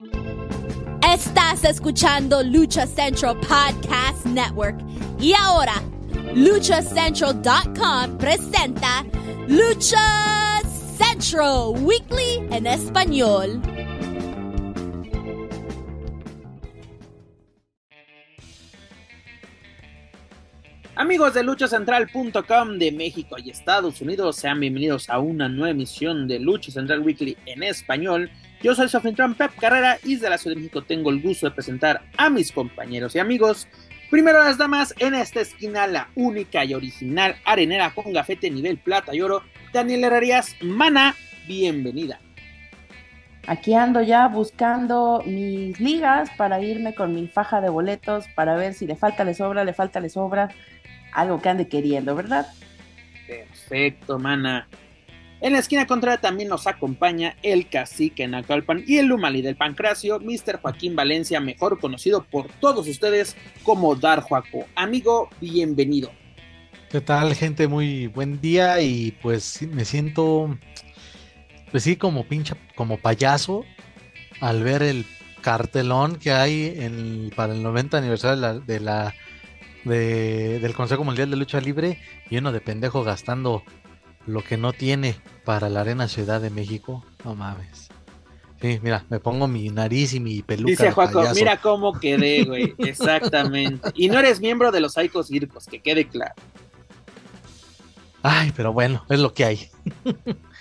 Estás escuchando Lucha Central Podcast Network. Y ahora, luchacentral.com presenta Lucha Central Weekly en español. Amigos de luchacentral.com de México y Estados Unidos, sean bienvenidos a una nueva emisión de Lucha Central Weekly en español. Yo soy anfitrión Pep Carrera y desde la Ciudad de México tengo el gusto de presentar a mis compañeros y amigos. Primero las damas, en esta esquina la única y original arenera con gafete nivel plata y oro, Daniel Herrerías Mana, bienvenida. Aquí ando ya buscando mis ligas para irme con mi faja de boletos para ver si le falta, le sobra, le falta, le sobra algo que ande queriendo, ¿verdad? Perfecto, mana. En la esquina contraria también nos acompaña el cacique Nacalpan y el Lumali del Pancracio, Mr. Joaquín Valencia, mejor conocido por todos ustedes como Dar Joaco. Amigo, bienvenido. ¿Qué tal, gente? Muy buen día y pues me siento, pues sí, como pincha, como payaso al ver el cartelón que hay para el 90 aniversario de la del Consejo Mundial de Lucha Libre y uno de pendejo gastando lo que no tiene para la Arena Ciudad de México. No mames. Sí, mira, me pongo mi nariz y mi peluca. Dice Juaco, mira cómo quedé, güey. Exactamente. Y no eres miembro de los Psychos Circos, que quede claro. Ay, pero bueno, es lo que hay.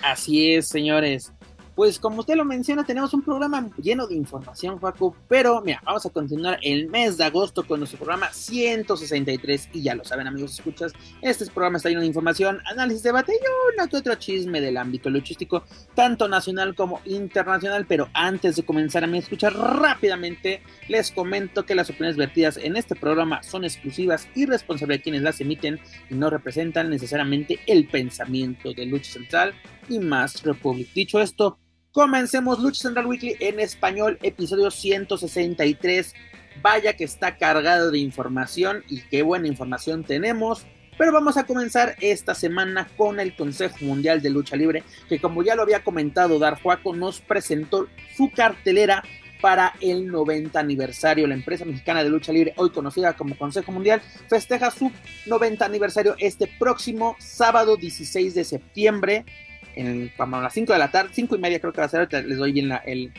Así es, señores pues como usted lo menciona, tenemos un programa lleno de información, Juaco, pero mira, vamos a continuar el mes de agosto con nuestro programa 163 y ya lo saben amigos, escuchas, este programa está lleno de información, análisis, debate y que otro chisme del ámbito luchístico, tanto nacional como internacional, pero antes de comenzar a me escuchar rápidamente, les comento que las opiniones vertidas en este programa son exclusivas y responsables de quienes las emiten y no representan necesariamente el pensamiento de Lucha Central y más Republic. Dicho esto, Comencemos Lucha Central Weekly en español, episodio 163. Vaya que está cargado de información y qué buena información tenemos. Pero vamos a comenzar esta semana con el Consejo Mundial de Lucha Libre, que como ya lo había comentado Dar Juaco, nos presentó su cartelera para el 90 aniversario. La empresa mexicana de lucha libre, hoy conocida como Consejo Mundial, festeja su 90 aniversario este próximo sábado 16 de septiembre en, a las 5 de la tarde, 5 y media creo que va a ser, les doy bien el,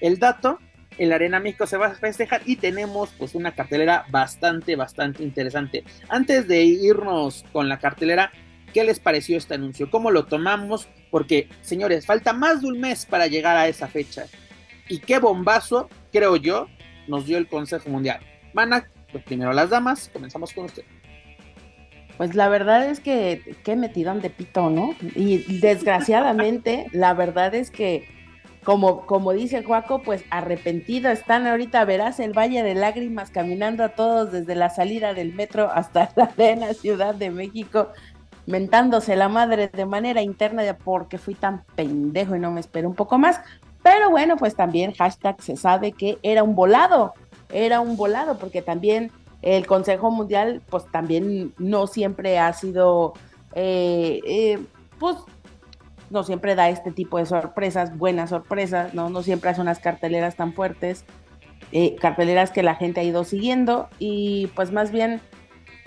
el dato. En la Arena México se va a festejar y tenemos pues una cartelera bastante, bastante interesante. Antes de irnos con la cartelera, ¿qué les pareció este anuncio? ¿Cómo lo tomamos? Porque, señores, falta más de un mes para llegar a esa fecha. Y qué bombazo, creo yo, nos dio el Consejo Mundial. Mana, pues primero las damas, comenzamos con usted. Pues la verdad es que qué metidón de pito, ¿no? Y desgraciadamente, la verdad es que, como, como dice Juaco, pues arrepentido están ahorita, verás el Valle de Lágrimas caminando a todos desde la salida del metro hasta la arena Ciudad de México, mentándose la madre de manera interna de porque fui tan pendejo y no me esperé un poco más. Pero bueno, pues también hashtag se sabe que era un volado, era un volado, porque también el Consejo Mundial, pues también no siempre ha sido, eh, eh, pues no siempre da este tipo de sorpresas, buenas sorpresas, ¿no? No siempre hace unas carteleras tan fuertes, eh, carteleras que la gente ha ido siguiendo y pues más bien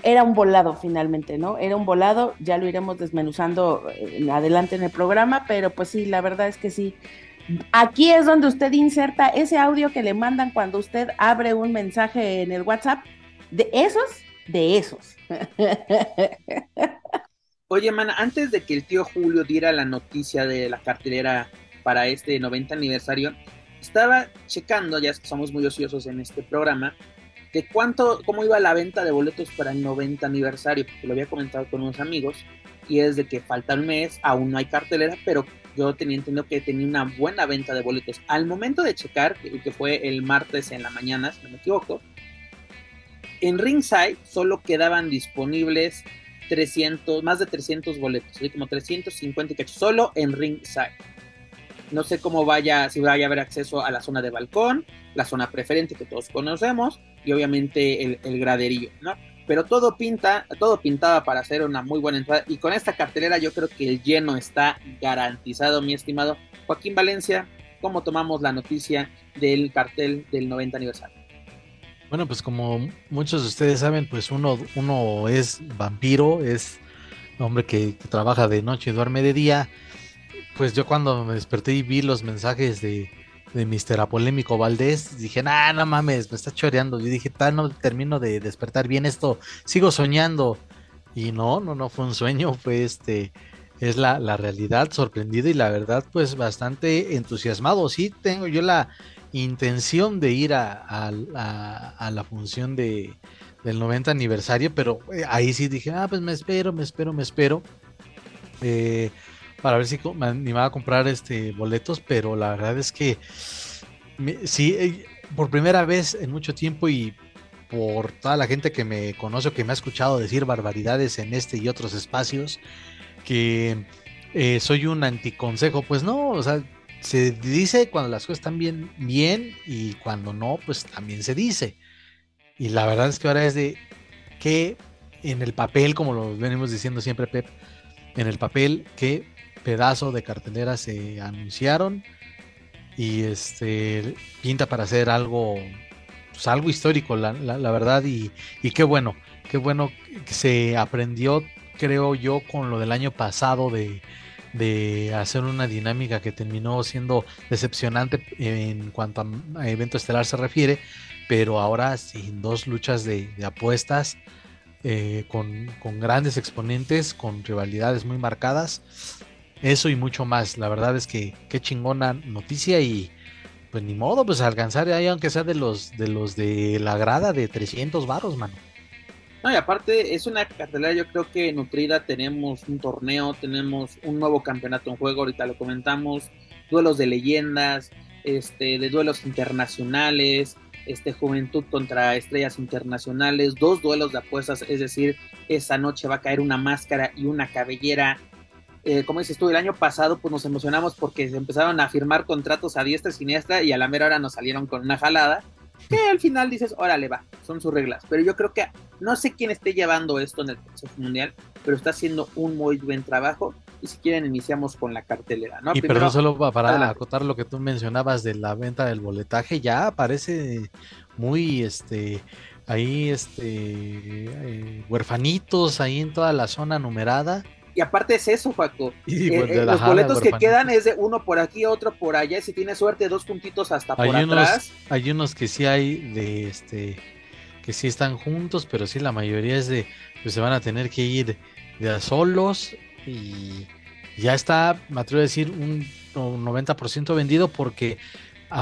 era un volado finalmente, ¿no? Era un volado, ya lo iremos desmenuzando adelante en el programa, pero pues sí, la verdad es que sí. Aquí es donde usted inserta ese audio que le mandan cuando usted abre un mensaje en el WhatsApp de esos, de esos. Oye, mana, antes de que el tío Julio diera la noticia de la cartelera para este 90 aniversario, estaba checando, ya que somos muy ociosos en este programa, de cuánto, cómo iba la venta de boletos para el 90 aniversario, porque lo había comentado con unos amigos, y es de que falta un mes, aún no hay cartelera, pero yo tenía entendido que tenía una buena venta de boletos. Al momento de checar, que fue el martes en la mañana, si no me equivoco, en Ringside solo quedaban disponibles 300, más de 300 boletos, como 350 y solo en Ringside. No sé cómo vaya, si vaya a haber acceso a la zona de balcón, la zona preferente que todos conocemos y obviamente el, el graderío, ¿no? Pero todo pinta, todo pintaba para hacer una muy buena entrada y con esta cartelera yo creo que el lleno está garantizado, mi estimado Joaquín Valencia. ¿Cómo tomamos la noticia del cartel del 90 aniversario. Bueno, pues como muchos de ustedes saben, pues uno, uno es vampiro, es hombre que, trabaja de noche y duerme de día. Pues yo cuando me desperté y vi los mensajes de, de Mr. Apolémico Valdés, dije, nah, no mames, me está choreando. Yo dije, no termino de despertar bien esto, sigo soñando. Y no, no, no fue un sueño, fue este, es la, la realidad, sorprendido y la verdad, pues bastante entusiasmado. Sí, tengo yo la intención de ir a, la función de, del 90 aniversario, pero eh, ahí sí dije, ah, pues me espero, me espero, me espero. Eh, para ver si me animaba a comprar este boletos, pero la verdad es que sí, eh, por primera vez en mucho tiempo y por toda la gente que me conoce o que me ha escuchado decir barbaridades en este y otros espacios, que soy un anticonsejo, pues no, o sea, se dice cuando las cosas están bien, bien y cuando no, pues también se dice. Y la verdad es que ahora es de que en el papel, como lo venimos diciendo siempre, Pep, en el papel, qué pedazo de cartelera se anunciaron y este pinta para hacer algo, pues algo histórico, la, verdad, y, y qué bueno, qué bueno se aprendió, creo yo, con lo del año pasado de de hacer una dinámica que terminó siendo decepcionante en cuanto a evento estelar se refiere, pero ahora sin dos luchas de, apuestas eh, con, grandes exponentes, con rivalidades muy marcadas, eso y mucho más. La verdad es que qué chingona noticia y pues ni modo, pues alcanzar ahí aunque sea de los de los de la grada de 300 varos, mano. No, y aparte es una cartelera yo creo que nutrida, tenemos un torneo, tenemos un nuevo campeonato en juego, ahorita lo comentamos, duelos de leyendas, este, de duelos internacionales, este, juventud contra estrellas internacionales, dos duelos de apuestas, es decir, esa noche va a caer una máscara y una cabellera. Eh, como dices tú, el año pasado pues nos emocionamos porque se empezaron a firmar contratos a diestra y siniestra y a la mera hora nos salieron con una jalada que al final dices, órale, va, son sus reglas. Pero yo creo que no sé quién esté llevando esto en el Consejo Mundial, pero está haciendo un muy buen trabajo. Y si quieren, iniciamos con la cartelera, ¿no? Y perdón, solo para acotar lo que tú mencionabas de la venta del boletaje, ya aparece muy, este, ahí, este, eh, huerfanitos ahí en toda la zona numerada y aparte es eso, Paco. Eh, eh, los boletos que quedan es de uno por aquí, otro por allá. Si tienes suerte, dos puntitos hasta por atrás. Hay unos que sí hay de este que sí están juntos, pero sí la mayoría es de pues se van a tener que ir de a solos y ya está, me atrevo a decir, un 90% vendido porque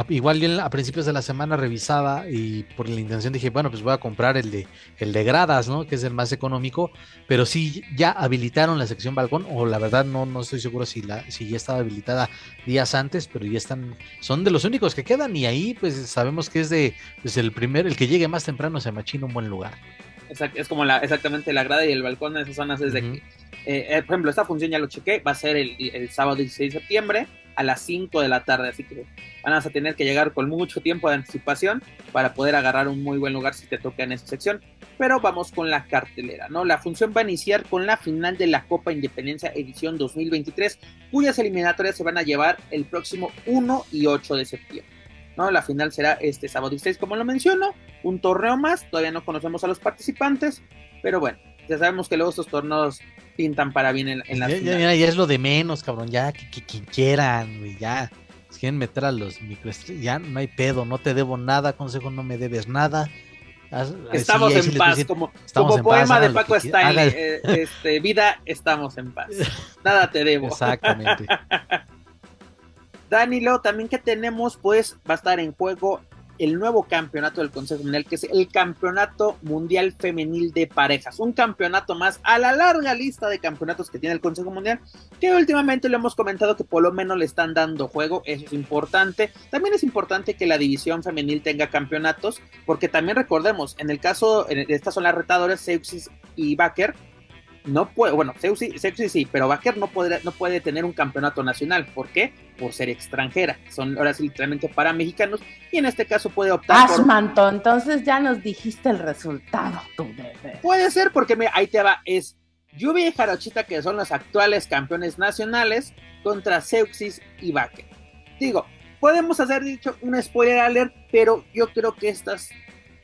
igual yo a principios de la semana revisaba y por la intención dije, bueno, pues voy a comprar el de, el de gradas, ¿no? Que es el más económico, pero sí ya habilitaron la sección balcón, o la verdad no, no estoy seguro si, la, si ya estaba habilitada días antes, pero ya están, son de los únicos que quedan y ahí pues sabemos que es de, pues el primer, el que llegue más temprano se machina un buen lugar. Es como la, exactamente la grada y el balcón en esas zonas es de que, eh, eh, por ejemplo, esta función ya lo chequé, va a ser el, el sábado 16 de septiembre a las 5 de la tarde, así que van a tener que llegar con mucho tiempo de anticipación para poder agarrar un muy buen lugar si te toca en esa sección. Pero vamos con la cartelera, ¿no? La función va a iniciar con la final de la Copa Independencia edición 2023, cuyas eliminatorias se van a llevar el próximo 1 y 8 de septiembre. ¿no? La final será este sábado 16, como lo menciono, un torneo más, todavía no conocemos a los participantes, pero bueno, ya sabemos que luego estos torneos pintan para bien en, en las ya, ya, ya, es lo de menos, cabrón. Ya, que, quien quieran, ya. Si quieren meter a los microestrellas, ya no hay pedo, no te debo nada, consejo, no me debes nada. Estamos en paz, como, como poema de Paco Style, eh, este, vida, estamos en paz. Nada te debo. Exactamente. Danilo, también que tenemos, pues va a estar en juego el nuevo campeonato del Consejo Mundial, que es el Campeonato Mundial Femenil de Parejas. Un campeonato más a la larga lista de campeonatos que tiene el Consejo Mundial, que últimamente le hemos comentado que por lo menos le están dando juego, eso es importante. También es importante que la división femenil tenga campeonatos, porque también recordemos, en el caso, estas son las retadoras Seuxis y Baker, no puede, bueno, Sexy, sí, pero Baker no puede, no puede tener un campeonato nacional. ¿Por qué? Por ser extranjera. Son ahora sí literalmente para mexicanos y en este caso puede optar Asmanto, entonces ya nos dijiste el resultado, tu bebé. Puede ser porque me, ahí te va, es Lluvia y Jarochita que son los actuales campeones nacionales contra Seuxis y Baker. Digo, podemos hacer dicho un spoiler alert, pero yo creo que estas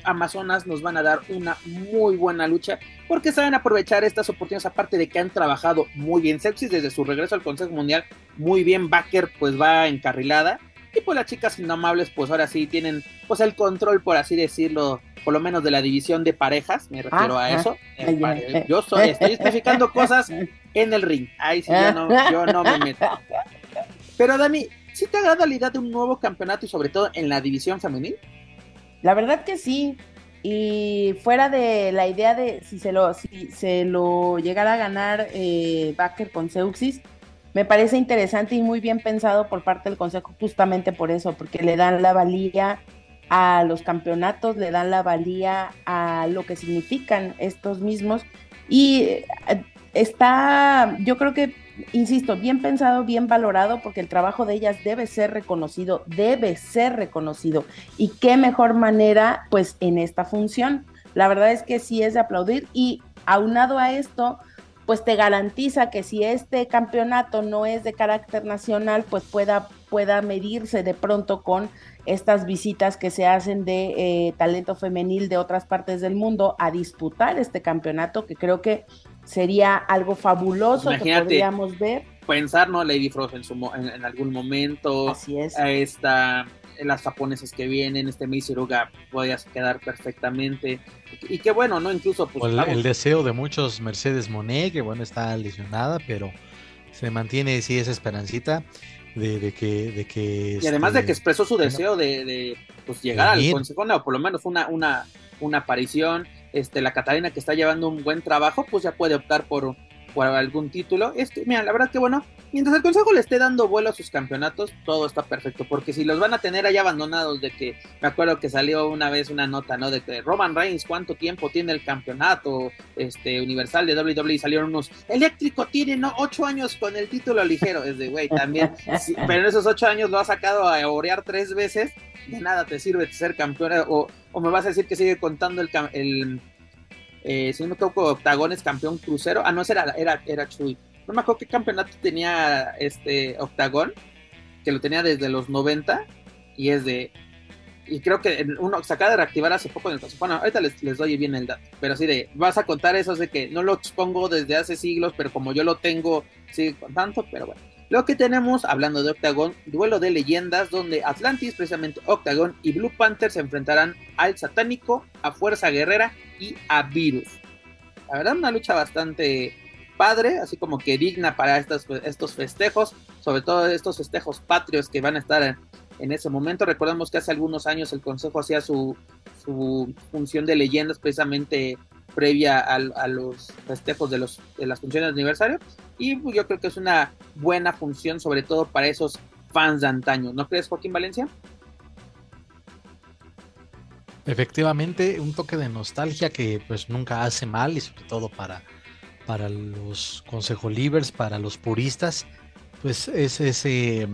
Amazonas nos van a dar una muy buena lucha porque saben aprovechar estas oportunidades aparte de que han trabajado muy bien. Sepsis desde su regreso al Consejo Mundial muy bien Baker pues va encarrilada. Y pues las chicas inamables pues ahora sí tienen pues el control por así decirlo por lo menos de la división de parejas me refiero a eso. Eh, yo soy, estoy especificando cosas en el ring. Ahí sí yo no, yo no me meto. Pero Dani ¿sí te agrada la idea de un nuevo campeonato y sobre todo en la división femenil? La verdad que sí. Y fuera de la idea de si se lo, si se lo llegara a ganar eh, Baker con Seuxis, me parece interesante y muy bien pensado por parte del Consejo justamente por eso, porque le dan la valía a los campeonatos, le dan la valía a lo que significan estos mismos. Y eh, está, yo creo que insisto, bien pensado, bien valorado, porque el trabajo de ellas debe ser reconocido, debe ser reconocido. Y qué mejor manera, pues, en esta función. La verdad es que sí es de aplaudir y aunado a esto, pues te garantiza que si este campeonato no es de carácter nacional, pues pueda, pueda medirse de pronto con estas visitas que se hacen de eh, talento femenil de otras partes del mundo a disputar este campeonato, que creo que sería algo fabuloso que podríamos ver. Pensar, ¿no? Lady Frost en, su, en, algún momento. Así es. A esta, las japonesas que vienen, este Misiruga podría quedar perfectamente. Y qué bueno, ¿no? Incluso pues, el, deseo de muchos Mercedes Monet, que bueno, está lesionada, pero se mantiene sí esa esperancita de, que, de que y además de este, que expresó su deseo de, pues, llegar al consejo o por lo menos una, una, una aparición este, la Catalina que está llevando un buen trabajo, pues ya puede optar por, por algún título. Este, mira, la verdad que bueno, mientras el Consejo le esté dando vuelo a sus campeonatos, todo está perfecto, porque si los van a tener ahí abandonados, de que me acuerdo que salió una vez una nota, ¿no? De que Roman Reigns, ¿cuánto tiempo tiene el campeonato este, universal de WWE? Salieron unos, eléctrico tiene, ¿no? Ocho años con el título ligero, es de, güey, también, pero en esos ocho años lo ha sacado a orear tres veces, de nada te sirve ser campeón, o, o me vas a decir que sigue contando el, el eh, si no me equivoco, Octagón es campeón crucero. Ah, no, era, era, era Chuy. No me acuerdo qué campeonato tenía este Octagón, que lo tenía desde los 90 y es de. Y creo que uno se acaba de reactivar hace poco en el Bueno, ahorita les, les, doy bien el dato. Pero así de, vas a contar eso de que no lo expongo desde hace siglos, pero como yo lo tengo, sigue contando, pero bueno. Lo que tenemos, hablando de Octagon, duelo de leyendas donde Atlantis, precisamente Octagon y Blue Panther se enfrentarán al Satánico, a Fuerza Guerrera y a Virus. La verdad, una lucha bastante padre, así como que digna para estos, festejos, sobre todo estos festejos patrios que van a estar en, ese momento. Recordemos que hace algunos años el Consejo hacía su, su función de leyendas precisamente previa a, los festejos de, los, de las funciones de aniversario. Y pues, yo creo que es una buena función, sobre todo para esos fans de antaño. ¿No crees, Joaquín Valencia? Efectivamente, un toque de nostalgia que pues nunca hace mal y sobre todo para, para los consejo libres, para los puristas, pues es ese,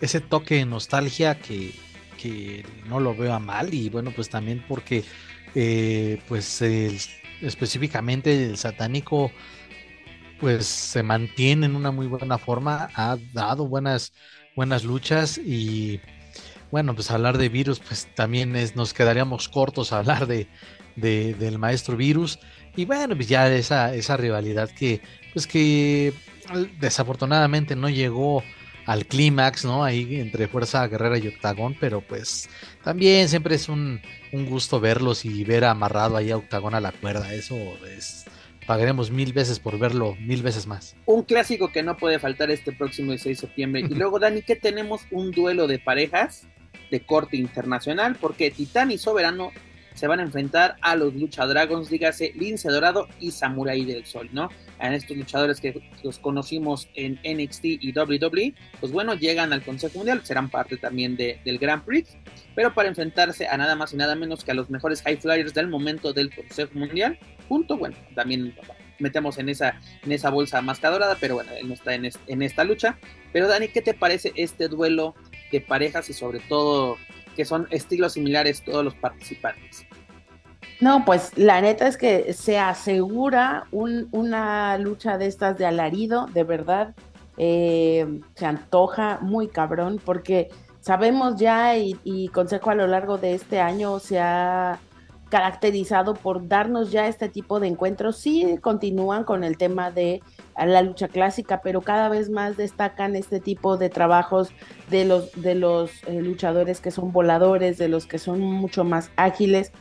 ese toque de nostalgia que, que no lo veo a mal y bueno, pues también porque eh, pues específicamente el satánico pues se mantiene en una muy buena forma, ha dado buenas, buenas luchas y bueno, pues hablar de virus, pues también es, nos quedaríamos cortos a hablar de, del maestro virus y bueno, pues ya esa, esa rivalidad que pues que desafortunadamente no llegó al clímax, ¿no? Ahí entre Fuerza Guerrera y Octagón, pero pues también siempre es un, gusto verlos y ver amarrado ahí a Octagón a la cuerda, eso es... Pagaremos mil veces por verlo, mil veces más. Un clásico que no puede faltar este próximo 16 de septiembre. Y luego, Dani, que tenemos un duelo de parejas de corte internacional, porque Titán y Soberano se van a enfrentar a los Lucha Dragons, dígase Lince Dorado y Samurai del Sol, ¿no? A estos luchadores que los conocimos en NXT y WWE, pues bueno, llegan al Consejo Mundial, serán parte también del Grand Prix, pero para enfrentarse a nada más y nada menos que a los mejores high flyers del momento del Consejo Mundial, junto, bueno, también metemos en esa, en esa bolsa más dorada, pero bueno, él no está en, en esta lucha. Pero Dani, ¿qué te parece este duelo de parejas y sobre todo que son estilos similares todos los participantes. No, pues la neta es que se asegura una lucha de estas de alarido, de verdad. Eh, se antoja muy cabrón porque sabemos ya y, y Consejo a lo largo de este año se ha caracterizado por darnos ya este tipo de encuentros. Sí continúan con el tema de la lucha clásica, pero cada vez más destacan este tipo de trabajos de los, de los eh, luchadores que son voladores, de los que son mucho más ágiles.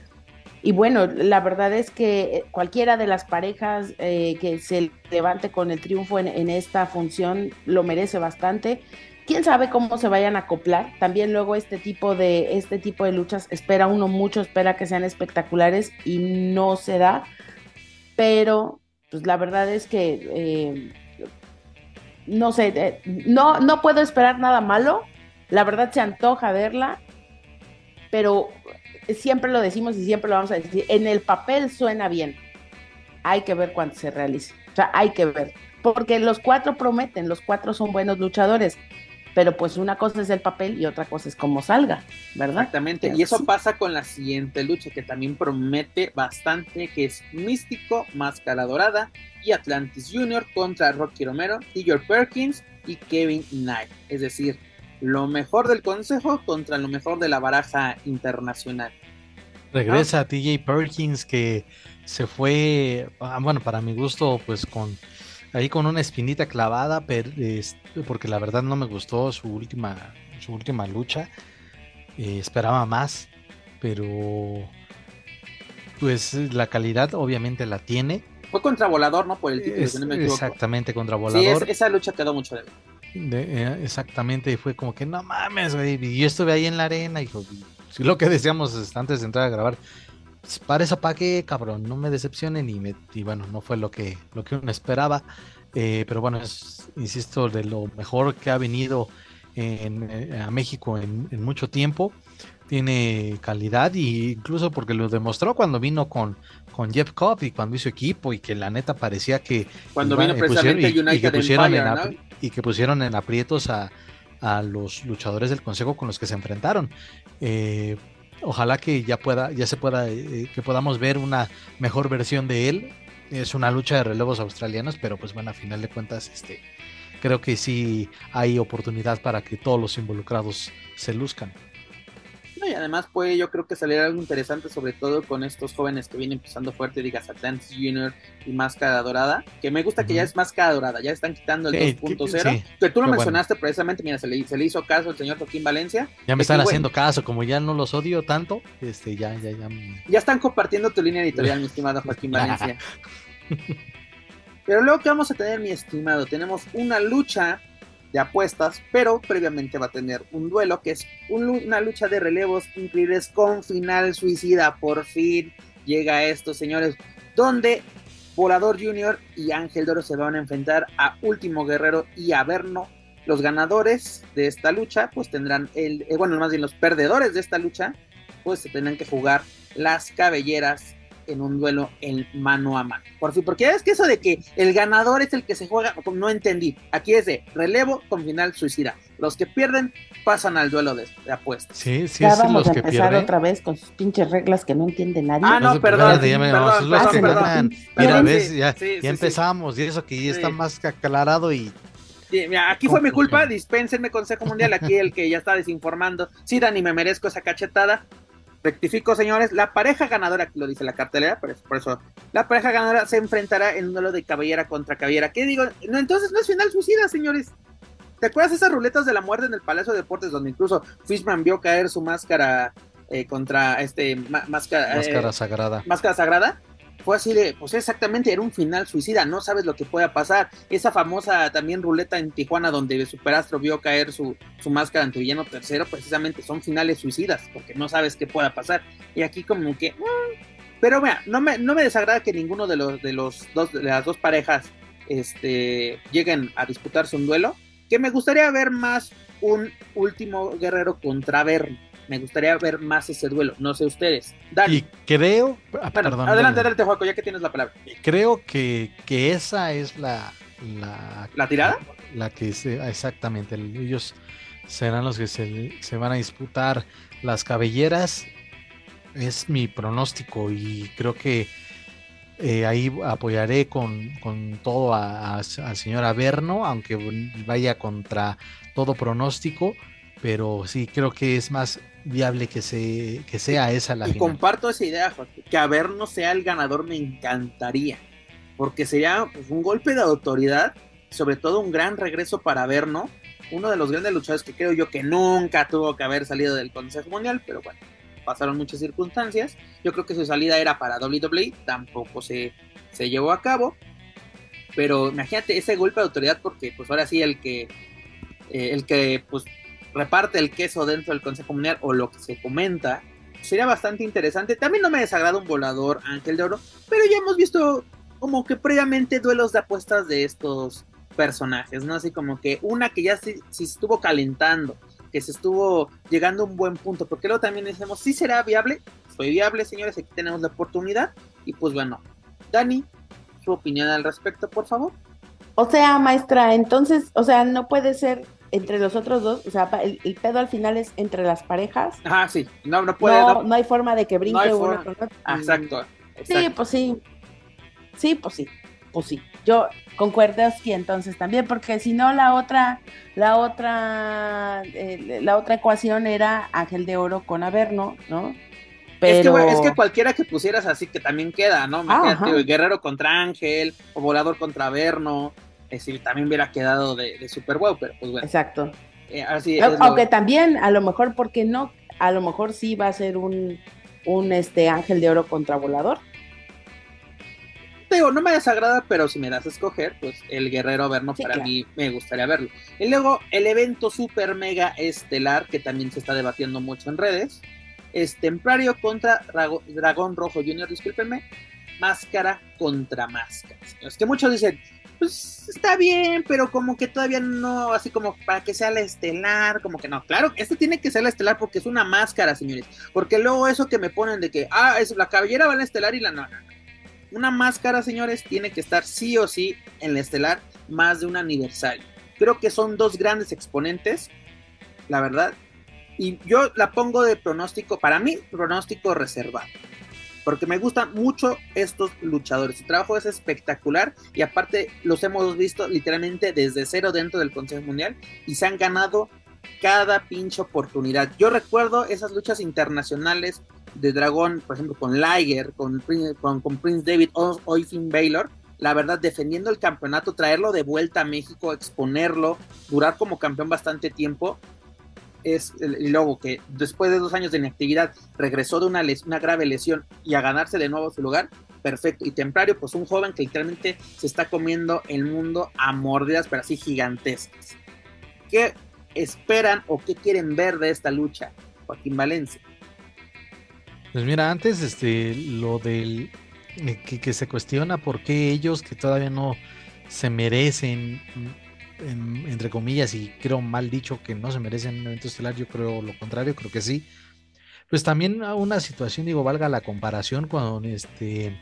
Y bueno, la verdad es que cualquiera de las parejas eh, que se levante con el triunfo en, esta función lo merece bastante quién sabe cómo se vayan a acoplar. También luego este tipo de este tipo de luchas espera uno mucho, espera que sean espectaculares y no se da. Pero pues la verdad es que eh, no sé, eh, no no puedo esperar nada malo. La verdad se antoja verla, pero siempre lo decimos y siempre lo vamos a decir. En el papel suena bien. Hay que ver cuánto se realice. O sea, hay que ver. Porque los cuatro prometen, los cuatro son buenos luchadores pero pues una cosa es el papel y otra cosa es cómo salga, ¿verdad? Exactamente, y eso pasa con la siguiente lucha que también promete bastante, que es Místico, Máscara Dorada y Atlantis Junior contra Rocky Romero, George Perkins y Kevin Knight, es decir, lo mejor del consejo contra lo mejor de la baraja internacional. Regresa a TJ Perkins que se fue, ah, bueno, para mi gusto, pues con ahí con una espinita clavada, pero, porque la verdad no me gustó su última, su última lucha. Eh, esperaba más, pero pues la calidad obviamente la tiene. Fue contra Volador, ¿no? Por el título, Exactamente, contra Volador. Sí, esa lucha quedó mucho de, eh, exactamente, y fue como que no mames, güey. Y yo estuve ahí en la arena y, y lo que decíamos antes de entrar a grabar para eso para qué, cabrón, no me decepcionen y, me, y bueno, no fue lo que, lo que uno esperaba. Eh, pero bueno, es, insisto, de lo mejor que ha venido en, eh, a México en, mucho tiempo. Tiene calidad y incluso porque lo demostró cuando vino con, con Jeff Cobb y cuando hizo equipo y que la neta parecía que cuando vino precisamente y, y, que pusieron en, y que pusieron en aprietos a, a, los luchadores del consejo con los que se enfrentaron. Eh, ojalá que ya pueda, ya se pueda, eh, que podamos ver una mejor versión de él. Es una lucha de relevos australianos, pero pues bueno, a final de cuentas, este, creo que sí hay oportunidad para que todos los involucrados se luzcan y además puede yo creo que salir algo interesante, sobre todo con estos jóvenes que vienen empezando fuerte, digas Atlantis Junior y Máscara Dorada, que me gusta que ya es Máscara Dorada, ya están quitando el 2.0, que tú lo mencionaste precisamente, mira, se le, se le, hizo caso al señor Joaquín Valencia. Ya me están haciendo caso, como ya no los odio tanto, este, ya, ya, ya. Ya están compartiendo tu línea editorial, mi estimado Joaquín Valencia. Pero luego que vamos a tener, mi estimado, tenemos una lucha de apuestas, pero previamente va a tener un duelo que es una lucha de relevos increíbles con final suicida. Por fin llega esto, señores, donde Volador Junior y Ángel Doro se van a enfrentar a Último Guerrero y Averno. Los ganadores de esta lucha, pues tendrán el, eh, bueno, más bien los perdedores de esta lucha, pues se tendrán que jugar las cabelleras en un duelo en mano a mano. Por fin, porque es que eso de que el ganador es el que se juega, no entendí. Aquí es de relevo con final suicida. Los que pierden pasan al duelo de, apuestas. Sí, sí, ya vamos a empezar otra vez con sus pinches reglas que no entiende nadie. Ah, no, perdón. perdón, Mira, ves, ya, ya empezamos y eso que ya está más aclarado y mira, aquí fue mi culpa, dispénsenme Consejo Mundial, aquí el que ya está desinformando. Sí, Dani, me merezco esa cachetada, Rectifico, señores, la pareja ganadora, lo dice la cartelera, por eso, por eso, la pareja ganadora se enfrentará en un duelo de cabellera contra cabellera. ¿Qué digo? No, entonces no es final suicida, señores. ¿Te acuerdas esas ruletas de la muerte en el Palacio de Deportes donde incluso Fishman vio caer su máscara eh, contra este máscara, máscara eh, sagrada? Máscara sagrada fue así de, pues exactamente, era un final suicida, no sabes lo que pueda pasar. Esa famosa también ruleta en Tijuana donde Superastro vio caer su, su máscara ante Villano Tercero, precisamente son finales suicidas, porque no sabes qué pueda pasar. Y aquí como que... Mm, pero mira, no me, no me desagrada que ninguno de los, de los dos, de las dos parejas este, lleguen a disputarse un duelo, que me gustaría ver más un último guerrero contra Berry me gustaría ver más ese duelo, no sé ustedes. Y creo. Ah, perdón, adelante, adelante, Juaco, ya que tienes la palabra. Creo que, que esa es la. ¿La, ¿La tirada? La, que se, exactamente. Ellos serán los que se, se van a disputar las cabelleras. Es mi pronóstico y creo que eh, ahí apoyaré con, con todo al señor Averno, aunque vaya contra todo pronóstico pero sí creo que es más viable que, se, que sea esa la y comparto esa idea, Joaquín, que Averno sea el ganador me encantaría, porque sería pues, un golpe de autoridad, sobre todo un gran regreso para Averno, uno de los grandes luchadores que creo yo que nunca tuvo que haber salido del Consejo Mundial, pero bueno, pasaron muchas circunstancias. Yo creo que su salida era para WWE, tampoco se, se llevó a cabo. Pero imagínate ese golpe de autoridad, porque pues ahora sí el que, eh, el que pues reparte el queso dentro del Consejo Mundial o lo que se comenta, sería bastante interesante. También no me desagrada un volador Ángel de Oro, pero ya hemos visto como que previamente duelos de apuestas de estos personajes, ¿no? Así como que una que ya se, estuvo calentando, que se estuvo llegando a un buen punto, porque luego también decimos, sí será viable, fue viable, señores, aquí tenemos la oportunidad, y pues bueno, Dani, su opinión al respecto, por favor. O sea, maestra, entonces, o sea, no puede ser entre los otros dos, o sea, el, pedo al final es entre las parejas. Ajá, sí, no, no puede. No, no, hay forma de que brinque uno con otro. Exacto, exacto. Sí, pues sí. Sí, pues sí pues sí, yo concuerdo aquí entonces también, porque si no la otra, la otra, eh, la otra ecuación era Ángel de Oro con Averno, ¿no? Pero... Es, que, cualquiera que pusieras así que también queda, ¿no? Guerrero contra Ángel, o Volador contra Averno, es decir, también hubiera quedado de, Super Wow, pero pues bueno. Exacto. Eh, así Aunque también, a lo mejor, porque no? A lo mejor sí va a ser un, un este Ángel de Oro contra Volador no me desagrada, pero si me das a escoger, pues el Guerrero Verno para mí me gustaría verlo. Y luego el evento super mega estelar, que también se está debatiendo mucho en redes, es Templario contra Dragón Rojo Junior, discúlpenme, máscara contra máscara. Es que muchos dicen, pues está bien, pero como que todavía no, así como para que sea la estelar, como que no. Claro, este tiene que ser la estelar porque es una máscara, señores. Porque luego eso que me ponen de que, ah, es la cabellera va a la estelar y la no una máscara, señores, tiene que estar sí o sí en la estelar más de un aniversario. Creo que son dos grandes exponentes, la verdad. Y yo la pongo de pronóstico, para mí, pronóstico reservado. Porque me gustan mucho estos luchadores. Su trabajo es espectacular y aparte los hemos visto literalmente desde cero dentro del Consejo Mundial y se han ganado cada pinche oportunidad. Yo recuerdo esas luchas internacionales de Dragón, por ejemplo, con Liger, con, con, Prince David o, o Finn Baylor, la verdad, defendiendo el campeonato, traerlo de vuelta a México, exponerlo, durar como campeón bastante tiempo, es luego que después de dos años de inactividad regresó de una, una grave lesión y a ganarse de nuevo su lugar, perfecto. Y Templario, pues un joven que literalmente se está comiendo el mundo a mordidas, pero así gigantescas. ¿Qué esperan o qué quieren ver de esta lucha, Joaquín Valencia? Pues mira, antes este lo del eh, que, se cuestiona por qué ellos que todavía no se merecen entre comillas y creo mal dicho que no se merecen un evento estelar, yo creo lo contrario, creo que sí. Pues también una situación, digo, valga la comparación cuando este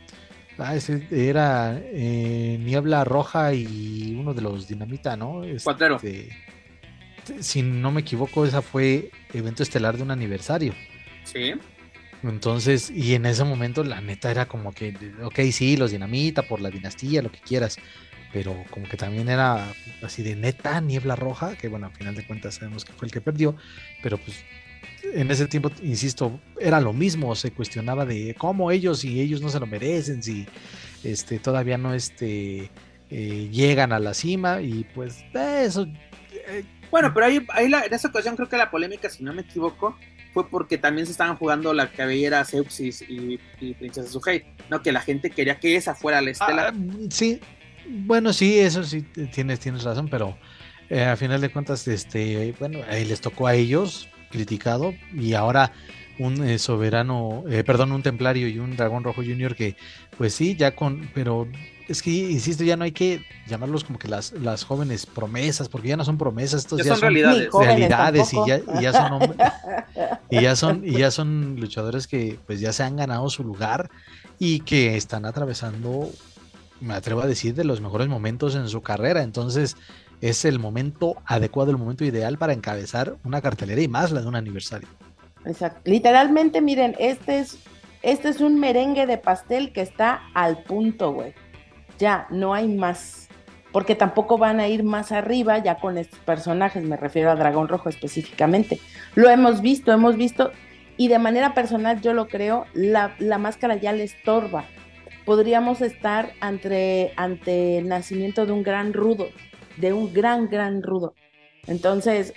ah, era eh, Niebla Roja y uno de los Dinamita, ¿no? Este, si no me equivoco, esa fue evento estelar de un aniversario. Sí. Entonces, y en ese momento la neta era como que, ok, sí, los dinamita por la dinastía, lo que quieras, pero como que también era así de neta, niebla roja, que bueno, al final de cuentas sabemos que fue el que perdió, pero pues en ese tiempo, insisto, era lo mismo, se cuestionaba de cómo ellos y ellos no se lo merecen, si este, todavía no este, eh, llegan a la cima y pues eso... Eh, bueno, pero ahí, ahí en esa ocasión creo que la polémica, si no me equivoco, fue porque también se estaban jugando la cabellera Seuxis y, Princesa Suhei, ¿no? Que la gente quería que esa fuera la estela. Ah, sí, bueno, sí, eso sí, tienes, tienes razón, pero eh, a final de cuentas, este, bueno, ahí les tocó a ellos, criticado, y ahora un eh, soberano, eh, perdón, un templario y un dragón rojo junior que, pues sí, ya con, pero es que, insisto, ya no hay que llamarlos como que las, las jóvenes promesas, porque ya no son promesas, estos ya, son, realidades, realidades y, ya, y, ya, son y ya son y ya son luchadores que pues ya se han ganado su lugar y que están atravesando, me atrevo a decir, de los mejores momentos en su carrera. Entonces, es el momento adecuado, el momento ideal para encabezar una cartelera y más la de un aniversario. Exacto. Literalmente, miren, este es, este es un merengue de pastel que está al punto, güey. Ya, no hay más. porque tampoco van a ir más arriba ya con estos personajes, me refiero a Dragón Rojo específicamente. Lo hemos visto, hemos visto, y de manera personal yo lo creo, la, la máscara ya le estorba. Podríamos estar ante, ante el nacimiento de un gran rudo, de un gran, gran rudo. Entonces,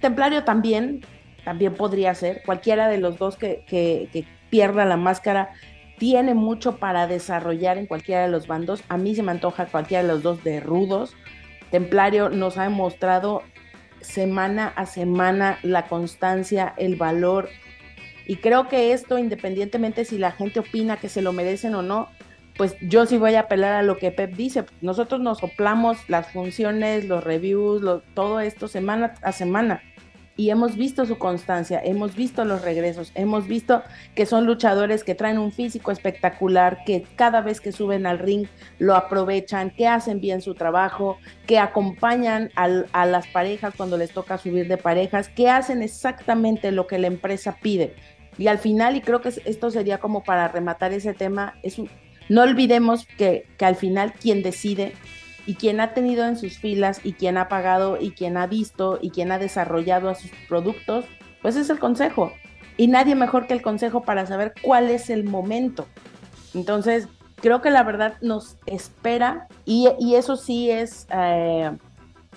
Templario también, también podría ser, cualquiera de los dos que, que, pierda la máscara tiene mucho para desarrollar en cualquiera de los bandos. A mí se me antoja cualquiera de los dos de rudos. Templario nos ha demostrado semana a semana la constancia, el valor. Y creo que esto, independientemente si la gente opina que se lo merecen o no, pues yo sí voy a apelar a lo que Pep dice. Nosotros nos soplamos las funciones, los reviews, todo esto semana a semana y hemos visto su constancia, hemos visto los regresos, hemos visto que son luchadores que traen un físico espectacular, que cada vez que suben al ring lo aprovechan, que hacen bien su trabajo, que acompañan a las parejas cuando les toca subir de parejas, que hacen exactamente lo que la empresa pide. Y al final, y creo que esto sería como para rematar ese tema, es no olvidemos que, que al final quien decide y quien ha tenido en sus filas y quien ha pagado y quien ha visto y quien ha desarrollado a sus productos, pues es el consejo. Y nadie mejor que el consejo para saber cuál es el momento. Entonces, creo que la verdad nos espera y, eso sí es, eh,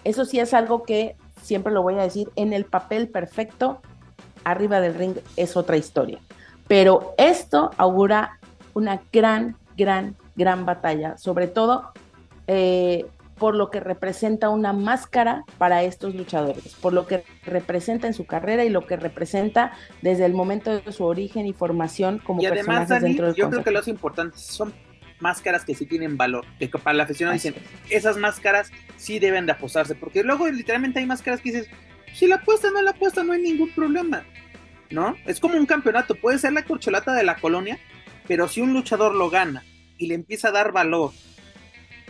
eso sí es algo que siempre lo voy a decir, en el papel perfecto, arriba del ring es otra historia. Pero esto augura una gran, gran, gran batalla, sobre todo eh, por lo que representa una máscara para estos luchadores, por lo que representa en su carrera y lo que representa desde el momento de su origen y formación como y además, dentro del Yo creo que lo importante son máscaras que sí tienen valor, que para la afición dicen, esas máscaras sí deben de apostarse, porque luego literalmente hay máscaras que dices, si la apuesta no la apuesta no hay ningún problema, ¿no? Es como un campeonato, puede ser la corcholata de la colonia, pero si un luchador lo gana y le empieza a dar valor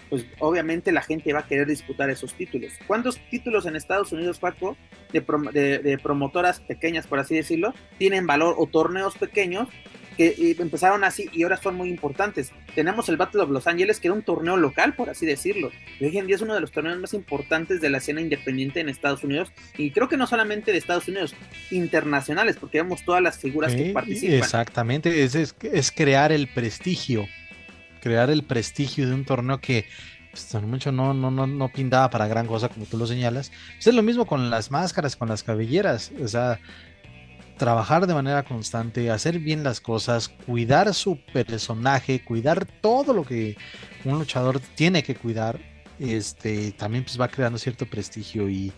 pues obviamente la gente va a querer disputar esos títulos. ¿Cuántos títulos en Estados Unidos, Paco, de, promotoras pequeñas, por así decirlo, tienen valor o torneos pequeños que empezaron así y ahora son muy importantes? Tenemos el Battle of Los Ángeles, que era un torneo local, por así decirlo. Y hoy en día es uno de los torneos más importantes de la escena independiente en Estados Unidos. Y creo que no solamente de Estados Unidos, internacionales, porque vemos todas las figuras que participan. Exactamente, es, es crear el prestigio crear el prestigio de un torneo que pues, mucho no, no, no, no pintaba para gran cosa, como tú lo señalas. Pues, es lo mismo con las máscaras, con las cabelleras. O sea, trabajar de manera constante, hacer bien las cosas, cuidar su personaje, cuidar todo lo que un luchador tiene que cuidar, este, también pues va creando cierto prestigio y,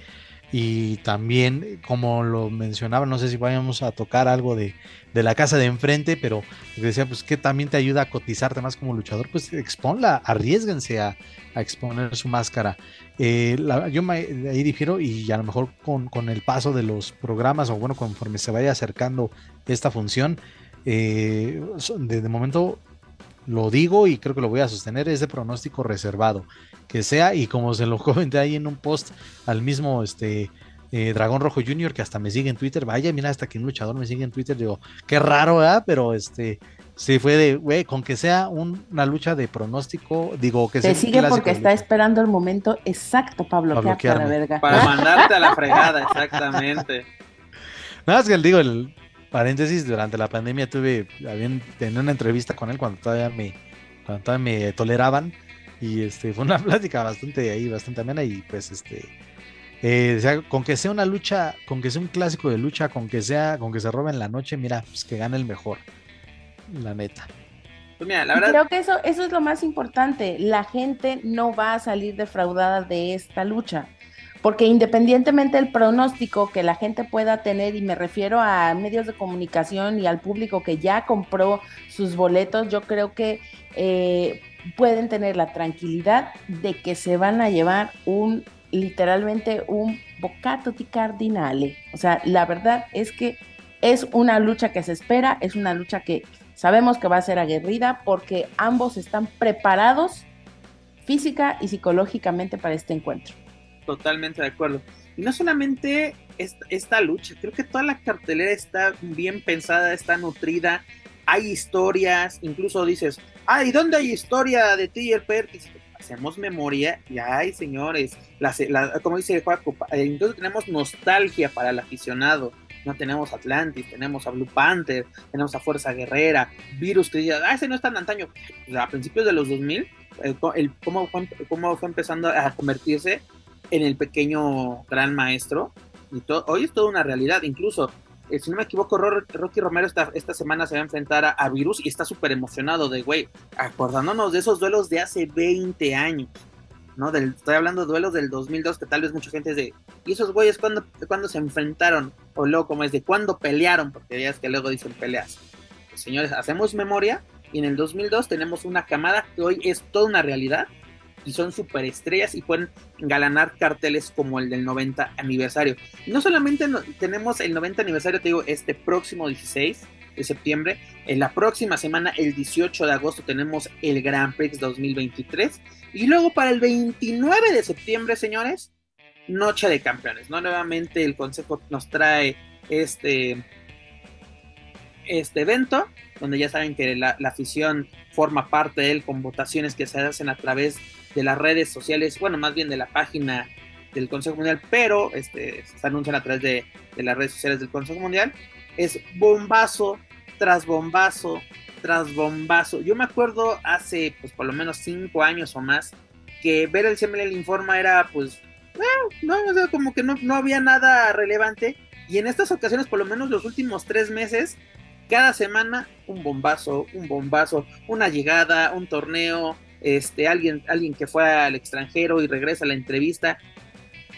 y también, como lo mencionaba, no sé si vayamos a tocar algo de, la casa de enfrente, pero decía, pues que también te ayuda a cotizarte más como luchador, pues exponla, arriesguense a, exponer su máscara. Eh, yo ahí difiero y a lo mejor con, con, el paso de los programas o bueno, conforme se vaya acercando esta función, eh, de, de momento lo digo y creo que lo voy a sostener, es de pronóstico reservado. Que sea, y como se lo comenté ahí en un post al mismo este eh, Dragón Rojo Junior, que hasta me sigue en Twitter, vaya, mira, hasta que un luchador me sigue en Twitter, digo, qué raro, ¿verdad? Pero este, sí fue de, güey, con que sea una lucha de pronóstico, digo, que Te sigue porque está esperando el momento exacto para bloquearte la verga. Para mandarte a la fregada, exactamente. Nada más que digo, el, paréntesis, durante la pandemia tuve, habían tenido una entrevista con él cuando todavía me, cuando todavía me toleraban y este fue una plática bastante ahí, bastante amena y pues este, eh, con que sea una lucha, con que sea un clásico de lucha, con que sea, con que se roben la noche, mira, pues que gane el mejor, la neta. Pues creo que eso, eso es lo más importante. La gente no va a salir defraudada de esta lucha porque independientemente del pronóstico que la gente pueda tener, y me refiero a medios de comunicación y al público que ya compró sus boletos, yo creo que eh, pueden tener la tranquilidad de que se van a llevar un, literalmente, un bocato di cardinale. O sea, la verdad es que es una lucha que se espera, es una lucha que sabemos que va a ser aguerrida porque ambos están preparados física y psicológicamente para este encuentro. Totalmente de acuerdo. Y no solamente esta, lucha, creo que toda la cartelera está bien pensada, está nutrida, hay historias, incluso dices, ay, ¿dónde hay historia de ti y el Perkins? hacemos memoria y ay, señores, como dice Juaco, entonces tenemos nostalgia para el aficionado. No tenemos Atlantis, tenemos a Blue Panther, tenemos a Fuerza Guerrera, Virus que dice, ah, ese no es tan antaño. A principios de los 2000, el, cómo, fue, cómo fue empezando a convertirse en el pequeño gran maestro. Y hoy es toda una realidad, incluso eh, si no me equivoco, Rocky Romero esta, esta semana se va a enfrentar a, Virus y está súper emocionado de, güey, acordándonos de esos duelos de hace 20 años, ¿no? Del, estoy hablando de duelos del 2002 que tal vez mucha gente es de, ¿y esos güeyes cuándo, cuando se enfrentaron? O luego, como es de, ¿cuándo pelearon? Porque ya es que luego dicen peleas. Señores, hacemos memoria y en el 2002 tenemos una camada que hoy es toda una realidad y son superestrellas y pueden galanar carteles como el del 90 aniversario. No solamente tenemos el 90 aniversario, te digo, este próximo 16 de septiembre, en la próxima semana, el 18 de agosto, tenemos el Grand Prix 2023 y luego para el 29 de septiembre, señores, Noche de Campeones, ¿no? Nuevamente el Consejo nos trae este, este evento, donde ya saben que la, afición forma parte de él con votaciones que se hacen a través de las redes sociales, bueno, más bien de la página del Consejo Mundial, pero este, se anuncian a través de, las redes sociales del Consejo Mundial, es bombazo tras bombazo tras bombazo. Yo me acuerdo hace, pues, por lo menos cinco años o más, que ver el CML Informa era, pues, no, como que no, no había nada relevante. Y en estas ocasiones, por lo menos los últimos tres meses, cada semana un bombazo, un bombazo, una llegada, un torneo, este, alguien, alguien que fue al extranjero y regresa a la entrevista.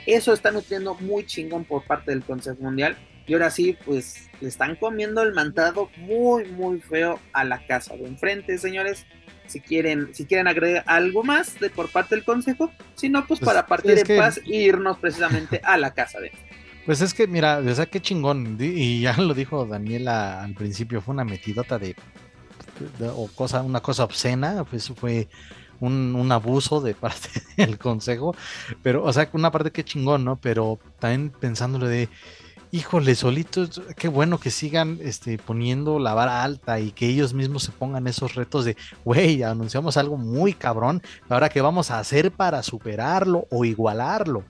Eso está nutriendo muy chingón por parte del Consejo Mundial. Y ahora sí, pues le están comiendo el mantado muy, muy feo a la casa de enfrente, señores. Si quieren, si quieren agregar algo más de por parte del Consejo, si no, pues, pues para partir en paz e irnos precisamente a la casa de Pues es que, mira, o sea, qué chingón. Y ya lo dijo Daniela al principio, fue una metidota de o cosa, una cosa obscena, pues fue un, abuso de parte del consejo, pero, o sea, una parte que chingón, ¿no? Pero también pensándole de, híjole, solitos, qué bueno que sigan este, poniendo la vara alta y que ellos mismos se pongan esos retos de, güey, anunciamos algo muy cabrón, ahora qué vamos a hacer para superarlo o igualarlo.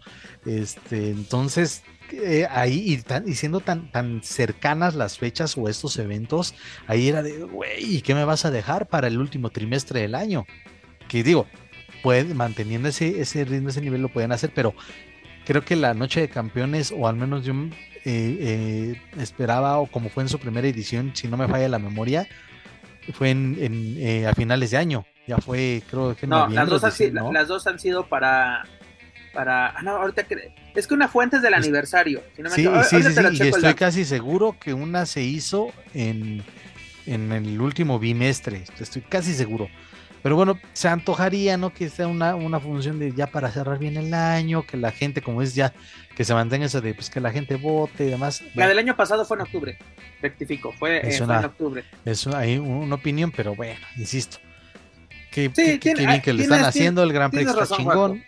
Este, entonces, eh, ahí y, siendo tan, tan cercanas las fechas o estos eventos, ahí era de, güey, ¿y qué me vas a dejar para el último trimestre del año? Que digo, pueden, manteniendo ese, ese ritmo, ese nivel lo pueden hacer, pero creo que la noche de campeones, o al menos yo eh, eh, esperaba, o como fue en su primera edición, si no me falla la memoria, fue en, a finales de año. Ya fue, creo que no, las dos, las dos han sido para para. Ah, no, ahorita es que una fuente es del aniversario. sí, sí, sí, y estoy casi seguro que una se hizo en, en el último bimestre. Estoy casi seguro. Pero bueno, se antojaría, ¿no? Que sea una, una función de ya para cerrar bien el año, que la gente, como es ya, que se mantenga eso de pues que la gente vote y demás. La del año pasado fue en octubre, rectifico, fue, eh, en octubre. Es una, hay una opinión, pero bueno, insisto. Que, bien que le están haciendo, el Gran Prix está chingón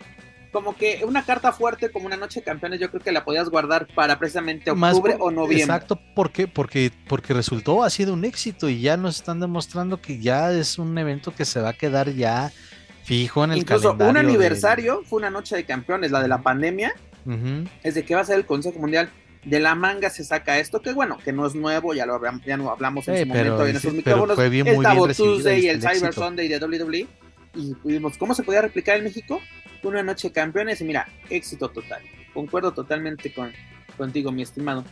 como que una carta fuerte como una noche de campeones, yo creo que la podías guardar para precisamente octubre o noviembre. Exacto, porque, porque, porque resultó, ha sido un éxito y ya nos están demostrando que ya es un evento que se va a quedar ya fijo en el Incluso un aniversario fue una noche de campeones, la de la pandemia, es de que va a ser el Consejo Mundial. De la manga se saca esto, que bueno, que no es nuevo, ya lo hablamos, ya no hablamos en su momento en esos micrófonos. el Tuesday y el, Cyber Sunday de WWE. Y vimos cómo se podía replicar en México una noche campeones y mira, éxito total. Concuerdo totalmente con, contigo, mi estimado.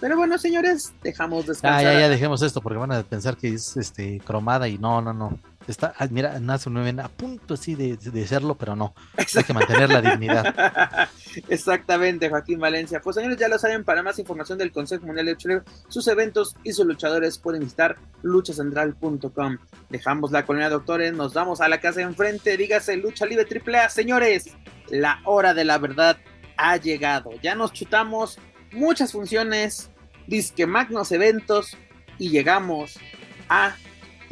Pero bueno, señores, dejamos descansar. Ah, ya, ya dejemos esto porque van a pensar que es este cromada y no, no, no. Está, ah, mira, Nazo 9 a punto así de, de, serlo, pero no. Hay que mantener la dignidad. Exactamente, Joaquín Valencia. Pues señores, ya lo saben, para más información del Consejo Mundial de Lucha sus eventos y sus luchadores pueden visitar luchacentral.com. Dejamos la colonia doctores, nos vamos a la casa de enfrente, dígase Lucha Libre AAA. Señores, la hora de la verdad ha llegado. Ya nos chutamos muchas funciones, disque magnos eventos y llegamos a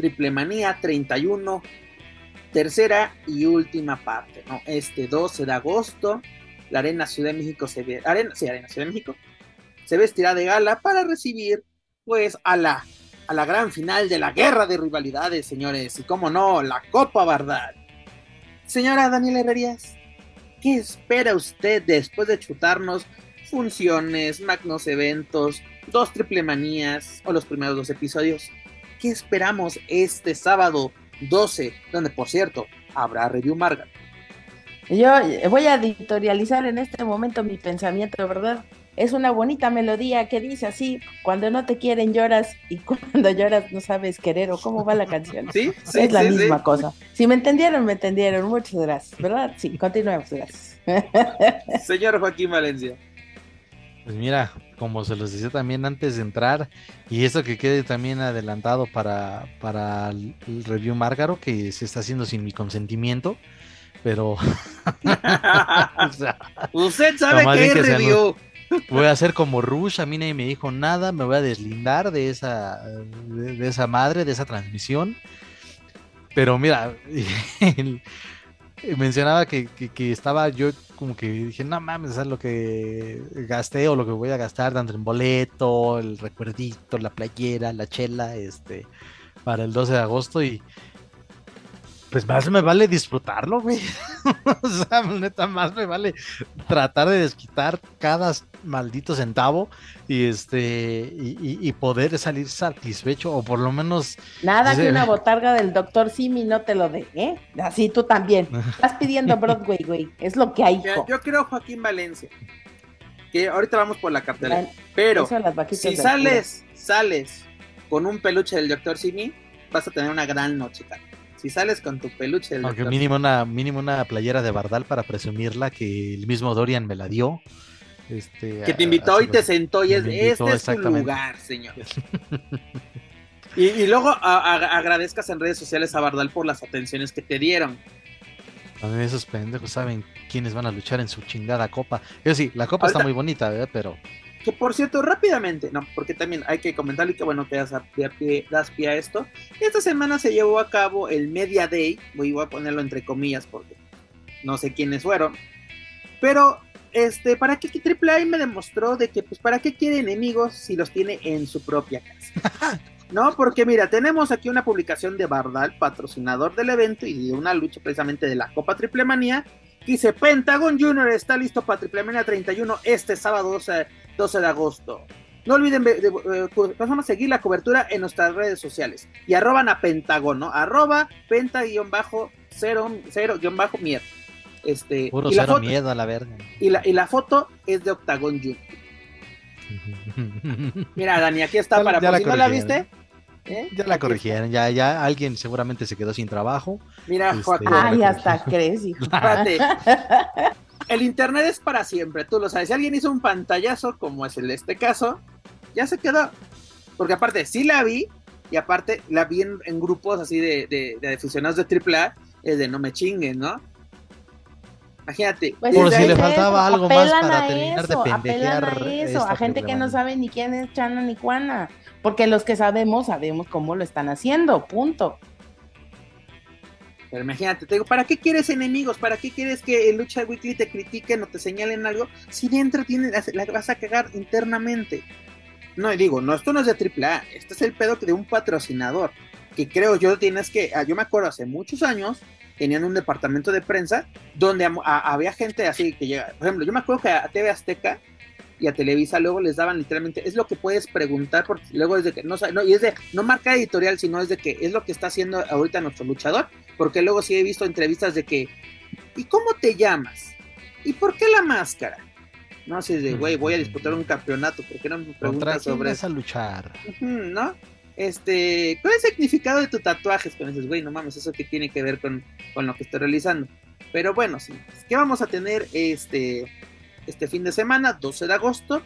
Triple Manía 31, tercera y última parte. Este 12 de agosto, la Arena Ciudad de México se Arena, Ciudad de México, se vestirá de gala para recibir, pues, a la, a la gran final de la guerra de rivalidades, señores, y como no, la Copa Verdad. Señora Daniela Herrerías, ¿qué espera usted después de chutarnos funciones, magnos eventos, dos triple manías o los primeros dos episodios? ¿Qué esperamos este sábado 12, donde por cierto habrá review Margaret? Yo voy a editorializar en este momento mi pensamiento, ¿verdad? Es una bonita melodía que dice así, cuando no te quieren lloras y cuando lloras no sabes querer o cómo va la canción. Sí, sí es la sí, misma sí. cosa. Si me entendieron, me entendieron. Muchas gracias, ¿verdad? Sí, continuemos, gracias. Señor Joaquín Valencia. Pues mira, como se los decía también antes de entrar, y esto que quede también adelantado para, para el review Márgaro, que se está haciendo sin mi consentimiento, pero o sea, Usted sabe que es que review. voy a hacer como Rush, a mí nadie me dijo nada, me voy a deslindar de esa, de, de esa madre, de esa transmisión. Pero mira, el- mencionaba que, que- que estaba yo como que dije, no mames, es lo que gasté o lo que voy a gastar, tanto en boleto, el recuerdito, la playera, la chela, este, para el 12 de agosto y pues más me vale disfrutarlo, güey. o sea, neta, más me vale tratar de desquitar cada maldito centavo y este y, y- y poder salir satisfecho o por lo menos Nada que una botarga del doctor Simi no te lo dé, ¿eh? Así tú también. Estás pidiendo Broadway, güey. Es lo que hay, yo creo Joaquín Valencia. Que ahorita vamos por la cartelera. Bueno, Pero si sales, sales con un peluche del Dr. Simi, vas a tener una gran noche, cara. Si sales con tu peluche del aunque mínimo una mínimo una playera de Bardal para presumirla que el mismo Dorian me la dio. Este, que te invitó y te sentó y es, invitó, este es tu lugar, señor. y, y luego a- a- agradezcas en redes sociales a Bardal por las atenciones que te dieron. A mí esos pendejos saben quiénes van a luchar en su chingada copa. Yo sí, la copa está muy bonita, ¿verdad? Pero Que por cierto, rápidamente, no, porque también hay que comentarle que bueno que das, a- pie, das pie a esto. Esta semana se llevó a cabo el Media Day, voy a ponerlo entre comillas porque no sé quiénes fueron, pero este, ¿para qué que AAA me demostró de que pues para qué quiere enemigos si los tiene en su propia casa? No, porque mira, tenemos aquí una publicación de Bardal, patrocinador del evento y de una lucha precisamente de la Copa Triple Manía, que dice Pentagon Junior está listo para Triple Manía 31 este sábado 12, 12 de agosto. No olviden de, de- eh, vamos a seguir la cobertura en nuestras redes sociales y arroban a Pentagon, ¿no? Arroba penta-0-mier. Este, puro y, la cero foto, miedo a la verga. y, la, y la foto es de Octagon Junior. Mira, Dani, aquí está Ya la- para ya por la si no la corrigieron. viste. ¿eh? ya la corrigieron, ya, ya alguien seguramente se quedó sin trabajo. Mira, Este, Joaquín, Ay, hasta crees, hijo. El internet es para siempre, tú lo sabes. Si alguien hizo un pantallazo, como es el este caso, ya se quedó. Porque aparte, sí la vi, y aparte la vi en, en grupos así de, de, de aficionados de AAA, es de no me chinguen, ¿no? Imagínate. Pues Por desde si le faltaba eso, algo más para terminar de eso, pendejear apelan a eso, esta a gente que no sabe ni quién es Chana ni Juana, porque los que sabemos sabemos cómo lo están haciendo, punto. Pero imagínate, te digo, ¿para qué quieres enemigos? ¿Para qué quieres que en Lucha Weekly te critiquen o te señalen algo? Si dentro tiene, la, la vas a cagar internamente. No, y digo, no, esto no es de AAA, este es el pedo de un patrocinador. Que creo yo tienes que, ah, yo me acuerdo hace muchos años, tenían un departamento de prensa donde a- había gente así que llega. Por ejemplo, yo me acuerdo que a TV Azteca y a Televisa luego les daban literalmente, es lo que puedes preguntar, porque luego es de que no, no y es de, no marca editorial, sino es de que es lo que está haciendo ahorita nuestro luchador, porque luego sí he visto entrevistas de que, ¿y cómo te llamas? ¿Y por qué la máscara? No, así es de, güey, voy a disputar un campeonato, ¿por qué no me ¿Contra preguntas sobre eso? a luchar? ¿No? Este, ¿cuál es el significado de tu tatuajes? Con dices, güey, no mames, eso que tiene que ver con, con lo que estoy realizando. Pero bueno, sí, ¿qué vamos a tener este, este fin de semana, 12 de agosto?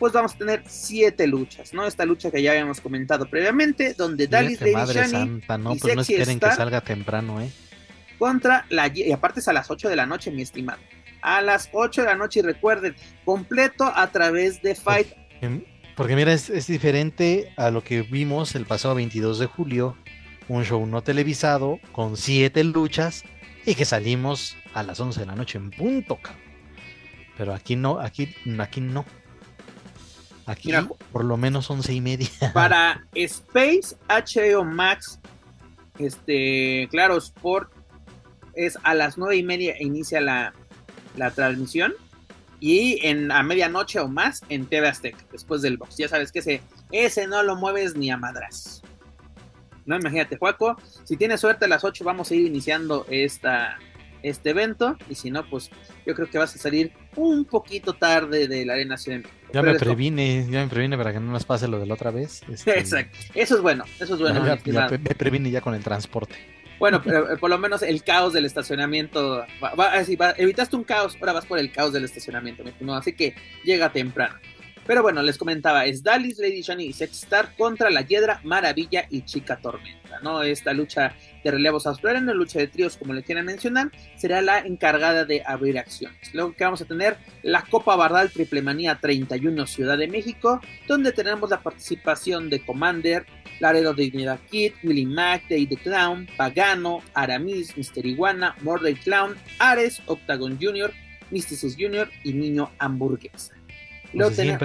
Pues vamos a tener siete luchas, ¿no? Esta lucha que ya habíamos comentado previamente, donde Dallas Fíjate, Lady madre Shani santa, no, y pues no esperen que Star. salga temprano, ¿eh? contra la y aparte es a las 8 de la noche, mi estimado. A las 8 de la noche y recuerden, completo a través de Fight. Em, Porque mira, es, es diferente a lo que vimos el pasado 22 de julio, un show no televisado con siete luchas y que salimos a las 11 de la noche en punto, cabrón. Pero aquí no, aquí, aquí no. Aquí Mira, por lo menos 11 y media. Para Space HBO Max, este, claro, Sport, es a las nueve y media inicia la, la transmisión y en a medianoche o más en TV Azteca, después del box. Ya sabes que ese, ese no lo mueves ni a madras. No, imagínate, Juaco, si tienes suerte a las 8 vamos a ir iniciando esta, este evento y si no, pues yo creo que vas a salir un poquito tarde de la Arena Ciudad. Ya me previne, ya me previne para que no nos pase lo de la otra vez. Este, Exacto, eso es bueno, eso es bueno. ya- me previne ya con el transporte. Bueno, pero eh, por lo menos el caos del estacionamiento. Va, va- así va- evitaste un caos, ahora vas por el caos del estacionamiento, mi estimado. Así que llega temprano. Pero bueno, les comentaba, es Dalis, Lady Shani y Sexstar contra la Hiedra, Maravilla y Chica Tormenta, ¿no? Esta lucha de relevos australianos, lucha de tríos, como le quieran mencionar, será la encargada de abrir acciones. Luego que vamos a tener la Copa Bardal Triple Manía 31 Ciudad de México, donde tenemos la participación de Commander, Laredo Dignidad Kid, Willie Mac, Day the Clown, Pagano, Aramis, Mister Iguana, Mordey Clown, Ares, Octagon Jr., Mysticis Jr. y Niño Hamburguesa. Luego Pues tenemos-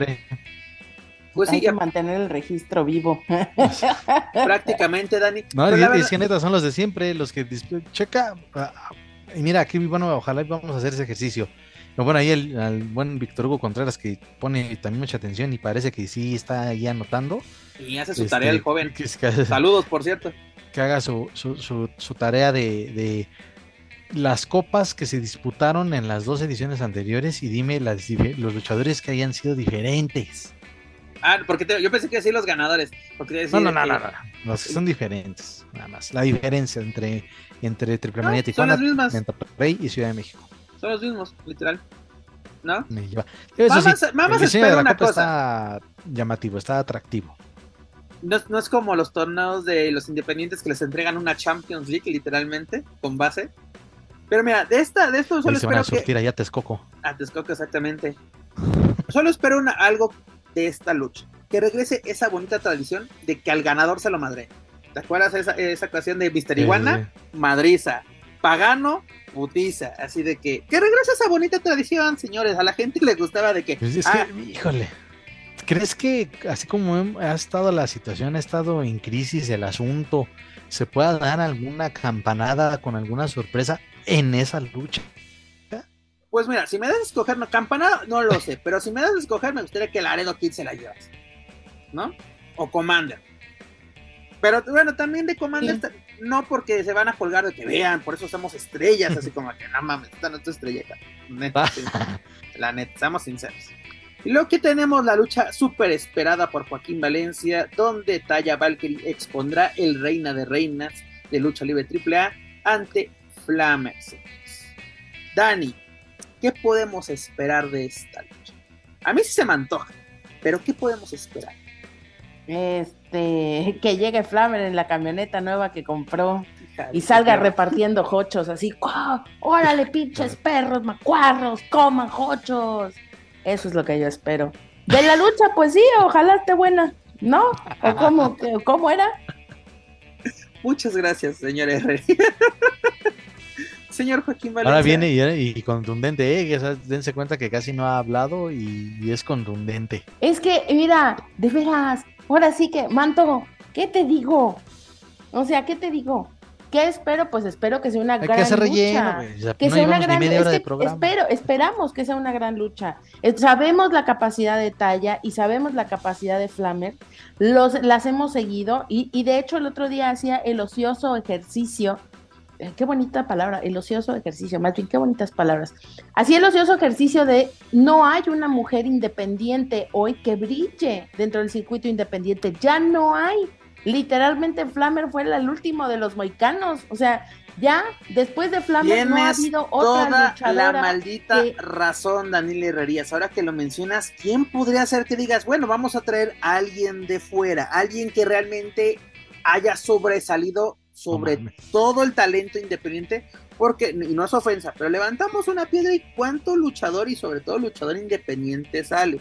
pues sí, Hay que mantener el registro vivo. prácticamente, Dani. No, y, verdad- es que neta son los de siempre, los que checa. ah, Y mira, aquí bueno, ojalá y vamos a hacer ese ejercicio. Pero bueno, ahí el, al buen Víctor Hugo Contreras que pone también mucha atención y parece que sí está ahí anotando. y hace su Este, tarea el joven. Que, que- Saludos, por cierto. que haga su, su, su- su tarea de, de las copas que se disputaron en las dos ediciones anteriores y dime las, los luchadores que hayan sido diferentes. Ah, porque te- yo pensé que sí los ganadores. Porque No, no, no, que- no, no, son diferentes, nada más. La diferencia entre, entre Triple No, Manía son Tijuana, las mismas. Monterrey y Ciudad de México. Son los mismos, literal. ¿No? Eso Vamos sí, a- vamos el a diseño esperar de la una copa cosa. está llamativo, está atractivo. No, es- no es como los torneos de los independientes que les entregan una Champions League, literalmente, con base. Pero mira, de esta, de esto solo Ahí se van a espero que. surtir allá a Texcoco. A Texcoco, exactamente. Solo espero una- algo de esta lucha. Que regrese esa bonita tradición de que al ganador se lo madre. ¿Te acuerdas esa, esa ocasión de Mister Iguana? Madriza. Pagano, putiza. Así de que. Que regrese esa bonita tradición, señores. A la gente le gustaba de que. Pues es ah, que, híjole, ¿crees que así como ha estado la situación, ha estado en crisis el asunto, se pueda dar alguna campanada con alguna sorpresa en esa lucha? Pues mira, si me das a escoger, no, campanada no lo sé, pero si me das a escoger, me gustaría que Laredo Kid se la llevas. ¿No? O Commander. Pero bueno, también de Commander, Sí. no porque se van a colgar de que vean, por eso somos estrellas, así como que no mames, esta no es tu estrella, cabrón. Neta, sí. la neta, seamos sinceros. Y luego que tenemos la lucha súper esperada por Joaquín Valencia, donde Taya Valkyrie expondrá el Reina de Reinas de Lucha Libre AAA ante Flamer. Dani, ¿qué podemos esperar de esta lucha? A mí sí se me antoja, pero ¿qué podemos esperar? Este, que llegue Flamer en la camioneta nueva que compró y salga repartiendo jochos así, ¡guau! órale pinches perros, macuarros, coman jochos. Eso es lo que yo espero. De la lucha, pues sí, ojalá esté buena, ¿no? ¿O cómo, cómo era? Muchas gracias, señor Herrera. Señor Joaquín Valencia. Ahora viene y, y contundente, ¿eh? que, o sea, dense cuenta que casi no ha hablado y, y es contundente. Es que, mira, de veras, ahora sí que, Manto, ¿qué te digo? O sea, ¿qué te digo? ¿Qué espero? Pues espero que sea una Hay gran que hacer lucha. relleno, güey. O sea, que no sea una gran es que programa. espero, esperamos que sea una gran lucha. Eh, Sabemos la capacidad de talla y sabemos la capacidad de Flamer. Los, las hemos seguido y, y de hecho el otro día hacía el ocioso ejercicio. Eh, Qué bonita palabra, el ocioso ejercicio, más bien qué bonitas palabras. Hacía el ocioso ejercicio de no hay una mujer independiente hoy que brille dentro del circuito independiente, ya no hay. Literalmente Flamer fue el último de los moicanos, o sea, ya después de Flamer no ha habido otra toda la maldita que- razón, Daniel Herrerías. Ahora que lo mencionas, ¿quién podría ser que digas, bueno, vamos a traer a alguien de fuera, alguien que realmente haya sobresalido sobre todo el talento independiente? Porque, y no es ofensa, pero levantamos una piedra y cuánto luchador y sobre todo luchador independiente sale.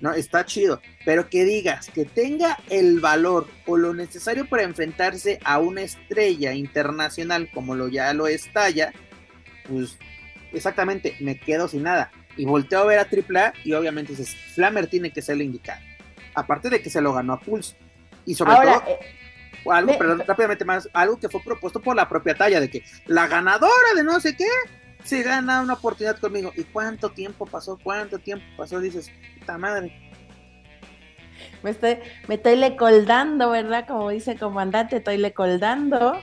No, está chido, pero que digas que tenga el valor o lo necesario para enfrentarse a una estrella internacional como lo ya lo es Talla, pues exactamente, me quedo sin nada. Y volteo a ver a AAA y obviamente dices, Flammer tiene que ser la indicada. Aparte de que se lo ganó a Pulse. Y sobre Ahora, todo, eh, O algo, perdón, rápidamente más, algo que fue propuesto por la propia talla, de que la ganadora de no sé qué se gana una oportunidad conmigo. ¿Y cuánto tiempo pasó? ¿Cuánto tiempo pasó? Dices, puta madre. Me estoy, me estoy lecoldando, ¿verdad? Como dice el comandante, estoy lecoldando.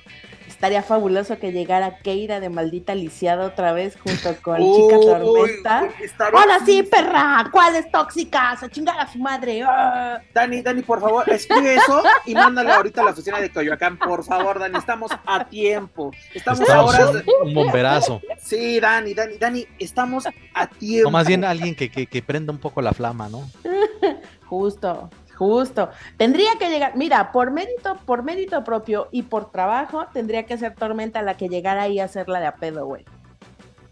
Estaría fabuloso que llegara Keira de maldita lisiada otra vez junto con Chica Tormenta. estaría- Ahora sí, perra, ¿cuáles tóxicas? A chingar a su madre. ¡ah! Dani, Dani, por favor, escribe eso y mándalo ahorita a la oficina de Coyoacán, por favor, Dani, estamos a tiempo. Estamos a Estamos de... un bomberazo. Sí, Dani, Dani, Dani, estamos a tiempo. O más bien alguien que, que, que prenda un poco la flama, ¿no? Justo, justo. Tendría que llegar, mira, por mérito, por mérito propio y por trabajo, tendría que ser Tormenta la que llegara ahí a hacerla de a pedo, güey.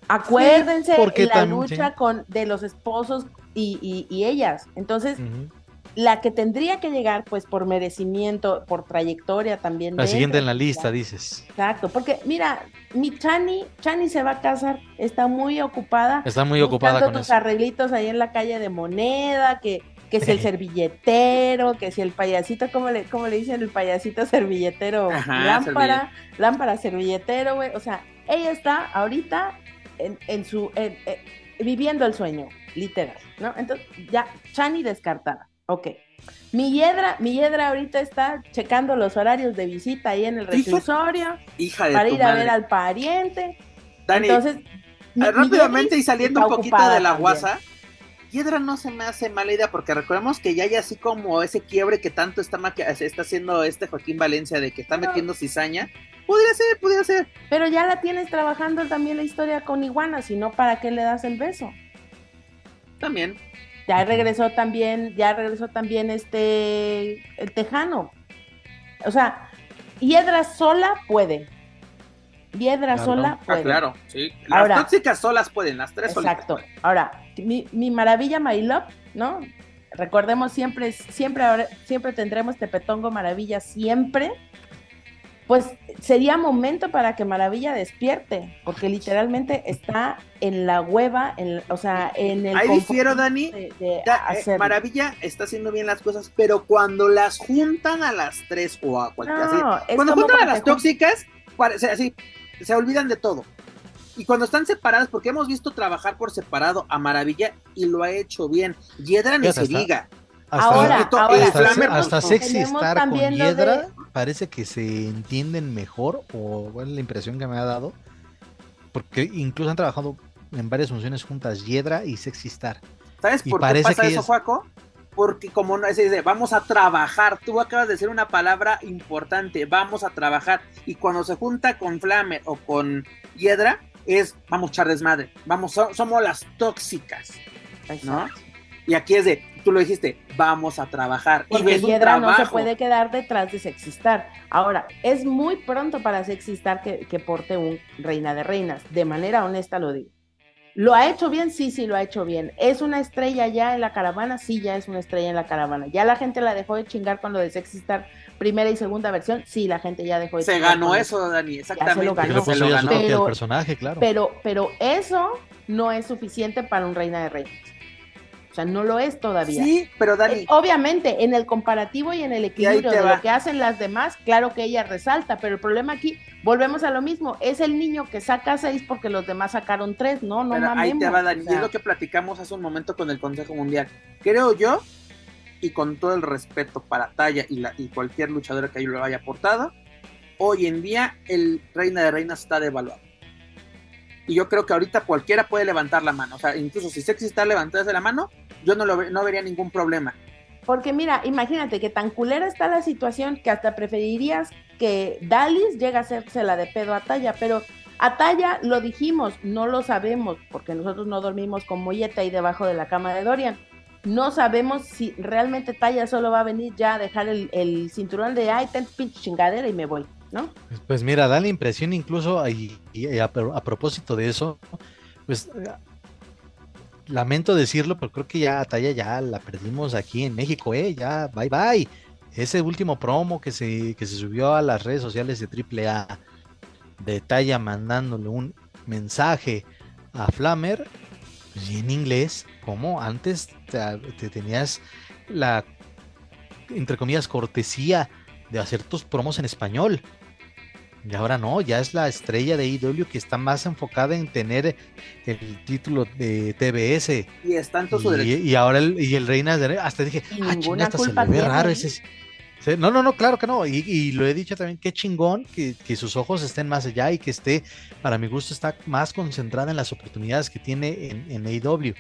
Acuérdense porque la lucha sí. con de los esposos y, y- y ellas. Entonces, la que tendría que llegar, pues, por merecimiento, por trayectoria también. La de siguiente en la lista, dices. Exacto, porque mira, mi Chani, Chani se va a casar, está muy ocupada. Está muy ocupada con tus eso. arreglitos ahí en la calle de moneda, que, que si el servilletero, que si el payasito, ¿cómo le, cómo le dicen el payasito servilletero? Ajá, lámpara, lámpara servilletero, güey. O sea, ella está ahorita en, en su, en- en- viviendo el sueño, literal, ¿no? Entonces, ya, Chani descartada, ok. Mi Yedra, mi Yedra ahorita está checando los horarios de visita ahí en el reclusorio Hija de para tu ir a ver al pariente. Dani, Entonces, mi- eh, mi rápidamente y saliendo un poquito de la guasa, Hiedra no se me hace mala idea porque recordemos que ya hay así como ese quiebre que tanto está, está haciendo este Joaquín Valencia de que está metiendo cizaña. Podría ser, podría ser. Pero ya la tienes trabajando también la historia con Iguana, si no, ¿para qué le das el beso? También. Ya regresó también, ya regresó también este, el Tejano. O sea, Hiedra sola puede. Hiedra Claro. sola Ah, puede. claro, sí. Las Ahora- tóxicas solas pueden, las tres Exacto. Ahora, mi, mi maravilla, my love, ¿no? Recordemos siempre, siempre, siempre tendremos Tepetongo Maravilla, siempre. Pues sería momento para que Maravilla despierte, porque literalmente está en la hueva, en, o sea, en el. Ahí difiero, Dani. de- eh. Maravilla está haciendo bien las cosas, pero cuando las juntan a las tres o a cualquier así, No, es cuando juntan a las tóxicas, parece así, se olvidan de todo. Y cuando están separadas, porque hemos visto trabajar por separado a Maravilla y lo ha hecho bien. Hiedra ni se diga. Hasta, Ahora, Hasta- ahora. hasta, Flamer, hasta no. Sexy Star con de- Hiedra parece que se entienden mejor, o bueno, es la impresión que me ha dado, porque incluso han trabajado en varias funciones juntas, Hiedra y Sexy Star. ¿Sabes Y por qué pasa que eso, es- Juaco? Porque como no se dice, vamos a trabajar, tú acabas de decir una palabra importante, vamos a trabajar. Y cuando se junta con Flamer o con Hiedra, es vamos a echar desmadre, vamos, so- somos las tóxicas, ¿no? Y aquí es de, tú lo dijiste, vamos a trabajar. y Porque un Hiedra no se puede quedar detrás de Sexistar. Ahora, es muy pronto para Sexistar que, que porte un Reina de Reinas. De manera honesta lo digo. ¿Lo ha hecho bien? Sí, sí, lo ha hecho bien. ¿Es una estrella ya en la caravana? Sí, ya es una estrella en la caravana. ¿Ya la gente la dejó de chingar con lo de Sexistar primera y segunda versión? Sí, la gente ya dejó de Se chingar ganó con eso, Dani, exactamente. lo ganó. Se lo ganó. Pero- personaje, claro. Pero, pero eso no es suficiente para un Reina de Reinas. O sea, no lo es todavía. Sí, pero Dani, Eh, Obviamente, en el comparativo y en el equilibrio de lo que hacen las demás, claro que ella resalta, pero el problema aquí, volvemos a lo mismo, es el niño que saca seis porque los demás sacaron tres, no, no Pero ahí te va, Dani. o Y es lo que platicamos hace un momento con el Consejo Mundial. Creo yo, y con todo el respeto para Talla y, la, y cualquier luchadora que ahí lo haya aportado, hoy en día el Reina de Reinas está devaluado. Y yo creo que ahorita cualquiera puede levantar la mano. O sea, incluso si Sexy está levantándose la mano, yo no, lo, no vería ningún problema. Porque mira, imagínate que tan culera está la situación que hasta preferirías que Dalis llegue a hacerse la de pedo a Talla, pero a Talla lo dijimos, no lo sabemos, porque nosotros no dormimos con molleta ahí debajo de la cama de Dorian. No sabemos si realmente Talla solo va a venir ya a dejar el, el cinturón de ay, ten pinche chingadera y me voy, ¿no? Pues, mira, da la impresión incluso, a, pro- a propósito de eso, pues eh, lamento decirlo, pero creo que ya Talla ya la perdimos aquí en México, eh, ya, bye bye. Ese último promo que se, que se subió a las redes sociales de AAA de Talla mandándole un mensaje a Flamer, pues, en inglés, como antes te, te tenías la, entre comillas, cortesía de hacer tus promos en español. Y ahora no, ya es la estrella de IW que está más enfocada en tener el título de TBS. Y está en todo su Y, derecho. y ahora el, y el Reina de hasta dije, ah, ninguna chinga, hasta se culpa le ve raro ¿eh? ese. No, no, no, claro que no. Y, y lo he dicho también, qué chingón que, que sus ojos estén más allá y que esté, para mi gusto, está más concentrada en las oportunidades que tiene en, en AEW.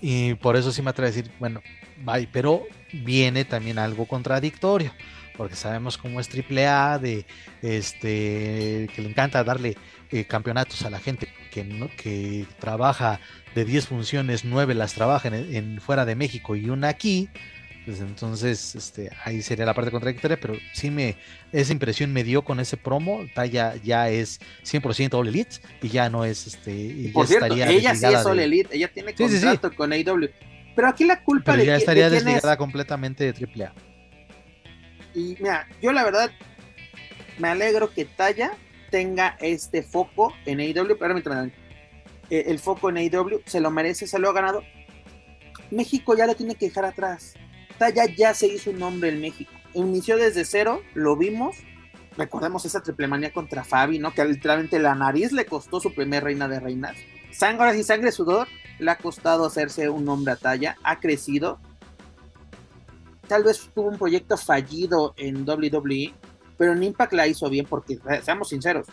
Y por eso sí me atrevo a decir, bueno, bye, pero viene también algo contradictorio, porque sabemos cómo es AAA, de este, que le encanta darle eh, campeonatos a la gente que, no, que trabaja de 10 funciones, 9 las trabaja en, en fuera de México y una aquí. Pues entonces, este, ahí sería la parte contradictoria, pero sí me, esa impresión me dio con ese promo, Taya ya es 100% All Elite y ya no es, este, y Por ya cierto, estaría ella sí es All de- Elite, ella tiene Sí, sí, sí. contrato con AEW. Pero aquí la culpa pero de, ya estaría de quién es. desligada completamente de AAA. Y mira, yo la verdad me alegro que Taya tenga este foco en AEW. Permítame, eh, el foco en AEW se lo merece, se lo ha ganado. México ya lo tiene que dejar atrás. Taya ya se hizo un nombre en México. Inició desde cero, lo vimos. Recordemos esa triple manía contra Fabi, ¿no? Que literalmente la nariz le costó su primer reina de reinas. Sangre y sangre sudor le ha costado hacerse un nombre a Taya. Ha crecido tal vez tuvo un proyecto fallido en WWE, pero en Impact la hizo bien porque, eh, seamos sinceros,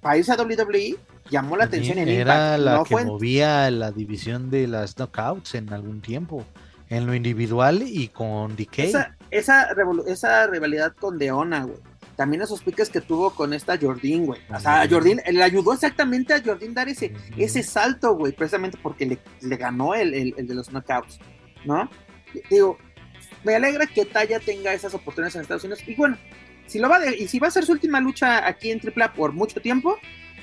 para irse a WWE llamó la atención en Era Impact. la no que fue movía la división de las knockouts en algún tiempo, en lo individual y con DK. esa, esa, esa rivalidad con Deona, güey. También esos piques que tuvo con esta Jordín, güey. O sea, a. Jordín, le ayudó exactamente a Jordín dar ese, Ujú. ese salto, güey, precisamente porque le, le ganó el, el- el de los knockouts, ¿no? Digo, me alegra que Taya tenga esas oportunidades en Estados Unidos. Y bueno, si lo va de- y si va a ser su última lucha aquí en AAA por mucho tiempo,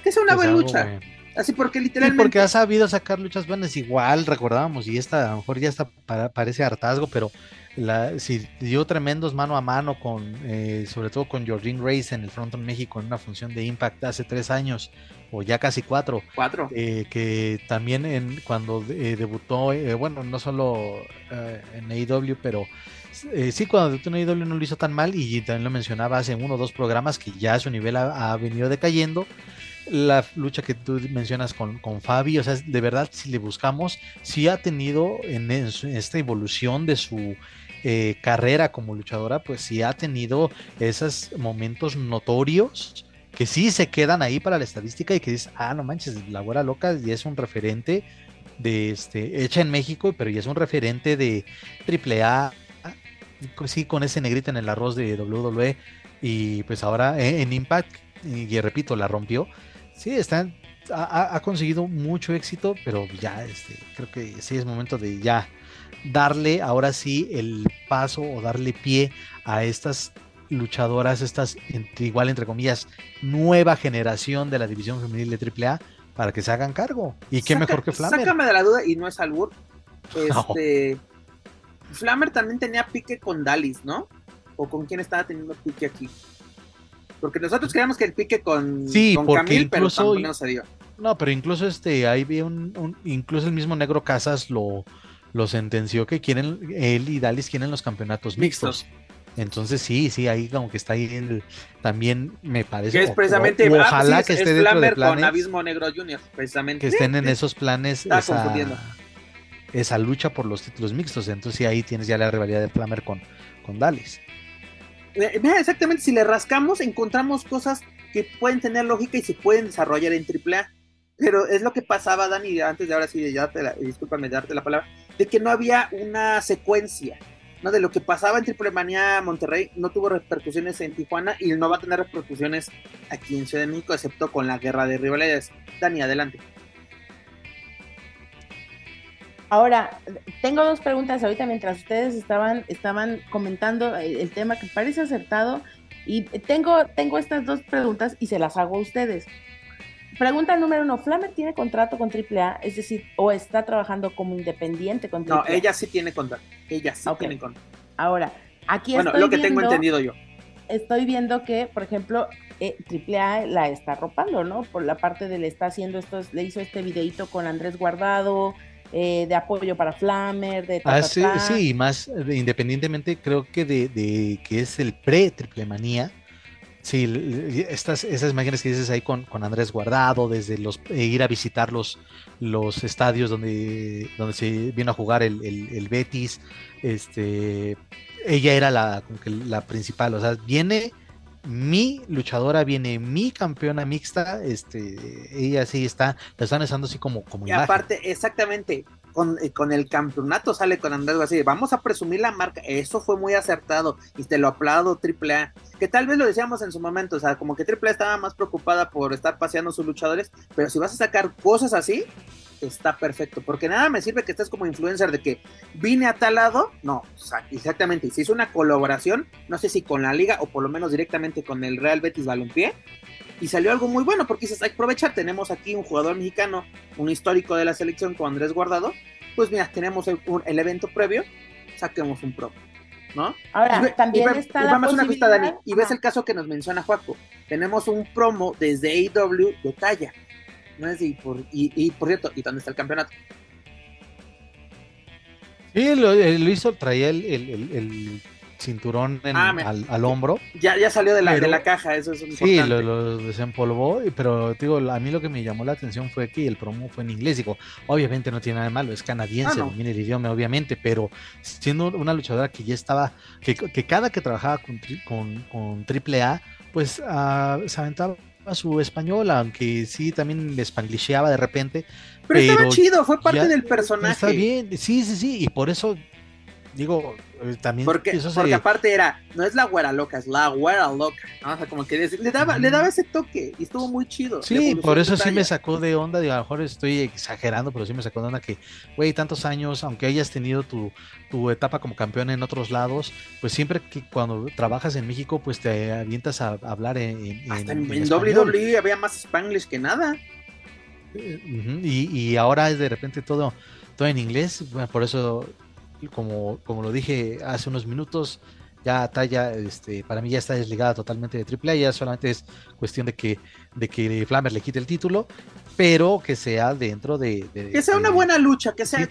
que sea una Pues buena lucha. Así porque Sí, literalmente. porque ha sabido sacar luchas buenas, igual recordábamos, y esta a lo mejor ya está, para- parece hartazgo, pero la, si dio tremendos mano a mano con, eh, sobre todo con Jordan Grace en el Fronton México en una función de Impact hace tres años, o ya casi cuatro, Cuatro. eh, que también en, cuando eh, debutó, eh, bueno, no solo en AEW, pero sí, cuando debutó en AEW no lo hizo tan mal y también lo mencionaba hace uno o dos programas que ya su nivel ha, ha venido decayendo. La lucha que tú mencionas con, con Fabi, o sea, de verdad, si le buscamos, sí ha tenido en, en esta evolución de su carrera como luchadora, pues sí ha tenido esos momentos notorios que sí se quedan ahí para la estadística y que dices, ah, no manches, la güera loca y es un referente de este, hecha en México, pero ya es un referente de AAA, sí, con ese negrito en el arroz de WWE y pues ahora en, en Impact, y, repito, la rompió. Sí, están, ha- ha conseguido mucho éxito, pero ya este, creo que sí es momento de ya darle ahora sí el paso o darle pie a estas luchadoras, estas entre, igual entre comillas, nueva generación de la división femenil de AAA para que se hagan cargo. Y qué Saca- mejor que Flammer. Sácame de la duda y no es albur. Este. Flammer también tenía pique con Dallas, ¿no? ¿O con quién estaba teniendo pique aquí? Porque nosotros creíamos que el pique con, Sí, con porque Camille, pero incluso- no se dio. No, pero incluso este, ahí vi un, un- incluso el mismo Negro Casas lo, lo sentenció que quieren, él y Dallas quieren los campeonatos mixtos. Entonces sí, sí, ahí como que está ahí el- también me parece. Que es precisamente. o- ah, ojalá sí, que es- esté es dentro de Flammer con planes Abismo Negro Junior, precisamente. que estén en esos planes esa, lucha por los títulos mixtos. Entonces sí, ahí tienes ya la rivalidad de Flammer con, con Dallas. Eh, Mira, exactamente, si le rascamos, encontramos cosas que pueden tener lógica y se pueden desarrollar en AAA. Pero es lo que pasaba, Dani, antes de ahora sí, de darte la, discúlpame de darte la palabra, de que no había una secuencia, ¿no? De lo que pasaba en Triple Manía Monterrey, no tuvo repercusiones en Tijuana y no va a tener repercusiones aquí en Ciudad de México, excepto con la guerra de rivalidades. Dani, adelante. Ahora, tengo dos preguntas ahorita mientras ustedes estaban, estaban comentando el, tema que parece acertado y tengo, tengo estas dos preguntas y se las hago a ustedes. Pregunta número uno, ¿Flammer tiene contrato con AAA? Es decir, ¿o está trabajando como independiente con AAA? No, ella sí tiene contrato. Ella sí Ok. tiene contrato. Ahora, aquí Bueno, estoy lo que tengo viendo- entendido yo. estoy viendo que, por ejemplo, eh, AAA la está arropando, ¿no? Por la parte de le está haciendo estos, le hizo este videito con Andrés Guardado, eh, de apoyo para Flammer, de ah, sí, sí, más independientemente creo que de, de que es el pre-triple manía, Sí, estas, esas imágenes que dices ahí con, con Andrés Guardado, desde los eh, ir a visitar los, los estadios donde, donde se vino a jugar el, el, Betis, este, ella era la, la principal, o sea, viene mi luchadora, viene mi campeona mixta, este, ella sí está, la están usando así como, como y aparte, exactamente, con, eh, con, el campeonato sale con Andrés así, vamos a presumir la marca, eso fue muy acertado y te lo aplaudo AAA, que tal vez lo decíamos en su momento, o sea, como que AAA estaba más preocupada por estar paseando sus luchadores, pero si vas a sacar cosas así, está perfecto, porque nada me sirve que estés como influencer de que vine a tal lado, no, exactamente, si hizo una colaboración, no sé si con la liga o por lo menos directamente con el Real Betis Balompié, y salió algo muy bueno porque dices, hay que aprovechar, tenemos aquí un jugador mexicano, un histórico de la selección con Andrés Guardado, pues mira, tenemos el, evento previo, saquemos un pro, ¿no? Ahora, también está la posibilidad... Dani, y ves el caso que nos menciona Juaco, tenemos un promo desde AEW de talla, ¿no es? Y por, y, por cierto, ¿y dónde está el campeonato? Sí, lo, eh, hizo, traía el cinturón ah, al, hombro. Ya, ya salió de la, de la caja, eso es importante. Sí, lo, desempolvó, pero digo, a mí lo que me llamó la atención fue que el promo fue en inglés. Digo, obviamente no tiene nada de malo, es canadiense, ah, domina el idioma, obviamente, pero siendo una luchadora que ya estaba, que, que cada que trabajaba con, con, con AAA, pues uh, se aventaba su español, aunque sí también le spanglisheaba de repente. Pero, estaba chido, fue parte del personaje. Está bien, sí, sí, sí, y por eso digo, también porque, porque aparte era, no es la güera loca, es la güera loca, O sea, como que le daba, le daba ese toque y estuvo muy chido. Sí, por eso sí me sacó de onda, digo, a lo mejor estoy exagerando, pero sí me sacó de onda que, güey, tantos años, aunque hayas tenido tu, tu etapa como campeón en otros lados, pues siempre que cuando trabajas en México, pues te avientas a, hablar en, en, en, WWE había más Spanglish que nada. Eh, y, y ahora es de repente todo, todo en inglés, por eso como, como lo dije hace unos minutos, ya Talla, este, para mí ya está desligada totalmente de AAA, ya solamente es cuestión de que, de que Flammer le quite el título, pero que sea dentro de... que sea una buena lucha, que sea...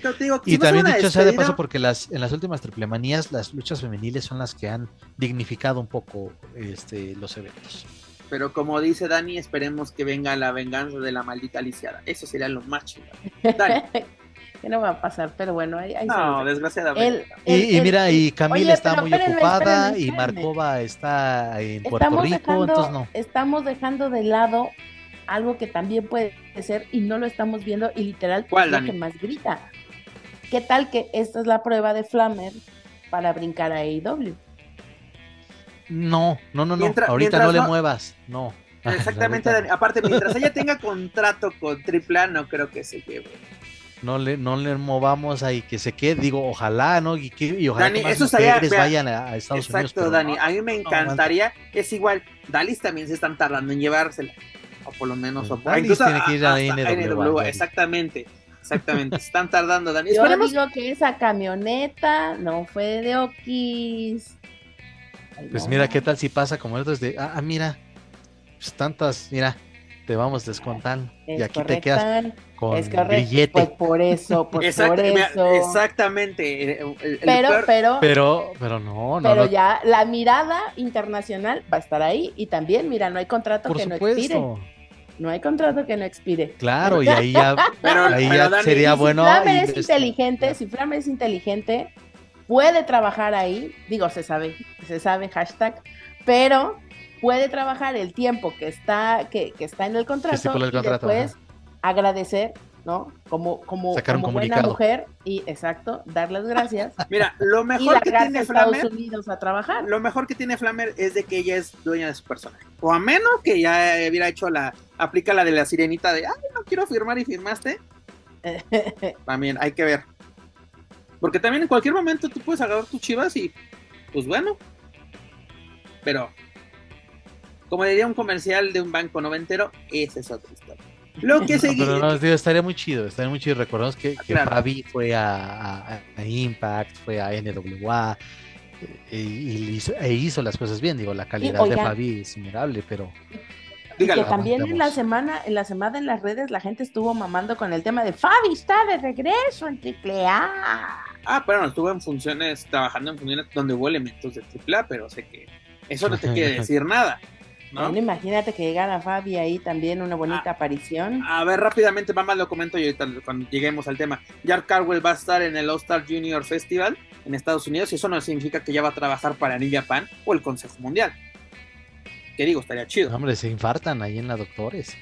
y también dicho sea de paso porque las, en las últimas triple manías las luchas femeniles son las que han dignificado un poco este, los eventos. Pero como dice Dani, esperemos que venga la venganza de la maldita lisiada. Eso sería lo más chido. Dani. que no va a pasar, pero bueno, ahí, No, desgraciadamente. y, mira, y Camila está muy ocupada y Marcova está en Puerto Rico, entonces no. Estamos dejando de lado algo que también puede ser y no lo estamos viendo y literal es lo que más grita. ¿Qué tal que esta es la prueba de Flammer para brincar a AEW? No, no, no, no. Ahorita no, le muevas, no. Exactamente, aparte, mientras ella tenga contrato con AAA, no creo que se lleve no le, no le movamos ahí, que se quede, digo, ojalá, ¿no? Y, que, y ojalá que más eso vayan a, Estados Unidos. Exacto, Dani, a mí me encantaría, es igual, Dalis también se están tardando en llevársela, o por lo menos, o por, incluso tiene que ir a, NW, exactamente. Exactamente, se están tardando, Dani. Yo digo que esa camioneta no fue de Okis. pues mira, ¿qué tal si pasa como estos de, ah, ah, mira, pues tantas, mira, te vamos descontando y aquí te quedas con es billete. Pues por eso, pues por eso. Exactamente. pero, pero, pero, pero no, no. Pero ya la mirada internacional va a estar ahí y también, mira, no hay contrato que no expire. No hay contrato que no expire. Claro, y ahí ya, ahí ya sería bueno. Si Flamer es inteligente, si Flamer es inteligente, puede trabajar ahí, digo, se sabe, se sabe, hashtag, pero puede trabajar el tiempo que está, que, que está en el contrato, y después agradecer, ¿no? Como, como, como buena mujer y exacto, dar las gracias. Mira, lo mejor que tiene Flamer, Unidos a trabajar. Lo mejor que tiene Flamer es de que ella es dueña de su personaje. O a menos que ya hubiera hecho la, aplica la de la sirenita de, ay, no quiero firmar y firmaste. también hay que ver. Porque también en cualquier momento tú puedes agarrar tus chivas y, pues bueno. Pero como diría un comercial de un banco noventero, esa es otra historia. Lo que seguía. No, estaría muy chido, estaría muy chido. Recordemos que, que Fabi fue a, Impact, fue a NWA e, y hizo, e hizo, las cosas bien. Digo, la calidad de Fabi es innegable, pero. que Dígalo. también en la semana, en la semana en las redes la gente estuvo mamando con el tema de Fabi está de regreso en triple A. Ah, pero no, estuvo en funciones, trabajando en funciones donde hubo elementos de AAA, pero sé que eso no te quiere decir nada, ¿no? Bueno, imagínate que llegara Fabi ahí también una bonita Ah. aparición. A ver, rápidamente, mamá, lo comento y ahorita cuando lleguemos al tema. Jack Carwell va a estar en el All Star Junior Festival en Estados Unidos y eso no significa que ya va a trabajar para New Japan o el Consejo Mundial. Que digo, estaría chido. Hombre, se infartan ahí en la doctores.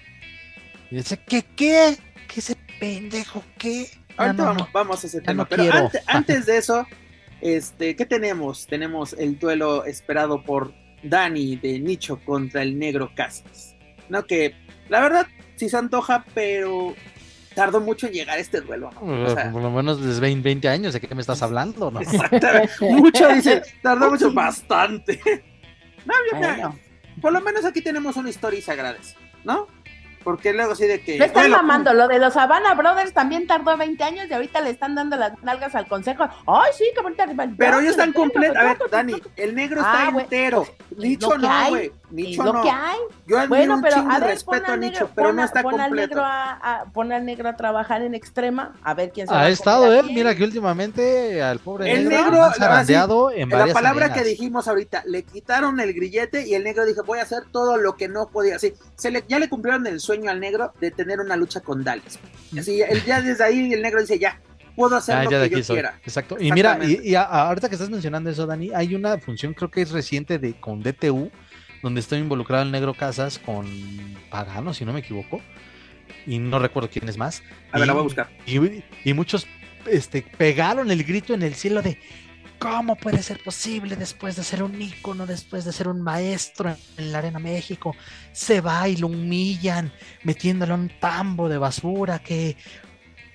Y dice, ¿qué qué? ¿Qué ese pendejo qué? Ahorita no, vamos, no. vamos a ese tema. no pero quiero. ante- antes de eso, este, ¿qué tenemos? Tenemos el duelo esperado por Dani de Nicho contra el Negro Casas. No, que la verdad sí se antoja, pero tardó mucho en llegar este duelo. ¿no? O sea, Por lo menos desde 20, 20 años, ¿de qué me estás hablando? No? Exactamente. Mucho, dice. Tardó mucho, bastante. No, yo mira, Bueno, por lo menos aquí tenemos una historia y se agradece, ¿no? Porque luego sí de que. le están duelo, mamando. Lo de los Havana Brothers también tardó 20 años y ahorita le están dando las nalgas al consejo. Ay, sí, que bonita rivalidad. Pero ellos están completos. A ver, Dani, el negro Ah, está entero. Que no, güey. Nicho lo no. que hay. Yo Bueno, un pero a ver, respeto pon a al Nicho, negro, pero pon no a- está pon al completo. negro a, a- pon al negro a trabajar en extrema, a ver quién se va Ha a estado él, mira que últimamente al pobre El negro, negro, la zarandeado en La varias palabra arenas. que dijimos ahorita, le quitaron el grillete y el negro dijo, voy a hacer todo lo que no podía. Así, se le, ya le cumplieron el sueño al negro de tener una lucha con Dallas. Así, él ya desde ahí el negro dice, ya, puedo hacer Ah, lo que yo soy. quiera. Exacto. Y mira, y a- ahorita que estás mencionando eso, Dani, hay una función, creo que es reciente de con DTU, donde estoy involucrado el Negro Casas con Pagano, si no me equivoco. Y no recuerdo quién es más. A ver, la voy a buscar. Y, y muchos este, pegaron el grito en el cielo de ¿cómo puede ser posible después de ser un ícono, después de ser un maestro en la Arena México? Se va y lo humillan, metiéndolo en un tambo de basura que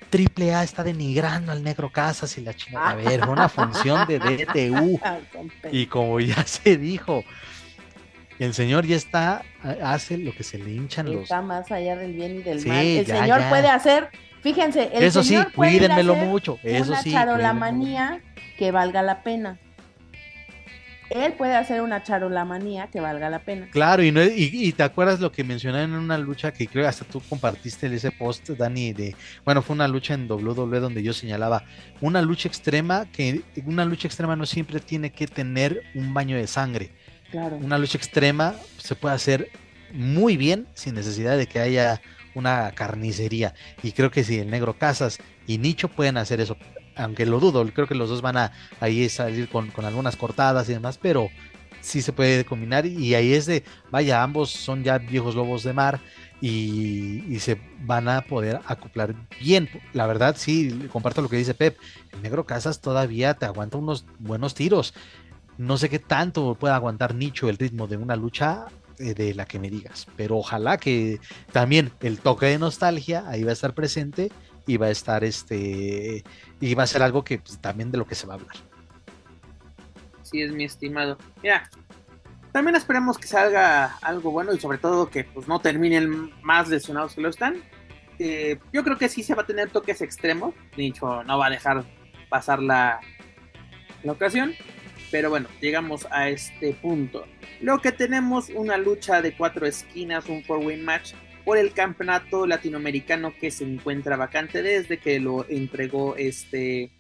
Triple A está denigrando al negro Casas y la chingada. A ver, una función de DTU. Y como ya se dijo, el señor ya está, hace lo que se le hinchan los. Está más allá del bien y del Sí, mal. El ya, señor ya. puede hacer, fíjense, el Eso sí, señor puede a cuídenmelo hacer mucho. Eso una sí. charolamanía que valga la pena. Él puede hacer una charolamanía que valga la pena. Claro, y, no, y, y te acuerdas lo que mencioné en una lucha que creo que hasta tú compartiste ese post, Dani, de, bueno, fue una lucha en WWE donde yo señalaba una lucha extrema, que una lucha extrema no siempre tiene que tener un baño de sangre. Una lucha extrema se puede hacer muy bien sin necesidad de que haya una carnicería. Y creo que si el negro Casas y Nicho pueden hacer eso, aunque lo dudo, creo que los dos van a ahí salir con, con algunas cortadas y demás, pero sí se puede combinar y ahí es de, vaya, ambos son ya viejos lobos de mar y, y se van a poder acoplar bien. La verdad, sí, comparto lo que dice Pep, el negro Casas todavía te aguanta unos buenos tiros. No sé qué tanto pueda aguantar Nicho el ritmo de una lucha eh, de la que me digas, pero ojalá que también el toque de nostalgia ahí va a estar presente y va a estar este y va a ser algo que pues, también de lo que se va a hablar. Sí, es mi estimado. Mira, también esperemos que salga algo bueno y sobre todo que pues no terminen más lesionados que lo están. Eh, yo creo que sí se va a tener toques extremos. Nicho no va a dejar pasar la, la ocasión. Pero bueno, llegamos a este punto. Lo que tenemos una lucha de cuatro esquinas, un four-way match por el campeonato latinoamericano que se encuentra vacante desde que lo entregó este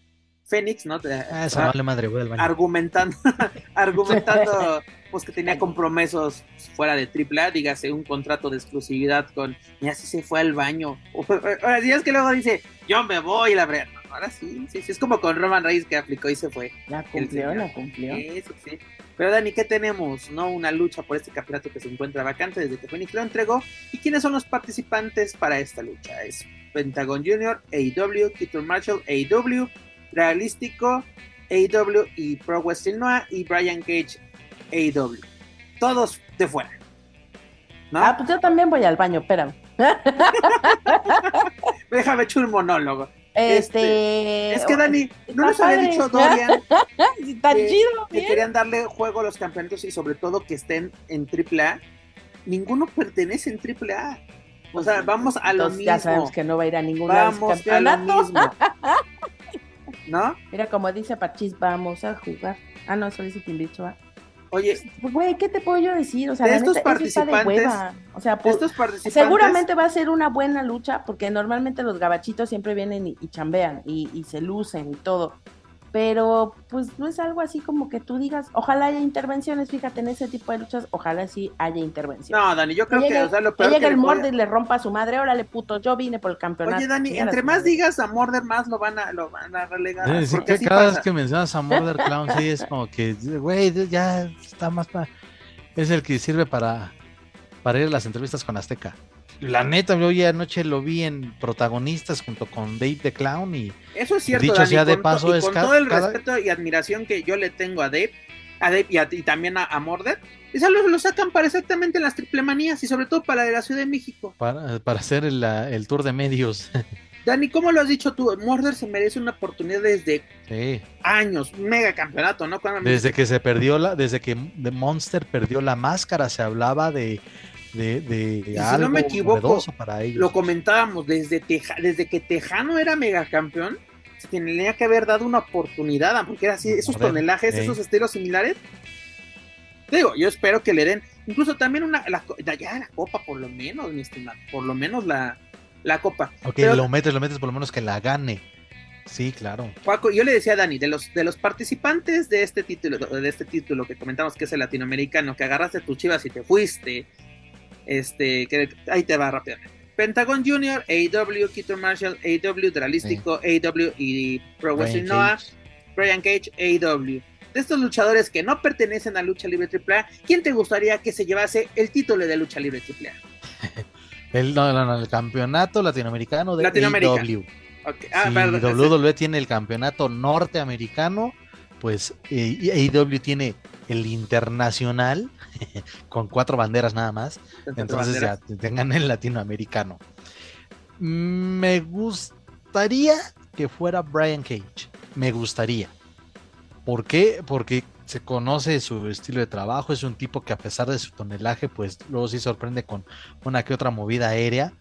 Fénix, ¿no? Ah, esa vale madre, voy al baño. argumentando, argumentando pues que tenía compromisos fuera de AAA, dígase un contrato de exclusividad con y así se fue al baño. Ahora sí es que luego dice, yo me voy, la verdad. Ahora sí, sí, sí, es como con Roman Reigns que aplicó y se fue. La cumplió, la cumplió. Eso sí. Pero Dani, ¿qué tenemos? ¿No? Una lucha por este campeonato que se encuentra vacante desde que Phoenix lo entregó. ¿Y quiénes son los participantes para esta lucha? Es Pentagon Jr., AEW, Keaton Marshall, AEW, Realístico, AEW y Pro Wrestling Noah y Brian Cage, AEW. Todos de fuera. ¿No? Ah, pues yo también voy al baño, espérame. Déjame echar un monólogo. Este. es que Dani, no nos había padre. dicho Dorian Está que- chido, que bien. querían darle juego a los campeonatos y sobre todo que estén en AAA. Ninguno pertenece en AAA. O sea, vamos a lo Entonces, Ya sabemos mismo. que no va a ir a ningún Vamos a lo campeonato. mismo. ¿No? Mira, como dice Pachis, vamos a jugar. Ah, no, eso dice Timbiricho. Oye, güey, ¿qué te puedo yo decir? O sea, de la estos neta, de participantes, hueva. O sea, de por- estos participantes. seguramente va a ser una buena lucha, porque normalmente los gabachitos siempre vienen y, y chambean y, y se lucen y todo. Pero, pues, no es algo así como que tú digas, ojalá haya intervenciones, fíjate, en ese tipo de luchas, ojalá sí haya intervenciones. No, Dani, yo creo que que, o sea, lo que peor que el le puede- morde y le rompa a su madre, órale puto, yo vine por el campeonato. Oye, Dani, entre más madre. digas a Morder, más lo van a, lo van a relegar. Porque que así cada pasa. vez que mencionas a Murder Clown, sí es como que, güey, ya está más para. Es el que sirve para, para ir a las entrevistas con Azteca. La neta, yo hoy anoche lo vi en protagonistas junto con Dave the Clown y Eso es cierto, Dicho Dani, sea de paso, y con todo el cada- respeto y admiración que yo le tengo a Dave, a Dave y, a- y también a, a Mordred, eso lo, lo sacan para exactamente las triple manías y sobre todo para la de la Ciudad de México. para, para hacer el, la- el tour de medios. Dani, ¿cómo lo has dicho tú? Mordred se merece una oportunidad desde Sí. años, mega campeonato, ¿no? Cuando- Desde que se perdió la, desde que The Monster perdió la máscara, se hablaba de, de, de si no me equivoco, para ellos. lo comentábamos, desde, Teja- desde que Tejano era mega campeón, se tenía que haber dado una oportunidad, porque era así, esos Joder, tonelajes, esos estilos similares. Digo, yo espero que le den, incluso también una, la, ya la copa, por lo menos, mi estimado, por lo menos la, la copa. Ok, Pero- lo metes, lo metes por lo menos que la gane. Sí, claro. Paco, yo le decía a Dani, de los, de los participantes de este título, de este título que comentamos que es el latinoamericano, que agarraste tus chivas y te fuiste, este, que ahí te va rápidamente. Pentagon Junior, AEW, Keaton Marshall, AEW, Dralístico, AEW y Pro Wrestling Noah, Cage. Brian Cage, AEW. De estos luchadores que no pertenecen a Lucha Libre AAA, ¿quién te gustaría que se llevase el título de Lucha Libre AAA? El, no, no, no, el campeonato latinoamericano de Latinoamérica. AEW. Ah, si perdón, tiene el campeonato norteamericano, pues eh, AEW tiene el internacional con cuatro banderas nada más. Entonces ya tengan el latinoamericano. Me gustaría que fuera Brian Cage. Me gustaría. ¿Por qué? Porque se conoce su estilo de trabajo. Es un tipo que a pesar de su tonelaje, pues luego sí sorprende con una que otra movida aérea.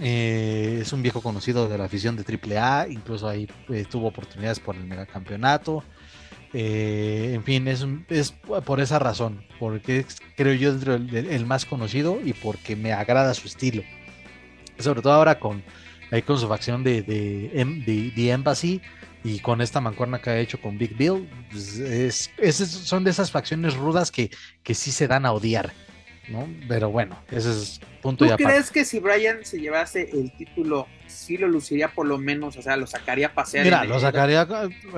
Eh, es un viejo conocido de la afición de AAA. Incluso ahí eh, tuvo oportunidades por el megacampeonato. Eh, en fin, es, es por esa razón, porque es, creo yo del- del- el más conocido y porque me agrada su estilo. Sobre todo ahora con, ahí con su facción de, de, Em- de- Embassy y con esta mancuerna que ha hecho con Big Bill, pues, es, esas son de esas facciones rudas que, que sí se dan a odiar, ¿no? Pero bueno, ese es punto ¿Tú y aparte. crees que si Brian se llevase el título, sí lo luciría por lo menos? O sea, lo sacaría a pasear. Mira, lo sacaría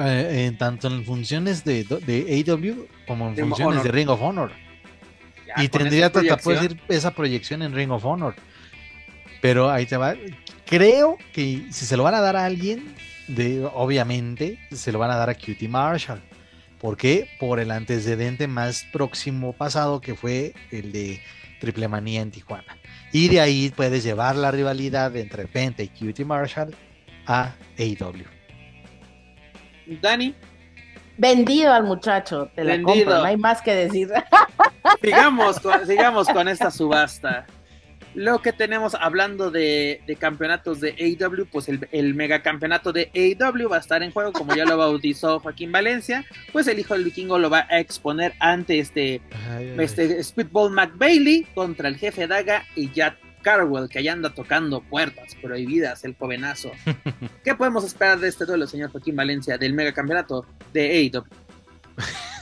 eh, en tanto en funciones de, de AEW como en De funciones Honor. de Ring of Honor. ya y tendría hasta decir esa proyección en Ring of Honor. Pero ahí te va. Creo que si se lo van a dar a alguien, de, obviamente se lo van a dar a QT Marshall. ¿Por qué? Por el antecedente más próximo pasado que fue el de Triple Manía en Tijuana. Y de ahí puedes llevar la rivalidad entre Penta y QT Marshall a AEW. Dani, Vendido al muchacho, te la Vendido. compro, no hay más que decir. sigamos con, sigamos con esta subasta. Lo que tenemos hablando de, de campeonatos de AEW, pues el, el megacampeonato de AEW va a estar en juego, como ya lo bautizó Joaquín Valencia, pues el hijo del vikingo lo va a exponer ante este Ay, ay, este Speedball McBailey contra el jefe Daga y Jack Carwell, que allá anda tocando puertas prohibidas, el jovenazo. ¿Qué podemos esperar de este duelo, señor Joaquín Valencia, del megacampeonato de AEW?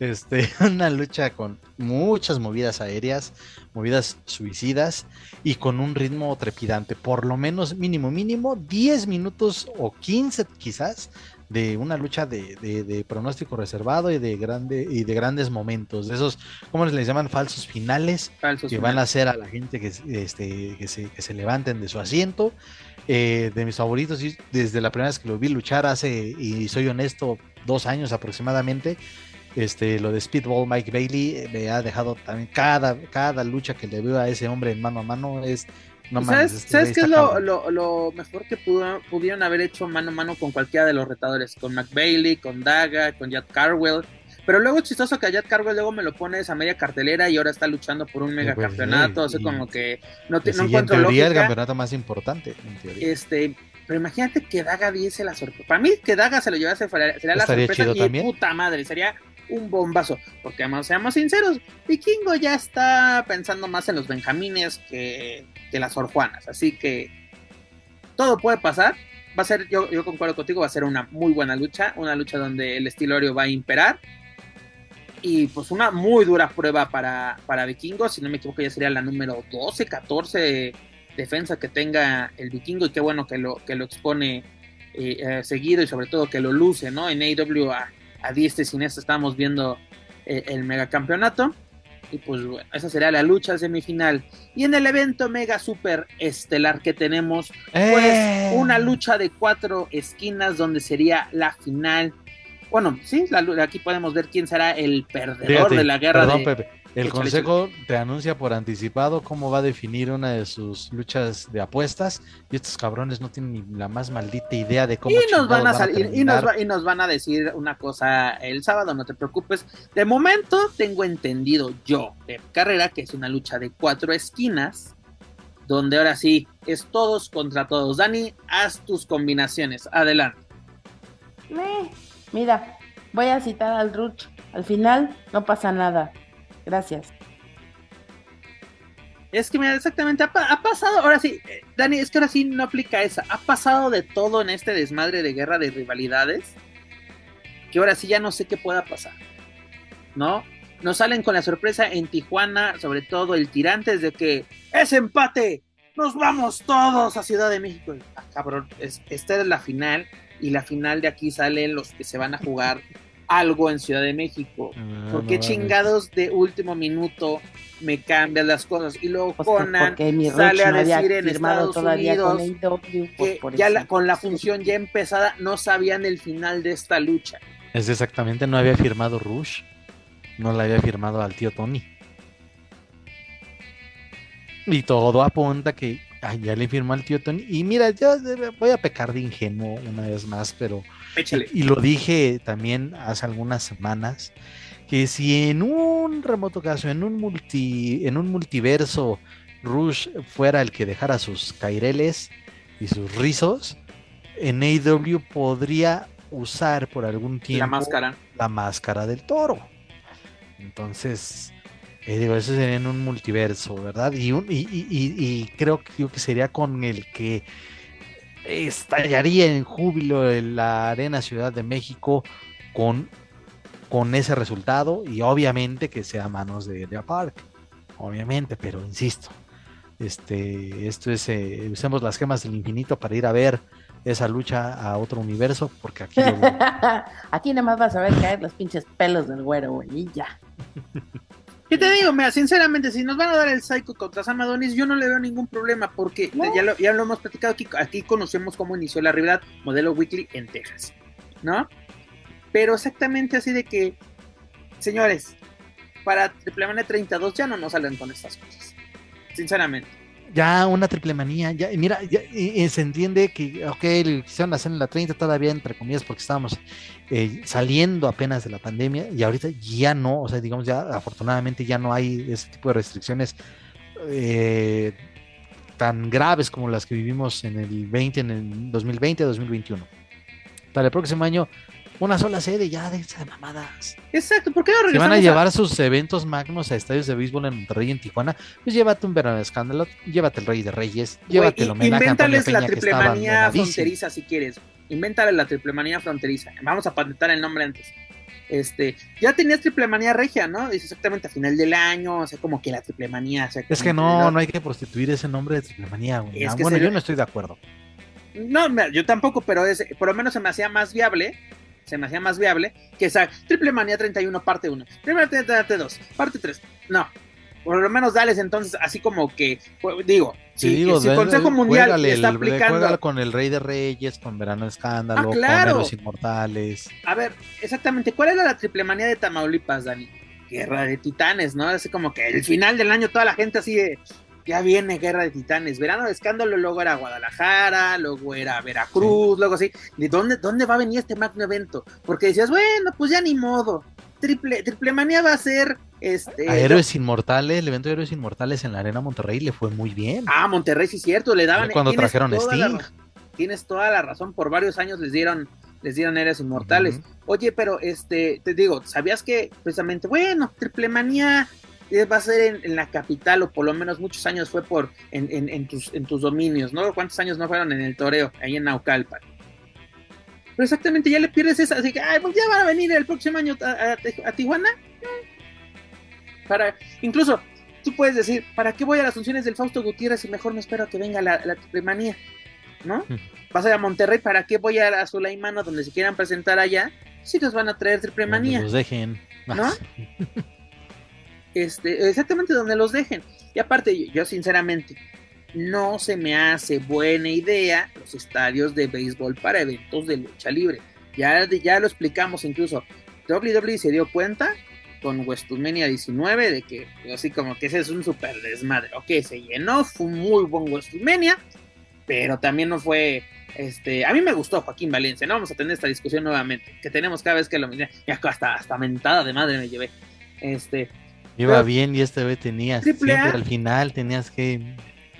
Este, una lucha con muchas movidas aéreas, movidas suicidas y con un ritmo trepidante, por lo menos mínimo, mínimo 10 minutos o 15 quizás de una lucha de, de- de pronóstico reservado y de, grande, y de grandes momentos, de esos, ¿cómo les llaman? Falsos finales Falsos que van a hacer a la gente que, este, que, se, que se levanten de su asiento. Eh, de mis favoritos, y desde la primera vez que lo vi luchar hace, y soy honesto, dos años aproximadamente, este, lo de Speedball Mike Bailey eh, me ha dejado también cada, cada lucha que le veo a ese hombre en mano a mano es... No ¿Sabes, este ¿sabes qué es lo, lo- lo mejor que pudo- pudieron haber hecho mano a mano con cualquiera de los retadores? Con McBailey, con Daga, con Jack Carwell. Pero luego es chistoso que a Jack Carwell luego me lo pones a media cartelera y ahora está luchando por un pues, megacampeonato. sí, así y- como que no, te, no sí, en encuentro teoría el lógica. campeonato más importante, en teoría. Este, pero imagínate que Daga diese la sorpresa. Para mí, que Daga se lo llevase sería la sorpresa y también. puta madre. Sería un bombazo. Porque además, seamos sinceros, Vikingo ya está pensando más en los benjamines que, que las orjuanas. Así que todo puede pasar. Va a ser, yo, yo concuerdo contigo, va a ser una muy buena lucha. Una lucha donde el estilorio va a imperar. Y pues una muy dura prueba para, para Vikingo. Si no me equivoco, ya sería la número 12, 14 defensa que tenga el Vikingo. Y qué bueno que lo, que lo expone eh, eh, seguido y sobre todo que lo luce, ¿no? En AEW a, a diestra y siniestra estamos viendo eh, el megacampeonato. Y pues bueno, esa será la lucha semifinal. Y en el evento mega super estelar que tenemos, pues ¡Eh! una lucha de cuatro esquinas donde sería la final. Bueno, sí, la aquí podemos ver quién será el perdedor Fíjate, de la guerra perdón, de... Pepe. El Échale, consejo te anuncia por anticipado cómo va a definir una de sus luchas de apuestas y estos cabrones no tienen ni la más maldita idea de cómo Y nos van a salir, y nos, va- y nos van a decir una cosa el sábado, no te preocupes. De momento tengo entendido yo, de carrera, que es una lucha de cuatro esquinas, donde ahora sí es todos contra todos. Dani, haz tus combinaciones, adelante. Mira, voy a citar al Ruch. Al final no pasa nada. Gracias. Es que mira, exactamente, ha, ha pasado, ahora sí, eh, Dani, es que ahora sí no aplica esa. Ha pasado de todo en este desmadre de guerra de rivalidades, que ahora sí ya no sé qué pueda pasar. ¿No? Nos salen con la sorpresa en Tijuana, sobre todo el tirantes de que es empate, nos vamos todos a Ciudad de México. Ah, cabrón, es- esta es la final y la final de aquí salen los que se van a jugar algo en Ciudad de México. Ah, ¿Por qué chingados de último minuto me cambian las cosas? Y luego Pues Conan sale a no decir en Estados Unidos con AEW, pues que por ya la- con la función ya empezada no sabían el final de esta lucha. Es exactamente, no había firmado Rush, no le había firmado al tío Tony. Y todo apunta que ay, ya le firmó al tío Tony. Y mira, yo voy a pecar de ingenuo una vez más, pero Échale. y lo dije también hace algunas semanas, que si en un remoto caso, en un multi, en un multiverso, Rush fuera el que dejara sus caireles y sus rizos, en AEW podría usar por algún tiempo La máscara. la máscara del toro. Entonces, eh, digo, eso sería en un multiverso, ¿verdad? Y, un- y, y- y- y creo que, creo que sería con el que estallaría en júbilo en la Arena Ciudad de México con, con ese resultado y obviamente que sea a manos de Elia Park, obviamente, pero insisto, este, esto es, eh, usemos las gemas del infinito para ir a ver esa lucha a otro universo, porque aquí lo- Aquí nada más vas a ver caer los pinches pelos del güero, güey, y ya. ¿Qué te digo? Mira, sinceramente, si nos van a dar el Psycho contra Sam Adonis, yo no le veo ningún problema porque No. ya, lo, ya lo hemos platicado aquí. Aquí conocemos cómo inició la rivalidad modelo weekly en Texas, ¿no? Pero exactamente así de que, señores, para Triple Manía 32 ya no nos salen con estas cosas. Sinceramente. Ya una triple manía, ya, mira, ya, se entiende que, ok, lo quisieron hacer en la 30 todavía, entre comillas, porque estábamos eh, saliendo apenas de la pandemia, y ahorita ya no, o sea, digamos, ya afortunadamente ya no hay ese tipo de restricciones eh, tan graves como las que vivimos en el 20, en el 2020, 2021. Para el próximo año, una sola sede, ya de esas mamadas. Exacto, ¿por qué no Si van a llevar sus eventos magnos a estadios de béisbol en Monterrey y en Tijuana, pues llévate un verano de escándalo, llévate el Rey de Reyes, llévate el homenaje a invéntales la Peña que triple manía fronteriza si quieres. Invéntale la triple manía fronteriza. Vamos a patentar el nombre antes. Este, ya tenías triple manía regia, ¿no? Dice exactamente a final del año, o sea, como que la triple manía. o sea, Es que no, ¿no? no hay que prostituir ese nombre de triple manía, güey. Es Ah, que bueno, se- yo no estoy de acuerdo. No, mira, yo tampoco, pero es, por lo menos se me hacía más viable. Se me hacía más viable que esa Triple Manía 31 parte 1, Triple Manía parte 2, parte 3. No, por lo menos dales entonces así como que, pues, digo, Sí, si, digo, si el Consejo Mundial juégale está el- aplicando, juégalo con el Rey de Reyes, con Verano Escándalo, Ah, claro. con Héroes Inmortales. a ver, exactamente, ¿cuál era la Triple Manía de Tamaulipas, Dani? Guerra de Titanes, ¿no? Así como que el final del año toda la gente así de, ya viene Guerra de Titanes, Verano de Escándalo, luego era Guadalajara, luego era Veracruz, luego así, ¿de dónde, dónde va a venir este magno evento? Porque decías, bueno, pues ya ni modo, Triple, triple Manía va a ser, este... A Héroes Inmortales, el evento de Héroes Inmortales en la Arena Monterrey le fue muy bien. Ah, Monterrey, sí es cierto, le daban... Cuando trajeron Sting. tienes toda la razón, por varios años les dieron les dieron Héroes Inmortales. Oye, pero este, te digo, ¿sabías que precisamente, bueno, Triple Manía va a ser en, la capital, o por lo menos muchos años fue por en, tus, en tus dominios, ¿no? ¿Cuántos años no fueron en el toreo, ahí en Naucalpan? Pero exactamente ya le pierdes esa, así que, ay, pues ya van a venir el próximo año a, Tijuana. Para, incluso, tú puedes decir, ¿para qué voy a las funciones del Fausto Gutiérrez y mejor me espero a que venga la, la triple ¿No? Hmm. Vas a ir a Monterrey, ¿para qué voy a, a Sulaimano donde se quieran presentar allá? Si nos van a traer triple manía. los dejen. ¿No? este, exactamente donde los dejen. Y aparte, yo sinceramente, no se me hace buena idea los estadios de béisbol para eventos de lucha libre. Ya, ya lo explicamos incluso. WWE se dio cuenta con WrestleMania 19 de que así como que ese es un super desmadre. Ok, se llenó, fue un muy buen WrestleMania, pero también no fue este, a mí me gustó Joaquín Valencia, no vamos a tener esta discusión nuevamente, que tenemos cada vez que lo ya hasta hasta mentada de madre me llevé. Este, iba bien y este vez tenías siempre al final tenías que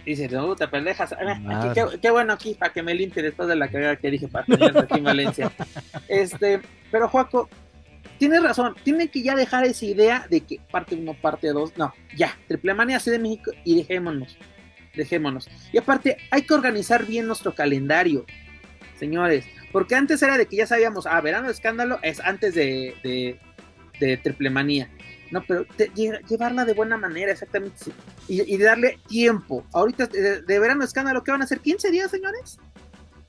Dice, no, te pendejas. Ah, qué, bueno aquí para que me limpie después de la cagada que dije para tener aquí en Valencia. Este, pero Juaco, tienes razón, tiene que ya dejar esa idea de que parte 1, parte 2, no, ya, Triple Manía de México y dejémonos, dejémonos. Y aparte, hay que organizar bien nuestro calendario, señores, porque antes era de que ya sabíamos, ah, verano escándalo es antes de, de, de Triple Manía. No, pero llevarla de buena manera, exactamente. Y, darle tiempo. Ahorita de, verano escándalo, ¿qué van a hacer? ¿15 días, señores?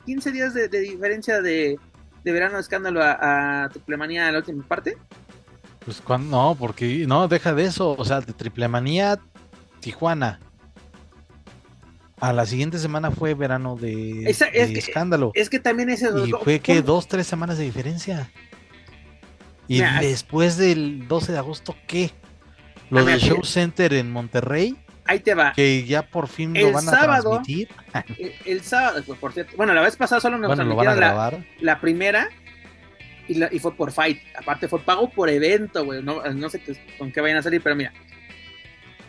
¿15 días de, diferencia de, verano escándalo a, a Triplemanía la última parte? Pues cuando, no, porque no, deja de eso. O sea, de Triplemanía, Tijuana. A la siguiente semana fue verano de, escándalo. Es que también ese. Y fue que dos, tres semanas de diferencia. Y después del 12 de agosto, ¿qué? Lo del Show Center en Monterrey. Ahí te va. Que ya por fin lo van a transmitir. El, sábado, pues, por cierto. Bueno, la vez pasada solo nos transmitieron la, la, primera y, y, fue por fight. Aparte fue pago por evento, güey. No, no sé con qué vayan a salir, pero mira.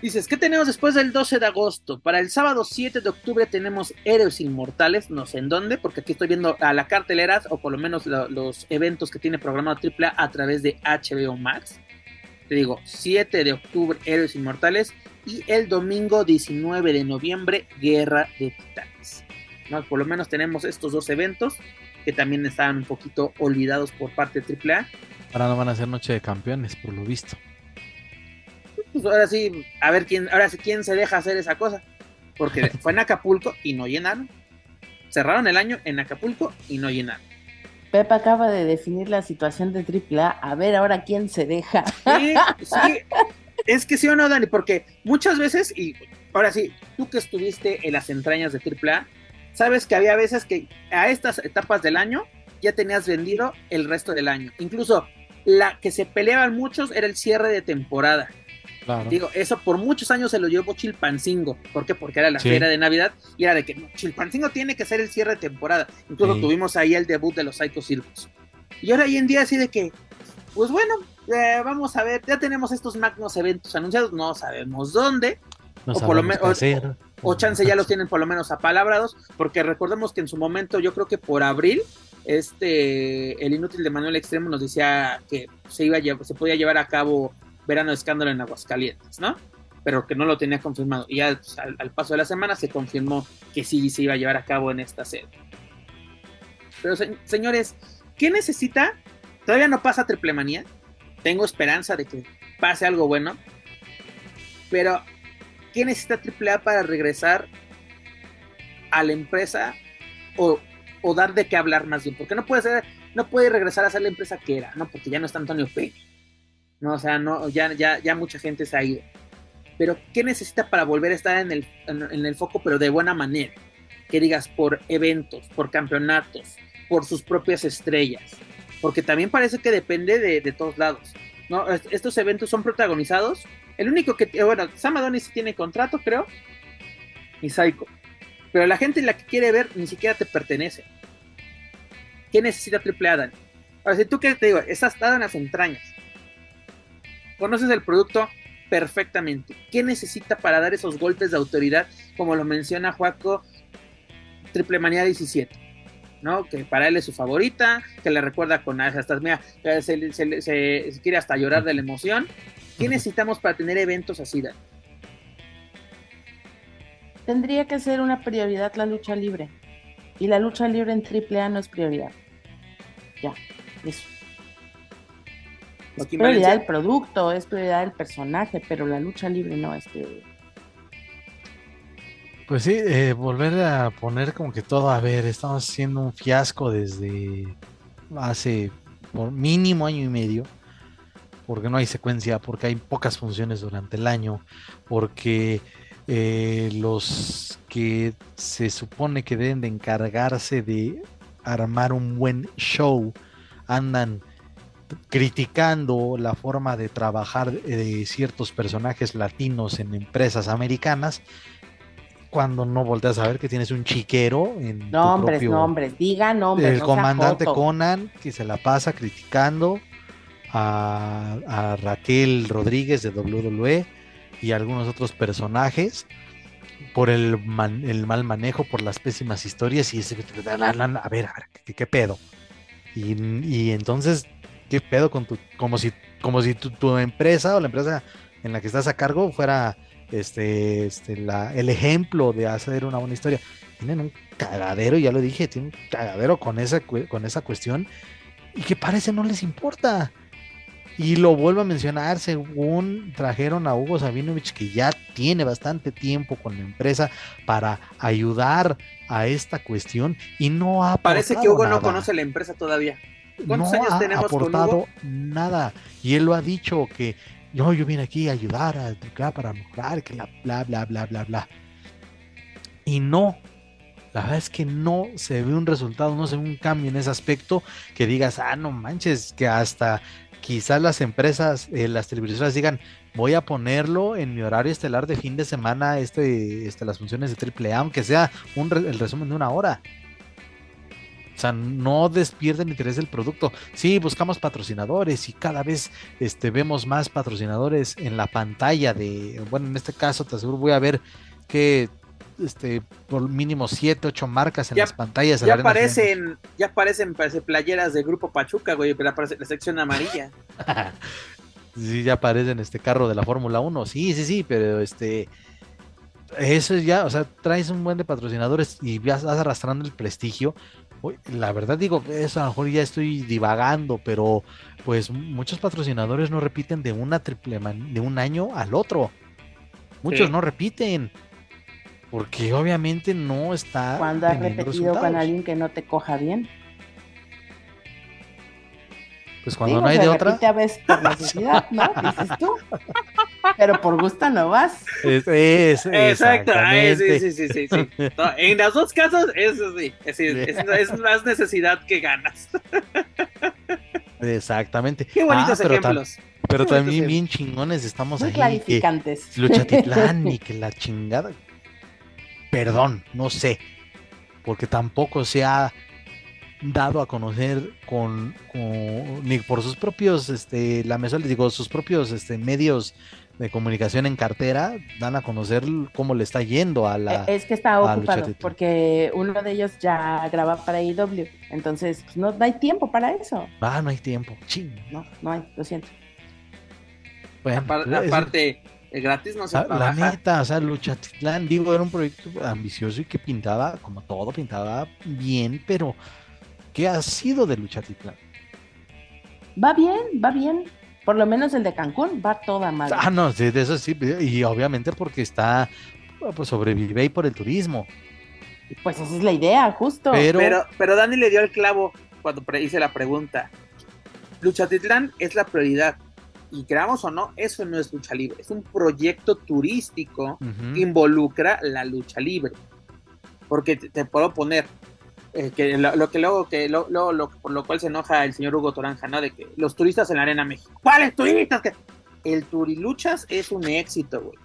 Dices, ¿qué tenemos después del 12 de agosto? Para el sábado 7 de octubre tenemos Héroes Inmortales, no sé en dónde, porque aquí estoy viendo a la cartelera, o por lo menos los eventos que tiene programado AAA a través de HBO Max. Te digo, 7 de octubre Héroes Inmortales y el domingo 19 de noviembre Guerra de Titanes. ¿No? Por lo menos tenemos estos dos eventos que también estaban un poquito olvidados por parte de AAA. Ahora no van a ser Noche de Campeones, por lo visto pues ahora sí, a ver quién, ahora sí quién se deja hacer esa cosa. Porque fue en Acapulco y no llenaron. Cerraron el año en Acapulco y no llenaron. Pepa acaba de definir la situación de AAA. A ver ahora quién se deja. Sí, sí. Es que sí o no, Dani, porque muchas veces, y ahora sí, tú que estuviste en las entrañas de AAA, sabes que había veces que a estas etapas del año ya tenías vendido el resto del año. Incluso la que se peleaban muchos era el cierre de temporada. Digo, eso por muchos años se lo llevó Chilpancingo. ¿Por qué? Porque era la feria de Navidad y era de que Chilpancingo tiene que ser el cierre de temporada. Incluso tuvimos ahí el debut de los Psycho Circus. Y ahora hoy en día así de que, pues bueno, eh, vamos a ver, ya tenemos estos magnos eventos anunciados, no sabemos dónde. o por lo menos o, chance ya los tienen por lo menos apalabrados, porque recordemos que en su momento, yo creo que por abril, este el inútil de Manuel Extremo nos decía que se iba a, se podía llevar a cabo verano escándalo en Aguascalientes, ¿no? Pero que no lo tenía confirmado. Y pues, al, paso de la semana se confirmó que sí se iba a llevar a cabo en esta sede. Pero señores, ¿qué necesita? Todavía no pasa triple manía. Tengo esperanza de que pase algo bueno. Pero, ¿qué necesita AAA para regresar a la empresa o, dar de qué hablar más bien? Porque no puede ser, no puede regresar a ser la empresa que era, ¿no? Porque ya no está Antonio Peña. ¿No? O sea, no, ya, ya, ya mucha gente se ha ido. Pero, ¿qué necesita para volver a estar en el, en, el foco, pero de buena manera? Que digas, por eventos, por campeonatos, por sus propias estrellas. Porque también parece que depende de, de todos lados. ¿no? Estos eventos son protagonizados. El único que, bueno, Sam Adonis tiene contrato, creo. Y Psycho. Pero la gente la que quiere ver ni siquiera te pertenece. ¿Qué necesita Triple A, Dani? Ahora, si tú que te digo, estás estado en las entrañas Conoces el producto perfectamente. ¿Qué necesita para dar esos golpes de autoridad? Como lo menciona Juaco, Triple Manía 17. ¿no? Que para él es su favorita, que le recuerda con hasta, mira, se, se, se, quiere hasta llorar de la emoción. ¿Qué necesitamos para tener eventos así, Dan? Tendría que ser una prioridad la lucha libre. Y la lucha libre en AAA no es prioridad. Ya, eso. Es prioridad del producto, es prioridad del personaje, pero la lucha libre no es prioridad. Pues sí, eh, volver a poner como que todo, a ver, estamos haciendo un fiasco desde hace por mínimo año y medio, porque no hay secuencia, porque hay pocas funciones durante el año, porque eh, los que se supone que deben de encargarse de armar un buen show andan criticando la forma de trabajar de ciertos personajes latinos en empresas americanas cuando no volteas a ver que tienes un chiquero en nombres, nombres, diga nombres. El comandante Conan que se la pasa criticando a, Raquel Rodríguez de WWE y algunos otros personajes por el, el mal manejo, por las pésimas historias y ese a ver, a ver, ¿qué, pedo? Y, entonces, ¿qué pedo con tu, como si, como si tu empresa o la empresa en la que estás a cargo fuera este, este, la, el ejemplo de hacer una buena historia. Tienen un cagadero, ya lo dije, tienen un cagadero con esa, con esa cuestión y que parece no les importa. Y lo vuelvo a mencionar, según trajeron a Hugo Sabinovich, que ya tiene bastante tiempo con la empresa para ayudar a esta cuestión y no ha Parece que Hugo no conoce la empresa todavía. ¿Cuántos no ha aportado nada. Y él lo ha dicho que yo, yo vine aquí a ayudar a educar para mejorar, que la bla, bla, bla, bla, bla. Y no, la verdad es que no se ve un resultado, no se ve un cambio en ese aspecto que digas, ah, no manches, que hasta quizás las empresas, eh, las televisoras digan, voy a ponerlo en mi horario estelar de fin de semana, este, este las funciones de AAA, aunque sea un el resumen de una hora. O sea, no despierden el interés del producto. Sí, buscamos patrocinadores y cada vez este, vemos más patrocinadores en la pantalla de, bueno, en este caso te aseguro voy a ver que este, por mínimo 7, 8 marcas en las pantallas. Ya aparecen, ya aparecen parece, playeras de Grupo Pachuca, güey, pero aparece la sección amarilla. sí, ya aparecen este carro de la Fórmula 1, sí, sí, sí, pero este eso es ya, o sea, traes un buen de patrocinadores y vas arrastrando el prestigio la verdad digo, eso a lo mejor ya estoy divagando, pero pues muchos patrocinadores no repiten de una triple de un año al otro. Muchos no repiten. Porque obviamente no está. Cuando has repetido con alguien que no te coja bien. Pues cuando no hay de otra. a veces por necesidad, ¿no? Dices tú. Pero por gusto no vas. Es, Exacto, sí, sí, sí, sí, sí. en los dos casos, eso sí. Es, es, más necesidad que ganas. Exactamente. Qué bonitos ah, ejemplos. Pero, también bien chingones estamos Muy clarificantes. Luchatitlán y que la chingada. Perdón, no sé. Porque tampoco se ha dado a conocer con, ni por sus propios este la les digo sus propios este medios de comunicación en cartera dan a conocer cómo le está yendo a la e, es que está ocupado porque uno de ellos ya graba para IW entonces pues, no, hay tiempo para eso. Ah no hay tiempo. No no hay lo siento. Bueno, aparte, gratis no se la, la neta o sea Luchatitlán digo era un proyecto ambicioso y que pintaba como todo pintaba bien pero ¿Qué ha sido de Luchatitlán? Va bien, va bien. Por lo menos el de Cancún va toda mal. Ah, no, de eso sí. Y obviamente porque está, pues sobrevive ahí por el turismo. Pues esa es la idea, justo. Pero, pero, Dani le dio el clavo cuando hice la pregunta. Luchatitlán es la prioridad. Y creamos o no, eso no es lucha libre. Es un proyecto turístico que involucra la lucha libre. Porque te puedo poner, eh, que lo, que luego, que lo, lo, por lo cual se enoja el señor Hugo Toranja, ¿no? De que los turistas en la Arena México. ¿Cuáles turistas? Que... El Turiluchas es un éxito, güey.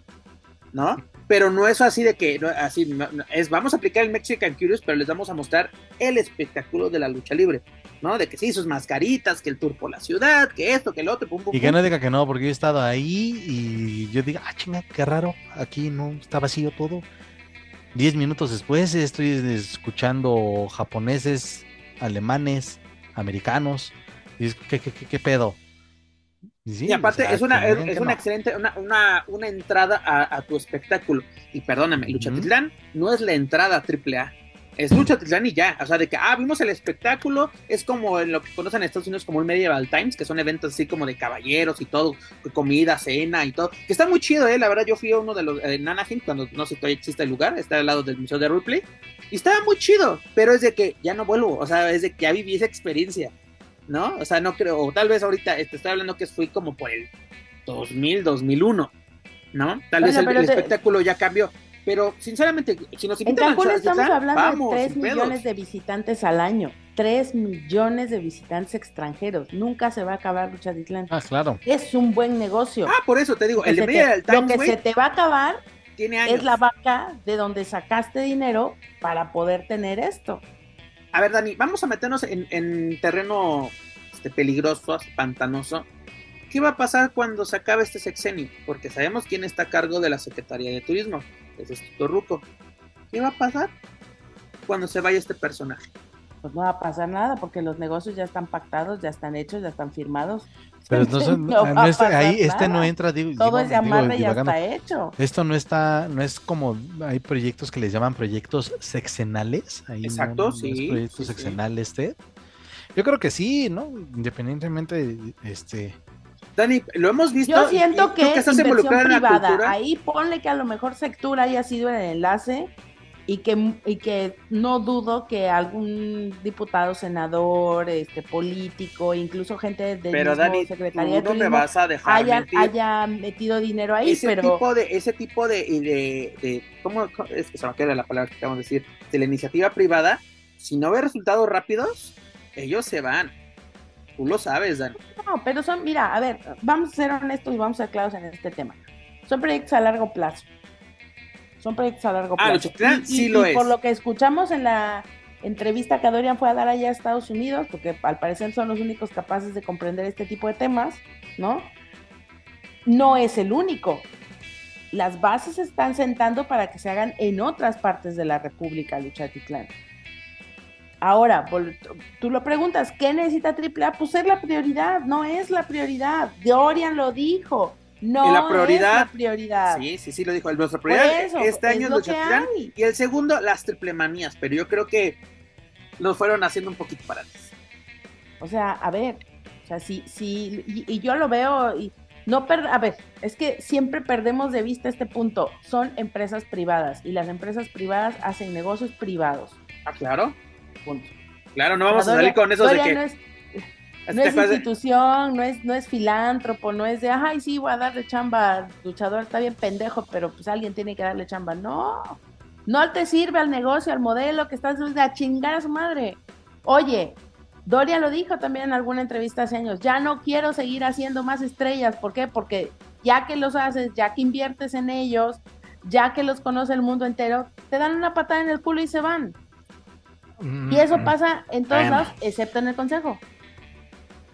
¿No? Pero no es así de que, así, es, vamos a aplicar el Mexican Curious, pero les vamos a mostrar el espectáculo de la lucha libre, ¿no? De que sí, sus mascaritas, que el tour por la ciudad, que esto, que el otro, Y que no diga que no, porque yo he estado ahí y yo digo, ah, chinga, qué raro, aquí no está vacío todo. Diez minutos después estoy escuchando japoneses, alemanes, americanos. Y es, ¿qué, qué, qué, qué pedo? Sí, y aparte es una, es, es una no. excelente, una, una, una entrada a, a, tu espectáculo. Y perdóname, Lucha uh -huh. Titlán no es la entrada a AAA. Es Lucha Titlán y ya. O sea, de que, ah, vimos el espectáculo. Es como en lo que conocen en Estados Unidos como el Medieval Times, que son eventos así como de caballeros y todo, comida, cena y todo. Que está muy chido, ¿eh? La verdad, yo fui a uno de los en Anaheim, cuando no sé todavía existe el lugar, está al lado del Museo de Ripley. Y estaba muy chido, pero es de que ya no vuelvo. O sea, es de que ya viví esa experiencia. ¿no? O sea, no creo, o tal vez ahorita te estoy hablando que fui como por el 2000, 2001, ¿no? Tal bueno, vez el, el te... espectáculo ya cambió. Pero sinceramente, si nos invitan en Cancún a estamos hablando vamos, de 3 millones pedos. de visitantes al año. 3 millones de visitantes extranjeros. Nunca se va a acabar Luchaditlán. Ah, claro. Es un buen negocio. Ah, por eso te digo, el de media del Lo que se te va a acabar tiene años. es la vaca de donde sacaste dinero para poder tener esto. A ver, Dani, vamos a meternos en, en terreno este, peligroso, pantanoso. ¿Qué va a pasar cuando se acabe este sexenio? Porque sabemos quién está a cargo de la Secretaría de Turismo, es Estuto Ruco. ¿Qué va a pasar cuando se vaya este personaje? Pues no va a pasar nada porque los negocios ya están pactados, ya están hechos, ya están firmados. Pero no, son, no, no es, ahí este no entra, digo, todo es llamarle ya está hecho. Esto no está, no es como hay proyectos que les llaman proyectos sexenales. Ahí Exacto, no, sí. proyectos sí, sexenales, sí. Este. Yo creo que sí, ¿no? Independientemente, este. Dani, lo hemos visto. Yo siento que, que estás inversión privada. Ahí ponle que a lo mejor Sectur haya sido el enlace y que, y que no dudo que algún diputado, senador, este político, incluso gente de pero Dani, Secretaría tú no me vas a dejar haya, mentir. haya metido dinero ahí, ese pero tipo de ese tipo de, de, de ¿cómo, es que se me queda la palabra que acabamos de decir? De la iniciativa privada, si no ve resultados rápidos, ellos se van. Tú lo sabes, Dani. No, pero son, mira, a ver, vamos a ser honestos y vamos a ser claros en este tema. Son proyectos a largo plazo son proyectos a largo plazo. Ah, Luchitlán y, sí y, lo y es. por lo que escuchamos en la entrevista que Dorian fue a dar allá a Estados Unidos, porque al parecer son los únicos capaces de comprender este tipo de temas, ¿no? No es el único. Las bases se están sentando para que se hagan en otras partes de la República, Luchatitlán. Ahora, tú lo preguntas, ¿qué necesita AAA? Pues es la prioridad, no es la prioridad. Dorian lo dijo no la prioridad, es la prioridad. Sí, sí, sí, lo dijo. Nuestra prioridad eso, este año es. Y el segundo, las triplemanías. Pero yo creo que lo fueron haciendo un poquito para atrás. O sea, a ver, o sea, sí, sí, y, y yo lo veo, y no per a ver, es que siempre perdemos de vista este punto. Son empresas privadas y las empresas privadas hacen negocios privados. Ah, claro. Punto. Claro, no vamos a salir con eso de que. No es, no es institución, no es, no es filántropo, no es de, ay, sí, voy a darle chamba al luchador, está bien pendejo, pero pues alguien tiene que darle chamba. No, no te sirve al negocio, al modelo que estás a chingar a su madre. Oye, Doria lo dijo también en alguna entrevista hace años, ya no quiero seguir haciendo más estrellas. ¿Por qué? Porque ya que los haces, ya que inviertes en ellos, ya que los conoce el mundo entero, te dan una patada en el culo y se van. Y eso pasa en todos bueno. lados, excepto en el consejo.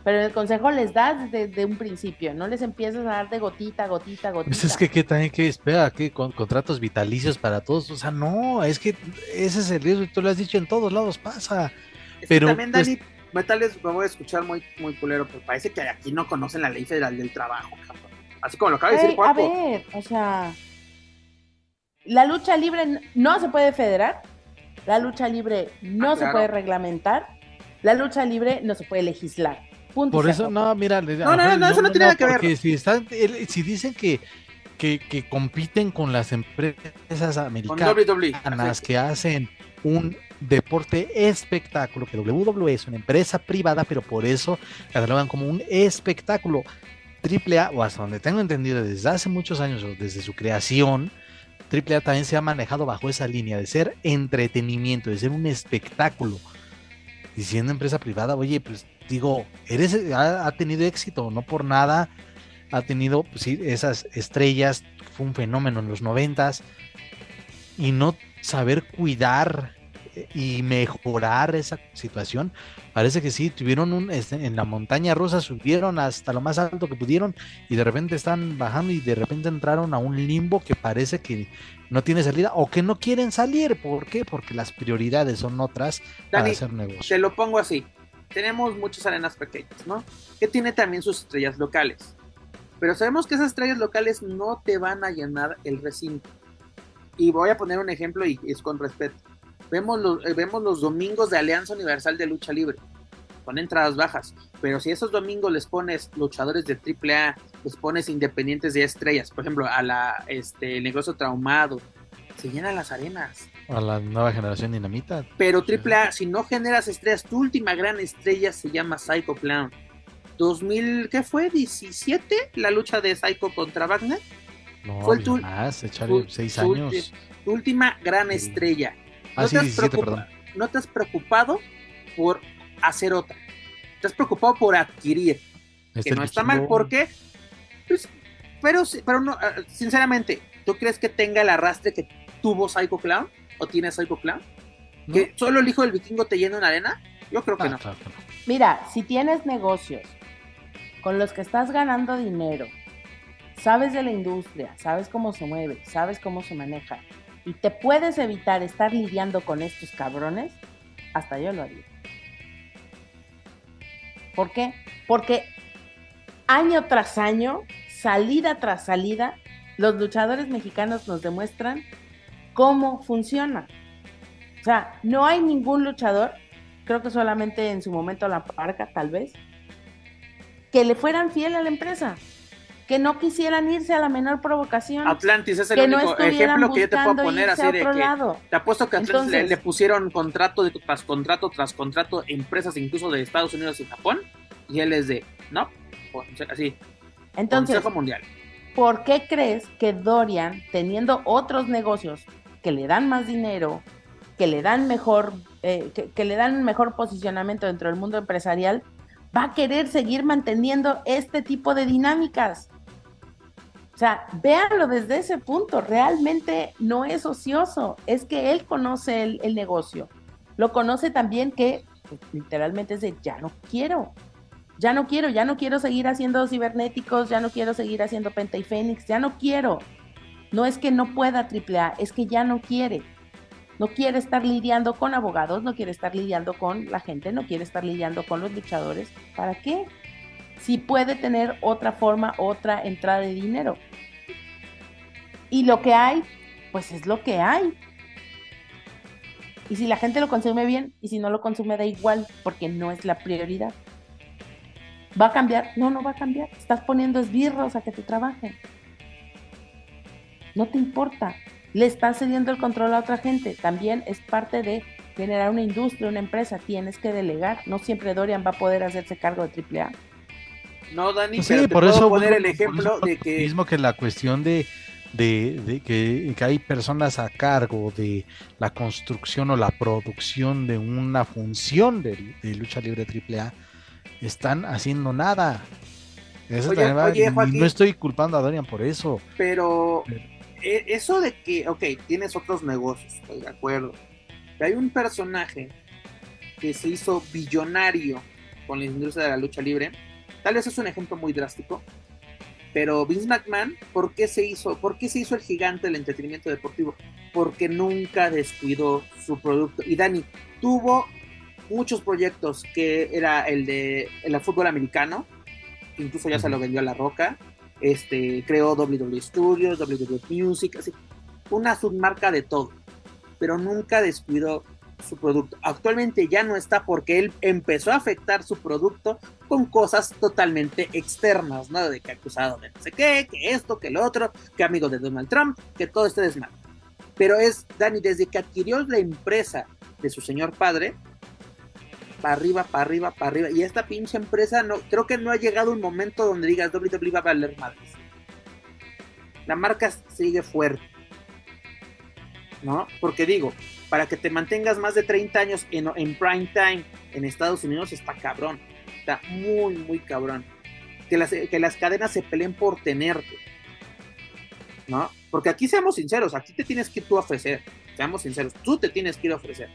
Pero en el consejo les das desde un principio, no les empiezas a dar de gotita, gotita, gotita. Pues es que, que también que espera, que con contratos vitalicios para todos, o sea, no, es que ese es el riesgo, tú lo has dicho, en todos lados pasa. Es pero que también, Dani, pues, tal vez me voy a escuchar muy, muy culero, pero parece que aquí no conocen la ley federal del trabajo, cabrón. Así como lo acaba de decir A ver, o sea, la lucha libre no se puede federar, la lucha libre no ah, se claro. puede reglamentar, la lucha libre no se puede legislar. Punto Por eso, no, mira, no, no, no, no, eso no tiene nada que ver. Si, están, si dicen que, que, que, compiten con las empresas americanas que hacen un deporte espectáculo, que WWE es una empresa privada, pero por eso catalogan como un espectáculo. AAA, o hasta donde tengo entendido desde hace muchos años, o desde su creación, AAA también se ha manejado bajo esa línea de ser entretenimiento, de ser un espectáculo. Y siendo empresa privada, oye, pues digo, eres, ha, tenido éxito, no por nada, ha tenido pues, esas estrellas, fue un fenómeno en los noventas, y no saber cuidar y mejorar esa situación. Parece que sí, tuvieron un, este, en la montaña rusa, subieron hasta lo más alto que pudieron y de repente están bajando y de repente entraron a un limbo que parece que no tiene salida o que no quieren salir. ¿Por qué? Porque las prioridades son otras para hacer negocio. Te lo pongo así. Tenemos muchas arenas pequeñas, ¿no? Que tiene también sus estrellas locales. Pero sabemos que esas estrellas locales no te van a llenar el recinto. Y voy a poner un ejemplo y es con respeto. Vemos los, eh, vemos los domingos de Alianza Universal de Lucha Libre, con entradas bajas. Pero si esos domingos les pones luchadores de AAA, les pones independientes de estrellas, por ejemplo, a la este el negocio traumado, se llenan las arenas. A la nueva generación dinamita. Pero AAA, si no generas estrellas, tu última gran estrella se llama Psycho Clown. 2000, ¿qué fue? ¿17? La lucha de Psycho contra Wagner. No, fue tu, más, echarle seis años. Tu última gran estrella. Ah, no, te has no te has preocupado por hacer otra. Te has preocupado por adquirir. que no está mal, ¿por qué? Pues, pero, pero no, ah, sinceramente, ¿tú crees que tenga el arrastre que tuvo Psycho Clown? ¿O tiene Psycho Clown? ¿Que solo el hijo del vikingo te llena una arena? Yo creo que ah, no. Mira, si tienes negocios con los que estás ganando dinero, sabes de la industria, sabes cómo se mueve, sabes cómo se maneja, y te puedes evitar estar lidiando con estos cabrones, hasta yo lo haría. ¿Por qué? Porque año tras año, salida tras salida, los luchadores mexicanos nos demuestran cómo funciona. O sea, no hay ningún luchador, creo que solamente en su momento la parca, tal vez, que le fueran fiel a la empresa, que no quisieran irse a la menor provocación. Atlantis es el único ejemplo que yo te puedo poner así de que te apuesto que Atlantis le, pusieron contrato tras contrato tras contrato empresas incluso de Estados Unidos y Japón y él es de no, así. Entonces, Consejo Mundial. ¿Por qué crees que Dorian, teniendo otros negocios que le dan más dinero, que le dan mejor, eh, que le dan mejor posicionamiento dentro del mundo empresarial, va a querer seguir manteniendo este tipo de dinámicas. O sea, véanlo desde ese punto, realmente no es ocioso, es que él conoce el, negocio, lo conoce también que pues, literalmente es de ya no quiero, ya no quiero, ya no quiero seguir haciendo cibernéticos, ya no quiero seguir haciendo Penta y Fénix, ya no quiero. No es que no pueda AAA, es que ya no quiere no quiere estar lidiando con abogados, no quiere estar lidiando con la gente, no quiere estar lidiando con los luchadores. ¿Para qué? Si puede tener otra forma, otra entrada de dinero. Y lo que hay, pues es lo que hay. Y si la gente lo consume bien y si no lo consume da igual porque no es la prioridad. ¿Va a cambiar? No, no va a cambiar. Estás poniendo esbirros a que te trabajen. No te importa le estás cediendo el control a otra gente. También es parte de generar una industria, una empresa. Tienes que delegar. No siempre Dorian va a poder hacerse cargo de AAA. No, Dani, pues sí, por eso poner el ejemplo de que. Mismo que la cuestión de, de, que, hay personas a cargo de la construcción o la producción de una función de, lucha libre AAA están haciendo nada. no estoy culpando a Dorian por eso. pero e, eso de que, ok, tienes otros negocios, estoy de acuerdo. Pero hay un personaje que se hizo billonario con la industria de la lucha libre. Tal vez es un ejemplo muy drástico. Pero Vince McMahon, ¿por qué se hizo, por qué se hizo el gigante del entretenimiento deportivo? Porque nunca descuidó su producto. Y Dani tuvo muchos proyectos que era el de el fútbol americano, incluso ya se lo vendió a La Roca, este, creó WWE Studios, WWE Music, así, una submarca de todo, pero nunca descuidó su producto. Actualmente ya no está porque él empezó a afectar su producto con cosas totalmente externas, ¿no? De que acusado de no sé qué, que esto, que lo otro, que amigo de Donald Trump, que todo este desmadre. Pero es, Dani, desde que adquirió la empresa de su señor padre, para arriba, para arriba, para arriba. Y esta pinche empresa, no, creo que no ha llegado un momento donde digas WWE va a valer madres. La marca sigue fuerte. ¿No? Porque digo, para que te mantengas más de 30 años en, prime time en Estados Unidos está cabrón. Está muy, muy cabrón. Que las, que las cadenas se peleen por tenerte. ¿no? Porque aquí seamos sinceros, aquí te tienes que tú ofrecer, seamos sinceros, tú te tienes que ir a ofrecer.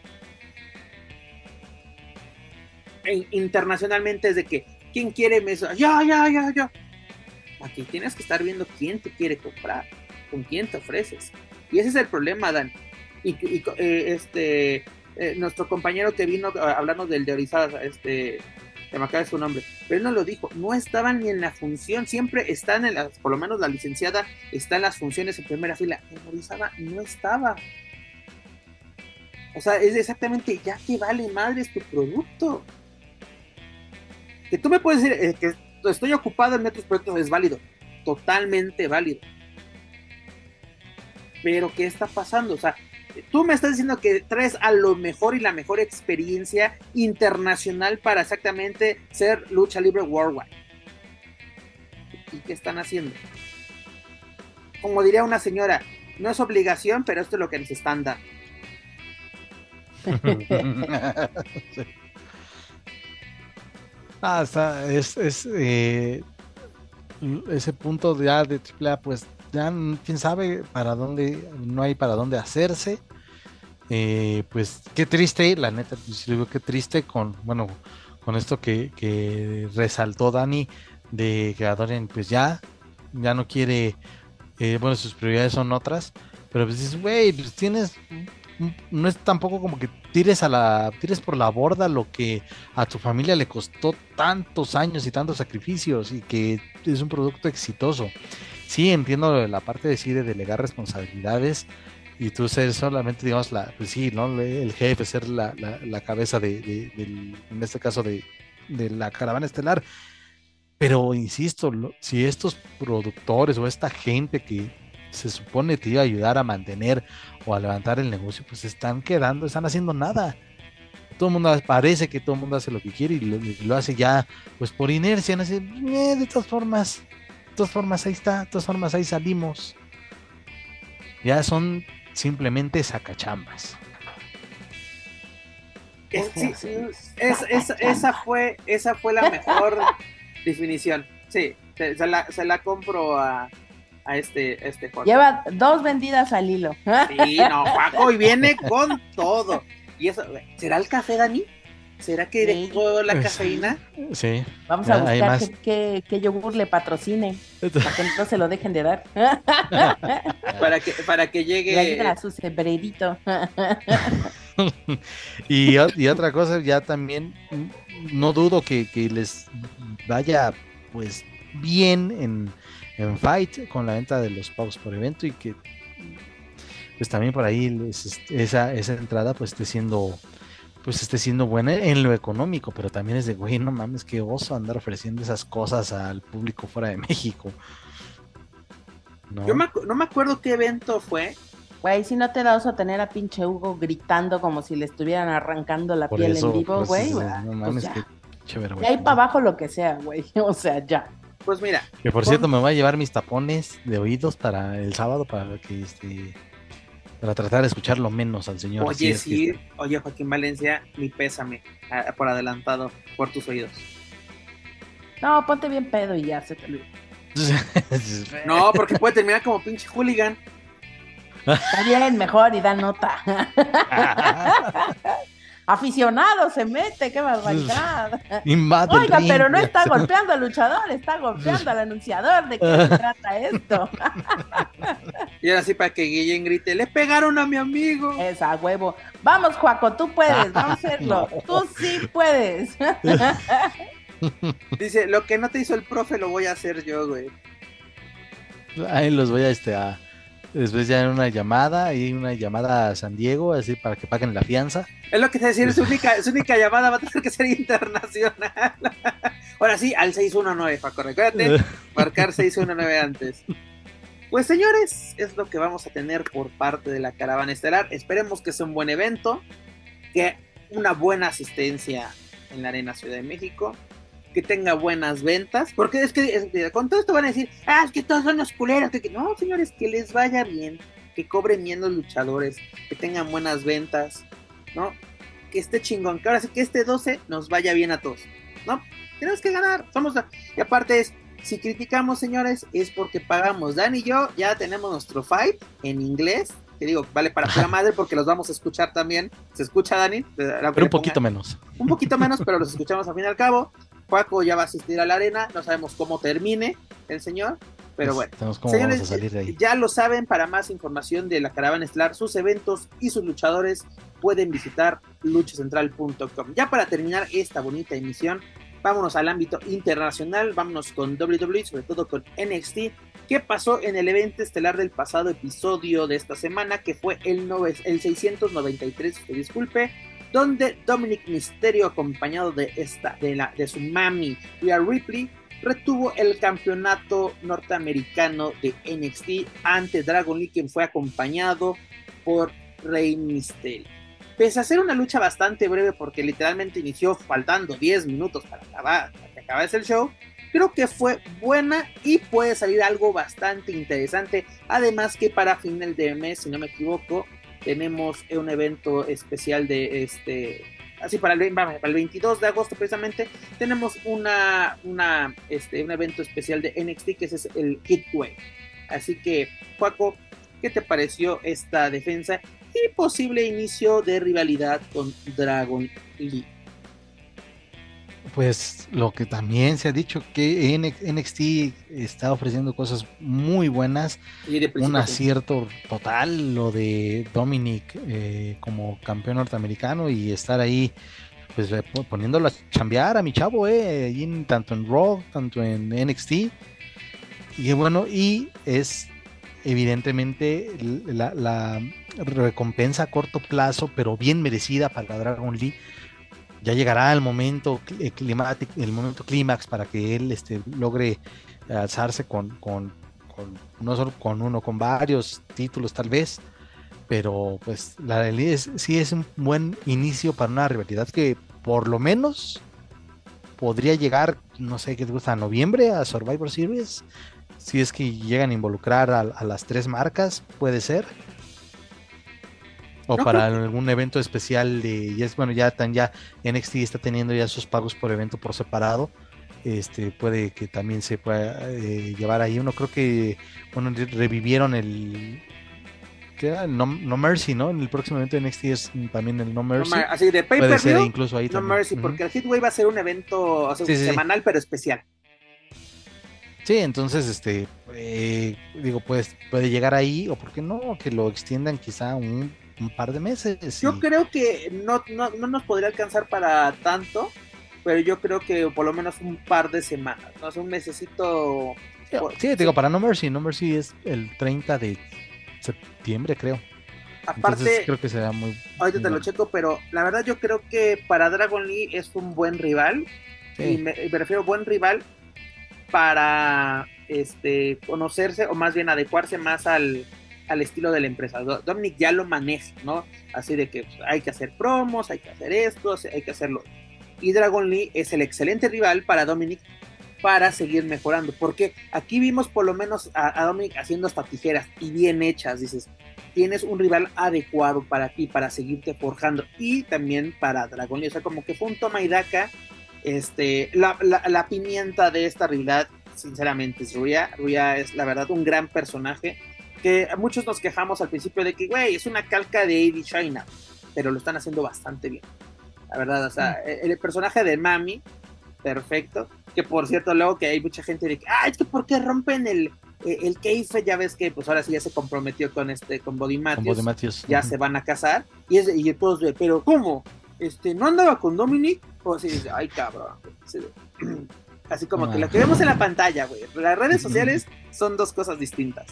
Internacionalmente es de que, ¿quién quiere mesa? Ya, ya, ya, ya. Aquí tienes que estar viendo quién te quiere comprar, con quién te ofreces. Y ese es el problema, Dan. Y, eh, este, eh, nuestro compañero que vino a hablarnos del de Orizaba, este, se me acaba su nombre, pero él no lo dijo, no estaban ni en la función, siempre están en las, por lo menos la licenciada está en las funciones en primera fila, en Orizaba no estaba. O sea, es exactamente, ya que vale madres tu producto. Que tú me puedes decir eh, que estoy ocupado en otros proyectos, es válido, totalmente válido. Pero, ¿qué está pasando? O sea, tú me estás diciendo que traes a lo mejor y la mejor experiencia internacional para exactamente ser lucha libre worldwide. ¿Y qué están haciendo? Como diría una señora, no es obligación, pero esto es lo que les están dando. ah, es, es eh, ese punto ya de AAA, pues ya quién sabe para dónde, no hay para dónde hacerse. Eh, pues qué triste, la neta, pues, digo qué triste con, bueno, con esto que, resaltó Dani de que Adorian pues ya, ya no quiere, eh, bueno, sus prioridades son otras, pero pues dices, güey, pues tienes, no es tampoco como que tires a la, tires por la borda lo que a tu familia le costó tantos años y tantos sacrificios y que es un producto exitoso sí entiendo la parte de sí de delegar responsabilidades y tú ser solamente, digamos, la, pues sí, ¿no? El jefe, ser la, la, cabeza de, en este caso, de, la caravana estelar. Pero insisto, si estos productores o esta gente que se supone te iba a ayudar a mantener o a levantar el negocio, pues están quedando, están haciendo nada. Todo el mundo parece que todo el mundo hace lo que quiere y lo, hace ya, pues por inercia, no sé, eh, de todas formas, de todas formas ahí está, de todas formas ahí salimos. Ya son simplemente sacachambas. esa, fue, esa fue la mejor definición. Sí, se, la, compro a, a este, este Lleva dos vendidas al hilo. Sí, no, Paco, y viene con todo. Y eso, ¿será el café, Dani? ¿Será que dejó la cafeína? Sí. Vamos a buscar qué, yogur le patrocine. para que no se lo dejen de dar. para, que, para que llegue. a su sembrerito. y, y, otra cosa, ya también no dudo que, les vaya pues bien en, en, Fight con la venta de los pagos por evento y que pues también por ahí esa, esa entrada pues esté siendo pues esté siendo buena en lo económico, pero también es de, güey, no mames, qué oso andar ofreciendo esas cosas al público fuera de México. ¿No? Yo no me acuerdo qué evento fue. Güey, si no te da oso tener a pinche Hugo gritando como si le estuvieran arrancando la piel en vivo, güey. no pues mames, qué chévere, güey. Y ahí para abajo lo que sea, güey. O sea, ya. Pues mira. Que por cierto, me voy a llevar mis tapones de oídos para el sábado para que este para tratar de escucharlo menos al señor. Oye, sí, oye Joaquín Valencia, mi pésame por adelantado por tus oídos. No, ponte bien pedo y ya se te No, porque puede terminar como pinche hooligan. Está bien, mejor y da nota. aficionado se mete, qué barbaridad. Oiga, pero no está golpeando al luchador, está golpeando al anunciador. ¿De qué se trata esto? y ahora sí, para que Guillén grite, le pegaron a mi amigo. Esa huevo. Vamos, Juaco, tú puedes, vamos a hacerlo. Tú sí puedes. Dice, lo que no te hizo el profe lo voy a hacer yo, güey. Ahí los voy a este a Después ya en una llamada, y una llamada a San Diego, así para que paguen la fianza. Es lo que te decía, su única, su única llamada va a tener que ser internacional. Ahora sí, al 619, Paco, recuérdate, marcar 619 antes. Pues señores, es lo que vamos a tener por parte de la caravana estelar. Esperemos que sea un buen evento, que una buena asistencia en la Arena Ciudad de México que tenga buenas ventas, porque es que con todo esto van a decir, ah, es que todos son los culeros, que, no, señores, que les vaya bien, que cobren bien los luchadores, que tengan buenas ventas, ¿no? Que esté chingón, que ahora sí que este 12 nos vaya bien a todos, ¿no? Tenemos que ganar, somos, y aparte es, Si criticamos, señores, es porque pagamos. Dan y yo ya tenemos nuestro fight en inglés. Que digo, vale para la madre porque los vamos a escuchar también. ¿Se escucha, Dani? Pero un poquito menos. Un poquito menos, pero los escuchamos al fin y al cabo. Paco ya va a asistir a la arena. No sabemos cómo termine el señor. Pero Pues, bueno, señores, a salir de ahí. ya lo saben, para más información de la Caravana Estelar, sus eventos y sus luchadores, pueden visitar luchacentral.com. Ya para terminar esta bonita emisión, vámonos al ámbito internacional, vámonos con WWE, sobre todo con NXT. ¿Qué pasó en el evento estelar del pasado episodio de esta semana, que fue el, nove- el 693, que disculpe, donde Dominic Mysterio, acompañado de, esta, de, la, de su mami, Rhea Ripley, retuvo el campeonato norteamericano de NXT ante Dragon Lee, quien fue acompañado por Rey Mysterio. Pese a ser una lucha bastante breve, porque literalmente inició faltando 10 minutos para, acabar, para que acabase el show, creo que fue buena y puede salir algo bastante interesante. Además que para final de mes, si no me equivoco, tenemos un evento especial de este así para el, para el 22 de agosto precisamente tenemos una, una este un evento especial de NXT que es el Hitway así que Juaco ¿qué te pareció esta defensa y posible inicio de rivalidad con Dragon Lee? Pues lo que también se ha dicho que NXT está ofreciendo cosas muy buenas, Y un acierto total lo de Dominic eh, como campeón norteamericano y estar ahí pues eh, po- poniéndolo a chambear a mi chavo, eh, en- tanto en Raw, tanto en NXT. Y bueno, y es evidentemente la, la recompensa a corto plazo, pero bien merecida para Dragon Lee. Ya llegará el momento eh, climático, el momento clímax para que él este, logre alzarse con, con, con- no solo con uno, con varios títulos tal vez, pero pues la realidad sí es un buen inicio para una rivalidad que por lo menos podría llegar, no sé qué te gusta, a noviembre a Survivor Series, si es que llegan a involucrar a las tres marcas, puede ser. O No para algún evento especial de, ya es, bueno, ya tan ya NXT está teniendo ya sus pagos por evento por separado. Este puede que también se pueda eh, llevar ahí uno. Creo que bueno, re- revivieron el. No, No Mercy, ¿no? En el próximo evento de NXT es también el No Mercy. así de pay puede ser view incluso ahí no también. mercy porque el Hitway va a ser un evento o sea, Sí, sí, sí. semanal pero especial Sí, entonces, este, eh, digo, pues puede llegar ahí, o por qué no, que lo extiendan quizá un, un par de meses. Yo y- creo que no, no, no nos podría alcanzar para tanto, pero yo creo que por lo menos un par de semanas, ¿no? Sea, un mesecito. Sí, por- sí, digo, para No Mercy, No Mercy es el 30 de septiembre, creo. Aparte, Entonces creo que será muy... ahorita te lo checo, pero la verdad yo creo que para Dragon Lee es un buen rival. Sí. Y me, me refiero a buen rival para este conocerse o más bien adecuarse más al, al estilo de la empresa. Do- Dominic ya lo maneja, ¿no? Así de que pues, hay que hacer promos, hay que hacer esto, hay que hacerlo. Y Dragon Lee es el excelente rival para Dominic para seguir mejorando. Porque aquí vimos por lo menos a, Dominic haciendo hasta tijeras y bien hechas. Dices, tienes un rival adecuado para ti, para seguirte forjando. Y también para Dragon Lee. O sea, como que fue un toma y daca. Este, la, la, la pimienta de esta rivalidad, sinceramente, es Ruya. Ruya es la verdad un gran personaje. Que muchos nos quejamos al principio de que, güey, es una calca de Eddie China. Pero lo están haciendo bastante bien. La verdad, o sea, el, el personaje de Mami, perfecto. Que por cierto, luego que hay mucha gente de que, ah, es que ¿por qué rompen el, eh, el keife? Ya ves que, pues ahora sí ya se comprometió con este, con Body con Matthews. Body Matthews. Ya se van a casar. Y, es, y todos de, pero ¿cómo? Este, ¿no andaba con Dominic? O así dice, ay cabrón. Así como que Ah. lo que vemos en la pantalla, güey. Las redes sociales son dos cosas distintas.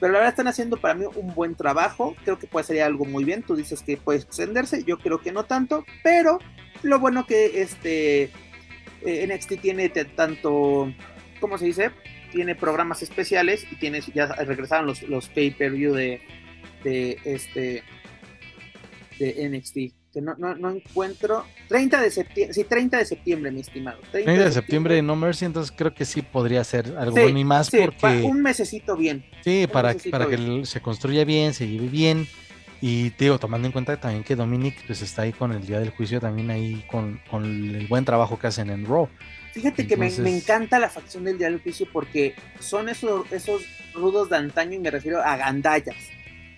Pero la verdad están haciendo para mí un buen trabajo. Creo que puede ser algo muy bien. Tú dices que puede extenderse. Yo creo que no tanto. Pero lo bueno que este eh, NXT tiene tanto, ¿cómo se dice? Tiene programas especiales y tiene, ya regresaron los, los pay-per-view de, de este de NXT. Que no, no, no encuentro. 30 de septiembre, sí, 30 de septiembre, mi estimado. 30 30 de septiembre No Mercy, entonces creo que sí podría ser algo Sí, bueno y más Sí, porque... un mesecito bien. Sí, Un para, para que bien. el- se construya bien, se lleve bien. Y te digo, tomando en cuenta también que Dominic pues está ahí con el día del juicio, también ahí con, con el buen trabajo que hacen en Raw. Fíjate que me, me Entonces- encanta la facción del Diario Oficio porque son esos, esos rudos de antaño y me refiero a gandallas,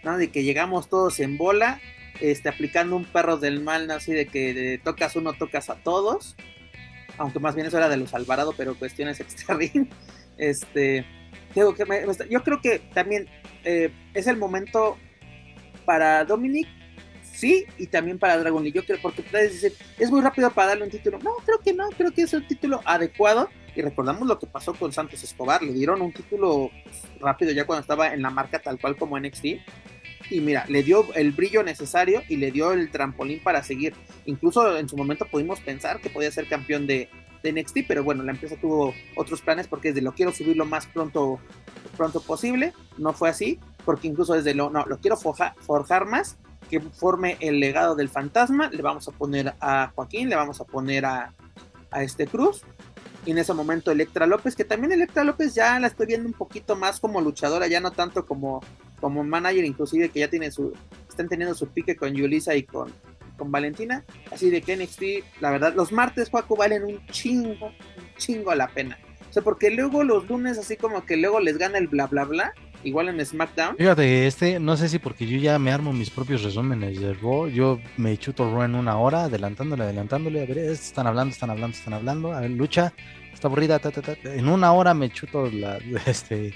¿no? De que llegamos todos en bola, este, aplicando un perro del mal, ¿no? Así de que tocas uno, tocas a todos, aunque más bien eso era de los Alvarado, pero cuestiones extra ring. Este, que yo creo que también eh, es el momento para Dominic, sí, y también para Dragon Lee. Yo creo, porque puedes decir, es muy rápido para darle un título. No, creo que no, creo que es un título adecuado. Y recordamos lo que pasó con Santos Escobar, le dieron un título rápido ya cuando estaba en la marca tal cual como NXT. Y mira, le dio el brillo necesario y le dio el trampolín para seguir. Incluso en su momento pudimos pensar que podía ser campeón de, de NXT, pero bueno, la empresa tuvo otros planes porque es de lo quiero subir lo más pronto, pronto posible. No fue así, porque incluso desde lo, no, lo quiero forja- forjar más, que forme el legado del fantasma. Le vamos a poner a Joaquín, le vamos a poner a, a este Cruz. Y en ese momento Electra López, que también Electra López ya la estoy viendo un poquito más como luchadora, ya no tanto como, como manager, inclusive que ya tiene su, están teniendo su pique con Yulisa y con, con Valentina. Así de que NXT, la verdad, los martes, Juaco, valen un chingo, un chingo la pena. O sea, porque luego los lunes, así como que luego les gana el bla bla bla, igual en SmackDown. Fíjate, este, no sé si porque yo ya me armo mis propios resúmenes de Raw, yo me chuto Raw en una hora, adelantándole, adelantándole, a ver, están hablando, están hablando, están hablando, a ver, lucha, está aburrida, ta, ta, ta. en una hora me chuto la, este,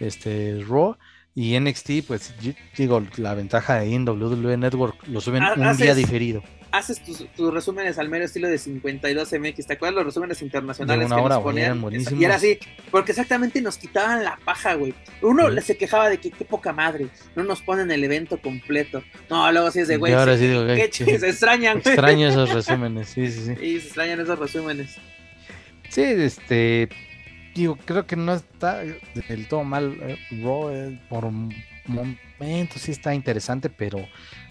este, Raw, y NXT, pues, digo, la ventaja de en WWE Network, lo suben un día diferido, Haces tus, tus resúmenes al mero estilo de 52MX. ¿Te acuerdas los resúmenes internacionales De una que hora, nos ponían? eran. Y era así, porque exactamente nos quitaban la paja, güey. Uno Sí. se quejaba de que qué poca madre, no nos ponen el evento completo. No, luego sí es de, güey, ahora se- sí digo, qué "Ay, ch- sí". se extrañan, güey. extraño esos resúmenes, sí, sí, sí. Y se extrañan esos resúmenes. Sí, este, digo, creo que no está del todo mal eh, Raw, eh, por momentos sí está interesante, pero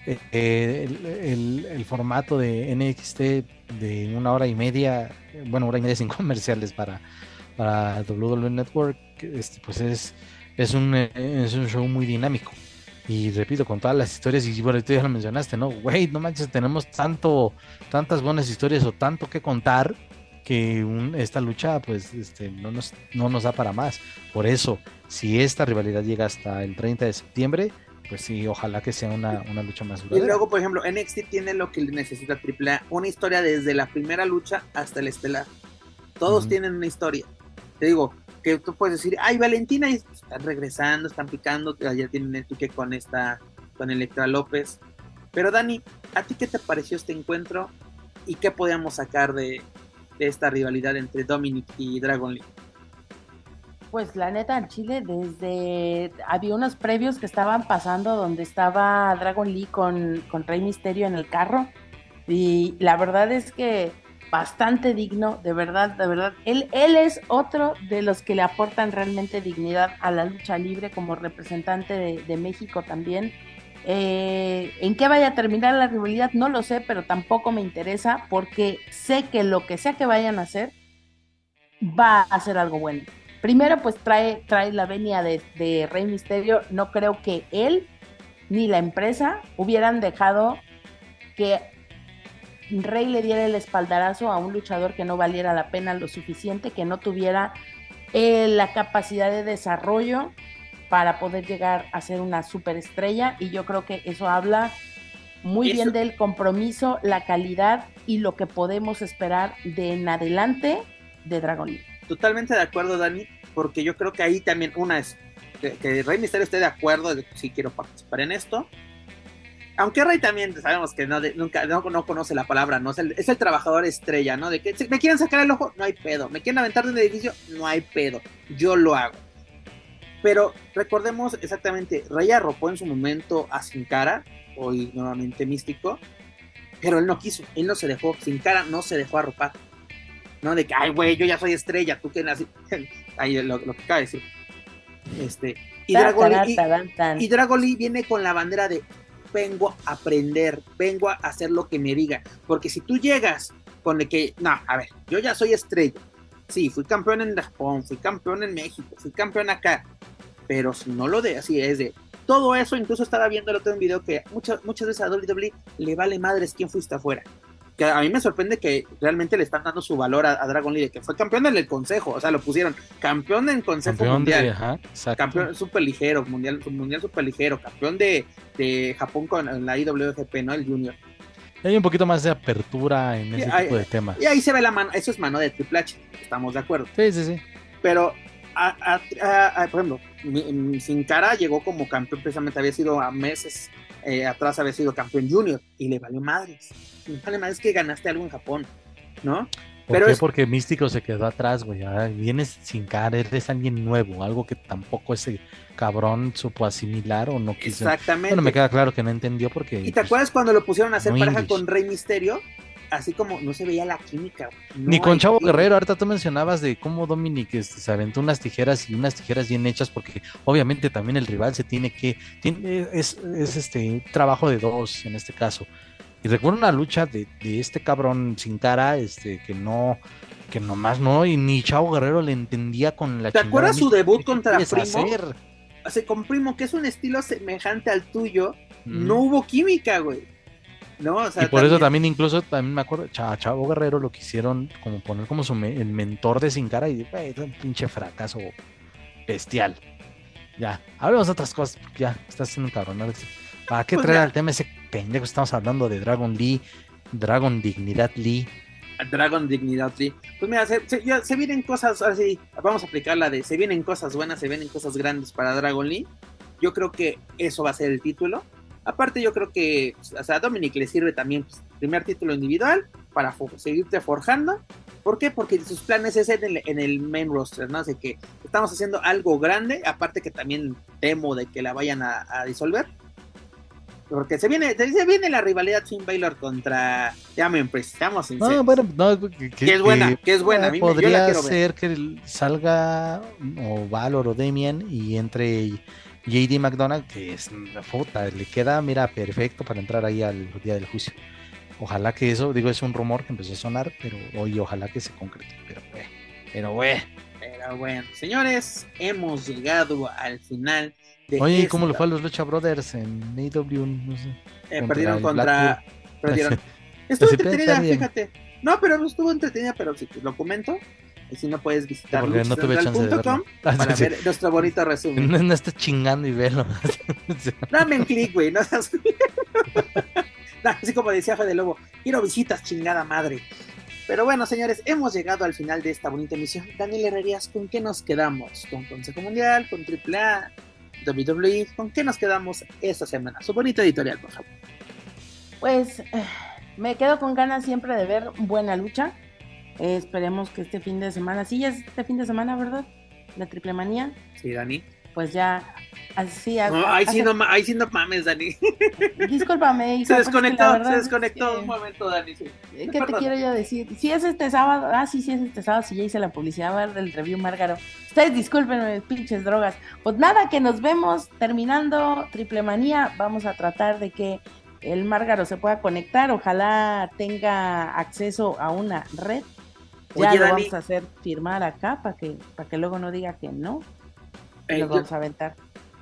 eh, eh, el, formato de NXT de una hora y media, bueno, hora y media sin comerciales para, para WWE Network, este, pues es, es, un, eh, es un show muy dinámico. Y repito, con todas las historias, y bueno, tú ya lo mencionaste, ¿no? Güey, no manches, tenemos tanto, tantas buenas historias o tanto que contar que un- esta lucha pues este, no, nos, no nos da para más. Por eso, si esta rivalidad llega hasta el 30 de septiembre, pues sí, ojalá que sea una, una lucha más Y duradera. luego, por ejemplo, NXT tiene lo que necesita AAA, una historia desde la primera lucha hasta el estelar. Todos tienen una historia. Te digo, que tú puedes decir, ay, Valentina, y están regresando, están picando, ayer tienen el pique con esta, con Electra López. Pero Dani, ¿a ti qué te pareció este encuentro? ¿Y qué podíamos sacar de, de esta rivalidad entre Dominic y Dragon Lee? Pues la neta, en Chile, desde. Había unos previos que estaban pasando donde estaba Dragon Lee con, con Rey Misterio en el carro. Y la verdad es que bastante digno, de verdad, de verdad. Él, él es otro de los que le aportan realmente dignidad a la lucha libre como representante de, de México también. Eh, ¿En qué vaya a terminar la rivalidad? No lo sé, pero tampoco me interesa porque sé que lo que sea que vayan a hacer va a ser algo bueno. Primero, pues trae, trae la venia de, Rey Misterio. No creo que él ni la empresa hubieran dejado que Rey le diera el espaldarazo a un luchador que no valiera la pena lo suficiente, que no tuviera eh, la capacidad de desarrollo para poder llegar a ser una superestrella. Y yo creo que eso habla muy Eso- bien del compromiso, la calidad y lo que podemos esperar de en adelante de Dragon Lee. Totalmente de acuerdo, Dani, porque yo creo que ahí también una es que, que Rey Misterio esté de acuerdo de que sí quiero participar en esto. Aunque Rey también sabemos que no de- nunca no, no conoce la palabra, ¿no? Es el, es el trabajador estrella, ¿no? De que si me quieren sacar el ojo, no hay pedo. Me quieren aventar de un edificio, no hay pedo. Yo lo hago. Pero recordemos exactamente, Rey arropó en su momento a Sin Cara, hoy nuevamente místico, pero él no quiso, él no se dejó, Sin Cara no se dejó arropar. ¿no? De que, ay, güey, yo ya soy estrella, tú que nací. Ahí lo, lo que acaba de decir. Este, y Ta, Dragon tará, Lee- y- tan. y Dragon Lee viene con la bandera de vengo a aprender, vengo a hacer lo que me diga. Porque si tú llegas con el que, no, a ver, yo ya soy estrella. Sí, fui campeón en Japón, fui campeón en México, fui campeón acá. Pero si no lo de así es de todo eso, incluso estaba viendo el otro video que muchas, muchas veces a WWE le vale madres quién fuiste afuera. que a mí me sorprende que realmente le están dando su valor a, Dragon Lee, que fue campeón en el consejo, o sea, lo pusieron campeón en consejo Campeón mundial, de, ajá, campeón super ligero, mundial, mundial super ligero, campeón de, de Japón con la IWGP, ¿no? El Junior. Y Hay un poquito más de apertura en ese tipo de temas. Y ahí se ve la mano, eso es mano de Triple H, estamos de acuerdo. Sí, sí, sí. Pero, a- a- a- por ejemplo, Sin Cara llegó como campeón, precisamente había sido a meses eh, atrás, había sido campeón junior y le valió madres. Le vale madres que ganaste algo en Japón, ¿no? ¿Por Pero qué? es- Porque Místico se quedó atrás, güey. Ah, Vienes sin cara, eres alguien nuevo, algo que tampoco ese cabrón supo asimilar o no quiso. Exactamente. Bueno, me queda claro que no entendió porque. ¿Y te pues, acuerdas cuando lo pusieron a hacer no pareja English. con Rey Misterio? Así como no se veía la química. güey. Ni No con Chavo química. Guerrero, ahorita tú mencionabas de cómo Dominic este, se aventó unas tijeras y unas tijeras bien hechas, porque obviamente también el rival se tiene que. Tiene, es, es este trabajo de dos en este caso. Y recuerdo una lucha de, de este cabrón sin cara, este, que no, que nomás no, y ni Chavo Guerrero le entendía con la ¿Te acuerdas su debut ¿Qué contra Primo? hacer? Así, con Primo, que es un estilo semejante al tuyo, Mm. no hubo química, güey. No, o sea, y por eso también incluso también me acuerdo, Cha- Chavo Guerrero lo quisieron como poner como su me- el mentor de Sin Cara y es un pinche fracaso bestial. Ya, hablemos de otras cosas, porque ya estás haciendo un cabrón. Alex. ¿Para qué Pues traer ya. al tema ese pendejo? Estamos hablando de Dragon Lee, Dragon Dignidad Lee. Dragon Dignidad Lee. Pues mira, se, se- ya se vienen cosas, ahora sí, vamos a aplicar la de se vienen cosas buenas, se vienen cosas grandes para Dragon Lee. Yo creo que eso va a ser el título. Aparte, yo creo que pues, o sea, a Dominic le sirve también pues, primer título individual para seguirte forjando. ¿Por qué? Porque sus planes es en el, en el main roster, ¿no? Así que estamos haciendo algo grande, aparte que también temo de que la vayan a, a disolver. Porque se viene, se viene la rivalidad Finn Balor contra Jamen Priest, seamos sinceros. No, bueno, no, que, Que es buena, que es buena, a mí me- yo la podría ver. ser que salga o Valor o Damien y entre JD McDonald, que es una puta, le queda, mira, perfecto para entrar ahí al día del juicio. Ojalá que eso, digo, es un rumor que empezó a sonar, pero hoy ojalá que se concrete. Pero, güey, pero, güey. Pero bueno, señores, hemos llegado al final de Oye, ¿y esta- cómo le fue a los Lucha Brothers en AEW? No sé. Eh, perdieron contra. Perdieron. Estuvo entretenida, fíjate. No, pero estuvo entretenida, pero si lo comento. Y si no puedes visitar Porque no tuve chance de luchacentral.com verlo. Ah, para sí, ver nuestro bonito resumen. No, no estés chingando y velo. Dame un clic, güey. No seas- No, así como decía Fede Lobo, quiero visitas, chingada madre. Pero bueno, señores, hemos llegado al final de esta bonita emisión. Daniel Herrerías, ¿con qué nos quedamos? ¿Con Consejo Mundial? ¿Con AAA? WWE? ¿Con qué nos quedamos esta semana? Su bonito editorial, por favor. Pues eh, me quedo con ganas siempre de ver buena lucha. Eh, esperemos que este fin de semana, sí, ya es este fin de semana, ¿verdad? La triple manía. Sí, Dani. Pues ya, así. No, ahí, sí no, ahí sí no mames, Dani. Discúlpame, Se pues es que la desconectó, se es desconectó que- un momento, Dani. sí. ¿Qué te quiero yo decir? Si es este sábado, ah, sí, sí es este sábado, si ya hice la publicidad del review Márgaro. Ustedes discúlpenme, pinches drogas. Pues nada, que nos vemos terminando Triple Manía. Vamos a tratar de que el Márgaro se pueda conectar. Ojalá tenga acceso a una red. Ya Oye, lo Dani. vamos a hacer firmar acá para que, para que luego no diga que no. Y Eh, nos yo- vamos a aventar.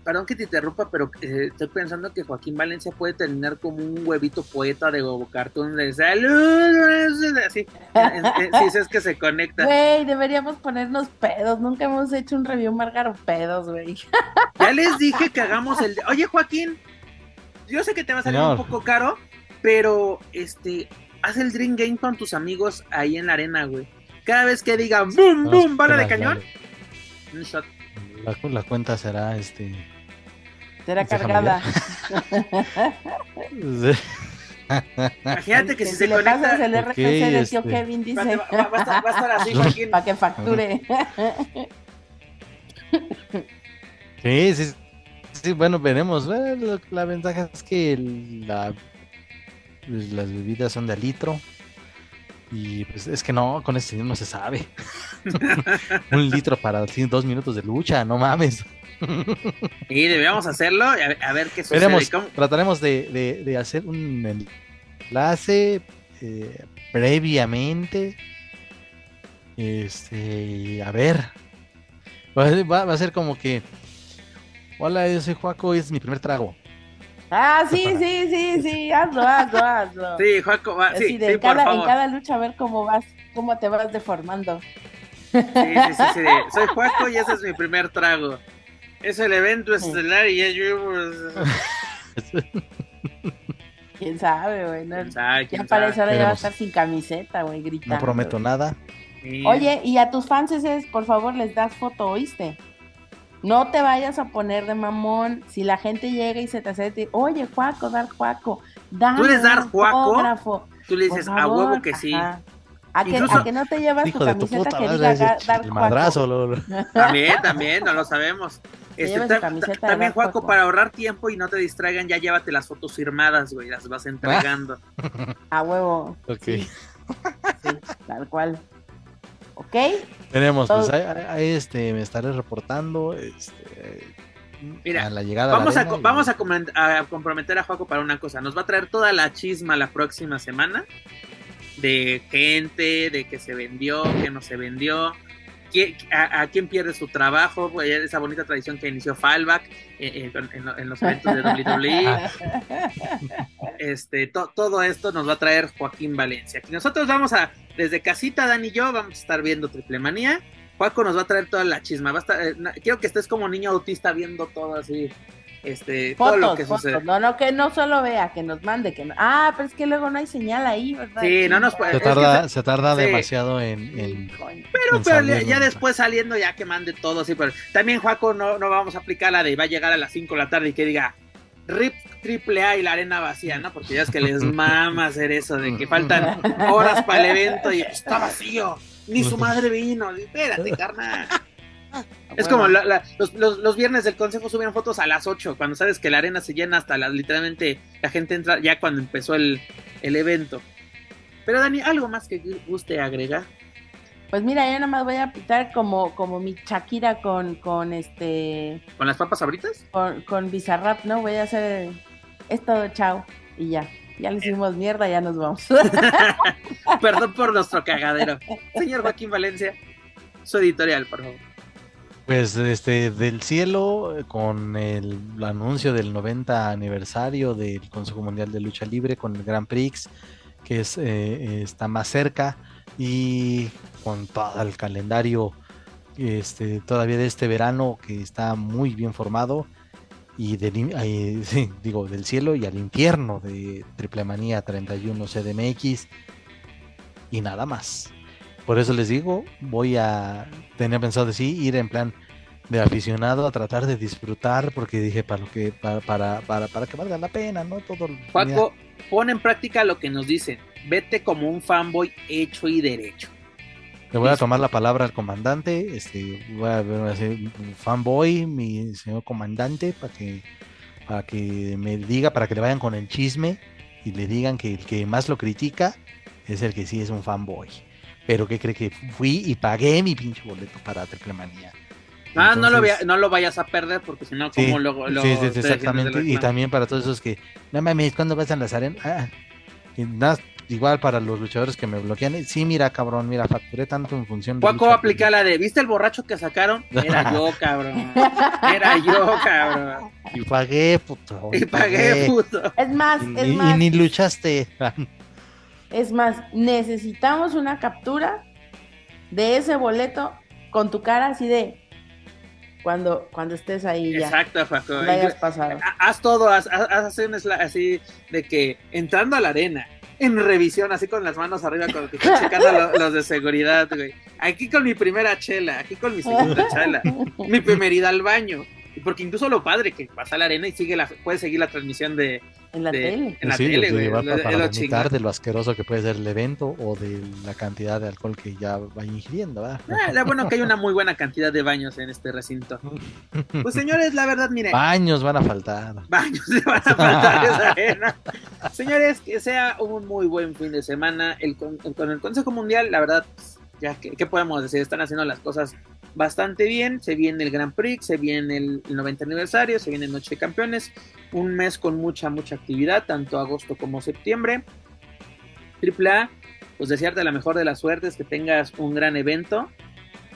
perdón que te interrumpa, pero eh, estoy pensando que Joaquín Valencia puede terminar como un huevito poeta de Gobo Cartoon de salud, así, si es que se conecta. Güey, deberíamos ponernos pedos. Nunca hemos hecho un review Márgaro pedos, güey. Ya les dije que hagamos el. de- Oye, Joaquín, yo sé que te va a salir Señor. un poco caro, pero este, haz el Dream Game con tus amigos ahí en la arena, güey. Cada vez que digan boom, No, boom, bala de cañón, un shot. La, la cuenta será este. Será cargada. Imagínate que si si se le pasas conecta. el Ok, RFC del tío este. Kevin, Va, dice. va- va a estar, va a estar así, Joaquín. Para que facture. Sí, sí, sí, bueno, veremos. Bueno, la ventaja es que el- la, pues, las bebidas son de litro. Y pues es que no, con ese señor no se sabe. Un litro para dos minutos de lucha, no mames. Y deberíamos hacerlo, a ver, a ver qué sucede. Trataremos de, de- de hacer un enlace eh, previamente. Este, a ver. Va- va a ser como que. Hola, yo soy Juaco y es mi primer trago. Ah, sí, sí, sí, sí, hazlo, hazlo, hazlo. Sí, Juaco, va, sí, de sí, en, por cada, en cada lucha a ver cómo vas, cómo te vas deformando. Sí, sí, sí, sí, de, soy Juaco y ese es mi primer trago. Es el evento estelar y ya yo, pues, Quién sabe, güey. no- quién sabe, quién ya parece ahora ya va a estar sin camiseta, güey, gritando. No prometo nada. Sí. Oye, y a tus fans, por favor, les das foto, ¿oíste? No te vayas a poner de mamón. Si la gente llega y se te acerca y dice, oye, Juaco, dar Juaco, dame ¿Tú eres Dar Juaco? autógrafo". tú le dices a huevo que sí. ajá. ¿A que, Incluso- a que no te llevas tu tu camiseta puta que diga ch- Dar el madrazo. lo- lo- También, también, no lo sabemos. Este, ta- tu también, Dar Juaco, para ahorrar tiempo y no te distraigan, ya llévate las fotos firmadas, güey, las vas entregando. A huevo. Ok. Sí, sí, tal cual. ¿Ok? Tenemos, pues Todo- ahí, ahí- ahí, este, me estaré reportando. Este, Mira, a la llegada Vamos, a la y- vamos a, comprometer a Juaco para una cosa. Nos va a traer toda la chisma la próxima semana de gente, de que se vendió, que no se vendió, a, a quién pierde su trabajo, pues, esa bonita tradición que inició Fallback eh, eh, en, lo- en los eventos de WWE. este, to- todo esto nos va a traer Joaquín Valencia. Nosotros vamos a, desde casita, Dan y yo, vamos a estar viendo Triple Manía. Juaco nos va a traer toda la chisma. Va a estar, eh, quiero que estés como niño autista viendo todo así, este, todo lo Fotos, que fotos. sucede. No, no, que no solo vea, que nos mande. que no- Ah, pero es que luego no hay señal ahí, ¿verdad? Sí, no nos puede- Se es que tarda, se- se tarda sí. demasiado en, en-. Pero, en pero ya después saliendo, ya que mande todo, sí, pero también Juaco no, no vamos a aplicar la de va a llegar a las 5 de la tarde y que diga RIP triple A y la arena vacía, ¿no? Porque ya es que les mama hacer eso de que faltan horas para el evento y está vacío, ni su madre vino, espérate, carnal. Es como la- la- los, los- los viernes del consejo subieron fotos a las 8, cuando sabes que la arena se llena hasta las, literalmente la gente entra ya cuando empezó el, el evento. Pero Dani, ¿algo más que guste agregar? Pues mira, yo nada más voy a pitar como, como mi Shakira con, con este, ¿Con las papas abritas? con, con Bizarrap, ¿no? Voy a hacer, es todo, chao, y ya. Ya le hicimos mierda, ya nos vamos. Perdón por nuestro cagadero. Señor Joaquín Valencia, su editorial, por favor. Pues este del cielo, con el, anuncio del 90 aniversario del Consejo Mundial de Lucha Libre, con el Grand Prix, que es, eh, está más cerca, y con todo el calendario este, todavía de este verano, que está muy bien formado, y del, digo, del cielo y al infierno de Triple Manía 31 CDMX, y nada más. Por eso les digo, voy a tenía pensado de sí ir en plan de aficionado a tratar de disfrutar porque dije para lo que para para para, para que valga la pena, ¿no? Todo Juaco, pon en práctica lo que nos dicen. Vete como un fanboy hecho y derecho. mira, le voy a tomar la palabra al comandante, este voy a ver fanboy, mi señor comandante para que para que me diga, para que le vayan con el chisme y le digan que el que más lo critica es el que sí es un fanboy. Pero que cree que fui y pagué mi pinche boleto para Triple Manía. Ah, no, lo no lo vayas a perder porque si no, Sí, como luego lo sí, sí, sí, exactamente. Y también para todos esos que, no mames, ¿cuándo vas a las arenas? Ah, y nada, igual para los luchadores que me bloquean. eh, Sí, mira, cabrón, mira, facturé tanto en función de. Juaco lucha aplica que- la de, ¿viste el borracho que sacaron? Era yo, cabrón. Era yo, cabrón. Y pagué, puto. Y pagué, puto. Es más, Y, es y más, ni luchaste. es más, necesitamos una captura de ese boleto con tu cara así de cuando, cuando estés ahí ya. Exacto, la hayas pasado. Ha- Haz todo, haz, haz- haz un así de que entrando a la arena, en revisión, así con las manos arriba, con checando lo- los de seguridad, güey. Aquí con mi primera chela, aquí con mi segunda chela, mi primera ida al baño. Porque incluso lo padre que pasa a la arena y sigue la, puede seguir la transmisión de, En la de- tele. en la Sí, tele, güey. llevar Lo- pa- es para lo vomitar de lo asqueroso que puede ser el evento o de la cantidad de alcohol que ya va ingiriendo, ¿verdad? Ah, bueno que hay una muy buena cantidad de baños en este recinto. Pues señores, la verdad, miren, Baños van a faltar. baños le van a faltar esa arena. Señores, que sea un muy buen fin de semana. El, con, el- con el Consejo Mundial, la verdad, pues, ya que ¿qué podemos decir, están haciendo las cosas bastante bien. Se viene el Grand Prix, se viene el, el 90 aniversario, se viene Noche de Campeones. Un mes con mucha, mucha actividad, tanto agosto como septiembre. Triple A, pues desearte la mejor de las suertes, que tengas un gran evento.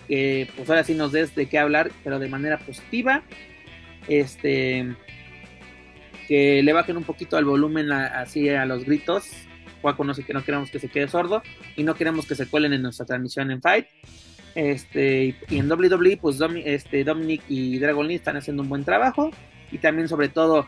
Que pues ahora sí nos des de qué hablar, pero de manera positiva. Este que le bajen un poquito al volumen así a los gritos. Juaco no sé que no queremos que se quede sordo y no queremos que se cuelen en nuestra transmisión en Fight. Este, y en WWE, pues este, Dominic y Dragon Lee están haciendo un buen trabajo. Y también, sobre todo,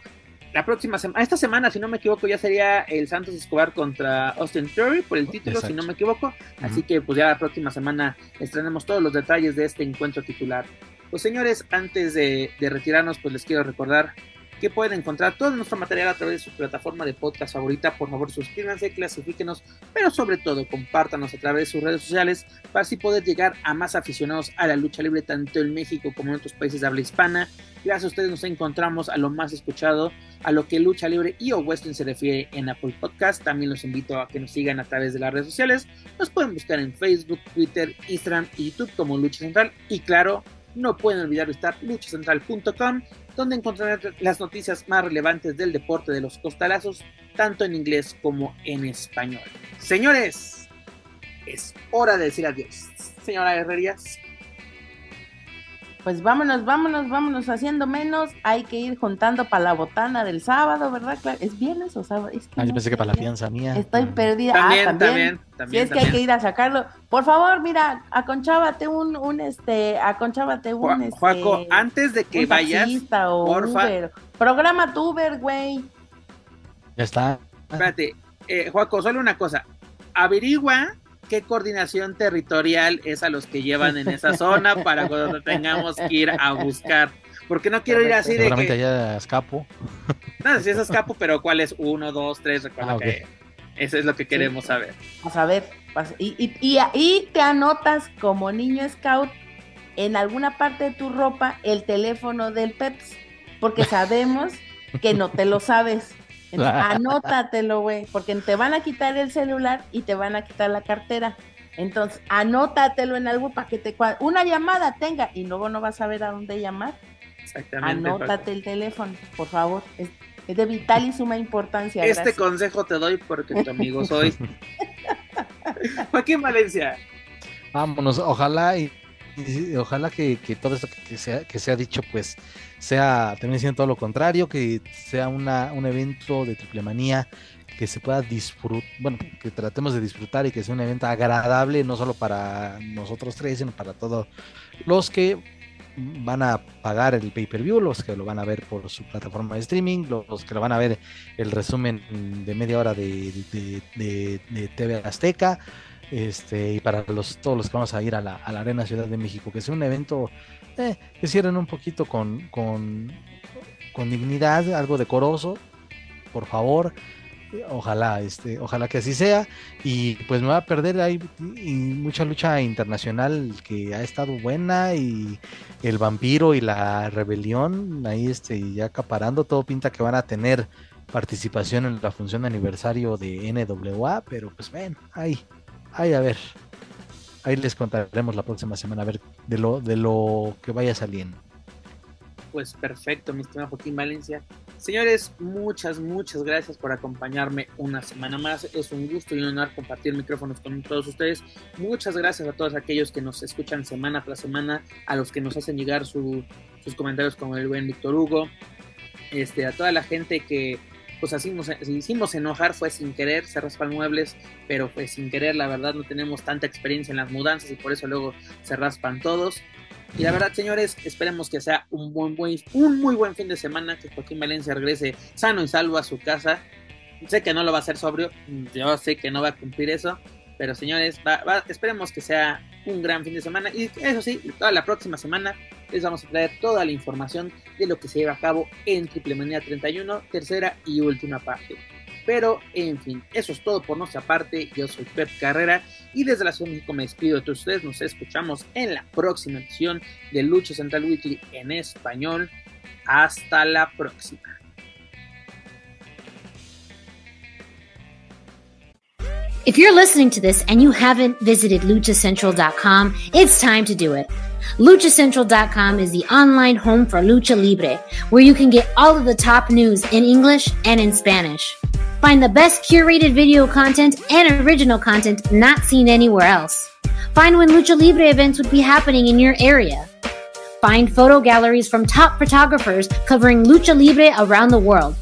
la próxima semana, esta semana, si no me equivoco, ya sería el Santos Escobar contra Austin Theory por el título, si no me equivoco. Así que, pues ya la próxima semana estrenemos todos los detalles de este encuentro titular. Pues señores, antes de, de retirarnos, pues les quiero recordar que pueden encontrar todo nuestro material a través de su plataforma de podcast favorita. Por favor, suscríbanse, clasifíquenos, pero sobre todo compártanos a través de sus redes sociales para así poder llegar a más aficionados a la lucha libre, tanto en México como en otros países de habla hispana. Gracias a ustedes nos encontramos a lo más escuchado, a lo que lucha libre y o se refiere en Apple Podcast. También los invito a que nos sigan a través de las redes sociales. Nos pueden buscar en Facebook, Twitter, Instagram y YouTube como Lucha Central. Y claro, no pueden olvidar visitar luchacentral.com donde encontrarán las noticias más relevantes del deporte de los costalazos, tanto en inglés como en español. Señores, es hora de decir adiós. Señora Herrerías pues vámonos, vámonos, vámonos haciendo menos. Hay que ir juntando para la botana del sábado, ¿verdad? ¿Es viernes o sábado? ah, yo pensé que para la fianza mía. Estoy perdida. También, ah, también. también, si es que hay que ir a sacarlo. Por favor, mira, aconchábate un, un este, aconchábate un, este, Juaco, antes de que vayas, o porfa. Uber. Programa tu Uber, güey. Ya está. Espérate, eh, Juaco, solo una cosa. Averigua qué coordinación territorial es a los que llevan en esa zona para cuando tengamos que ir a buscar. Porque no quiero ir así de Seguramente allá escapo. No, si es escapo, pero ¿cuál es? Uno, dos, tres, recuerda ah, que eso es lo que queremos saber. Vamos a ver. Y, y, y, y te anotas como niño scout en alguna parte de tu ropa el teléfono del PEPS, porque sabemos que no te lo sabes. anótatelo, güey, porque te van a quitar el celular y te van a quitar la cartera. Entonces, anótatelo en algo para que te una llamada tenga y luego no vas a ver a dónde llamar. Exactamente. Anótate el teléfono, por favor. Es, de vital y suma importancia. Este consejo te doy porque tu amigo soy. Joaquín Valencia. Vámonos, ojalá y, ojalá que, todo esto que, se, que se ha dicho, pues sea también siendo todo lo contrario, que sea una, un evento de triple manía que se pueda disfrutar, bueno, que tratemos de disfrutar y que sea un evento agradable, no solo para nosotros tres, sino para todos los que van a pagar el pay-per-view, los que lo van a ver por su plataforma de streaming, los que lo van a ver el resumen de media hora de, de, TV Azteca, este, y para los, todos los que vamos a ir a la, a la Arena Ciudad de México, que sea un evento eh, que cierren un poquito con, con, con dignidad, algo decoroso, por favor. Ojalá, este, ojalá que así sea. Y pues me va a perder ahí y mucha lucha internacional que ha estado buena y el vampiro y la rebelión ahí este ya acaparando todo pinta que van a tener participación en la función de aniversario de NWA, pero pues ven, ahí, ahí a ver ahí les contaremos la próxima semana a ver de lo, de lo que vaya saliendo. Pues perfecto, mi estimado Joaquín Valencia. Señores, muchas, muchas gracias por acompañarme una semana más. Es un gusto y un honor compartir micrófonos con todos ustedes. Muchas gracias a todos aquellos que nos escuchan semana tras semana, a los que nos hacen llegar sus comentarios como el buen Víctor Hugo, este, a toda la gente que pues así nos hicimos enojar, fue sin querer, se raspan muebles, pero pues sin querer, la verdad no tenemos tanta experiencia en las mudanzas y por eso luego se raspan todos. Y la verdad, señores, esperemos que sea un, buen, buen, un muy buen fin de semana, que Joaquín Valencia regrese sano y salvo a su casa. Sé que no lo va a hacer sobrio, yo sé que no va a cumplir eso, pero señores, esperemos que sea un gran fin de semana. Y eso sí, toda la próxima semana les vamos a traer toda la información de lo que se lleva a cabo en Triple Manía 31, tercera y última parte. Pero, en fin, eso es todo por nuestra parte. Yo soy Pep Carrera y desde la Ciudad de México me despido de todos ustedes. Nos escuchamos en la próxima edición de Lucha Central Weekly en español. Hasta la próxima. If you're listening to this and you haven't visited luchacentral.com, it's time to do it. LuchaCentral.com is the online home for Lucha Libre, where you can get all of the top news in English and in Spanish. Find the best curated video content and original content not seen anywhere else. Find when Lucha Libre events would be happening in your area. Find photo galleries from top photographers covering Lucha Libre around the world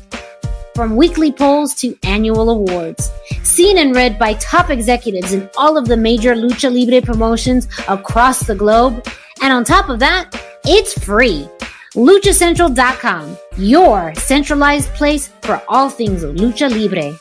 from weekly polls to annual awards. Seen and read by top executives in all of the major Lucha Libre promotions across the globe. And on top of that, it's free. LuchaCentral.com, your centralized place for all things Lucha Libre.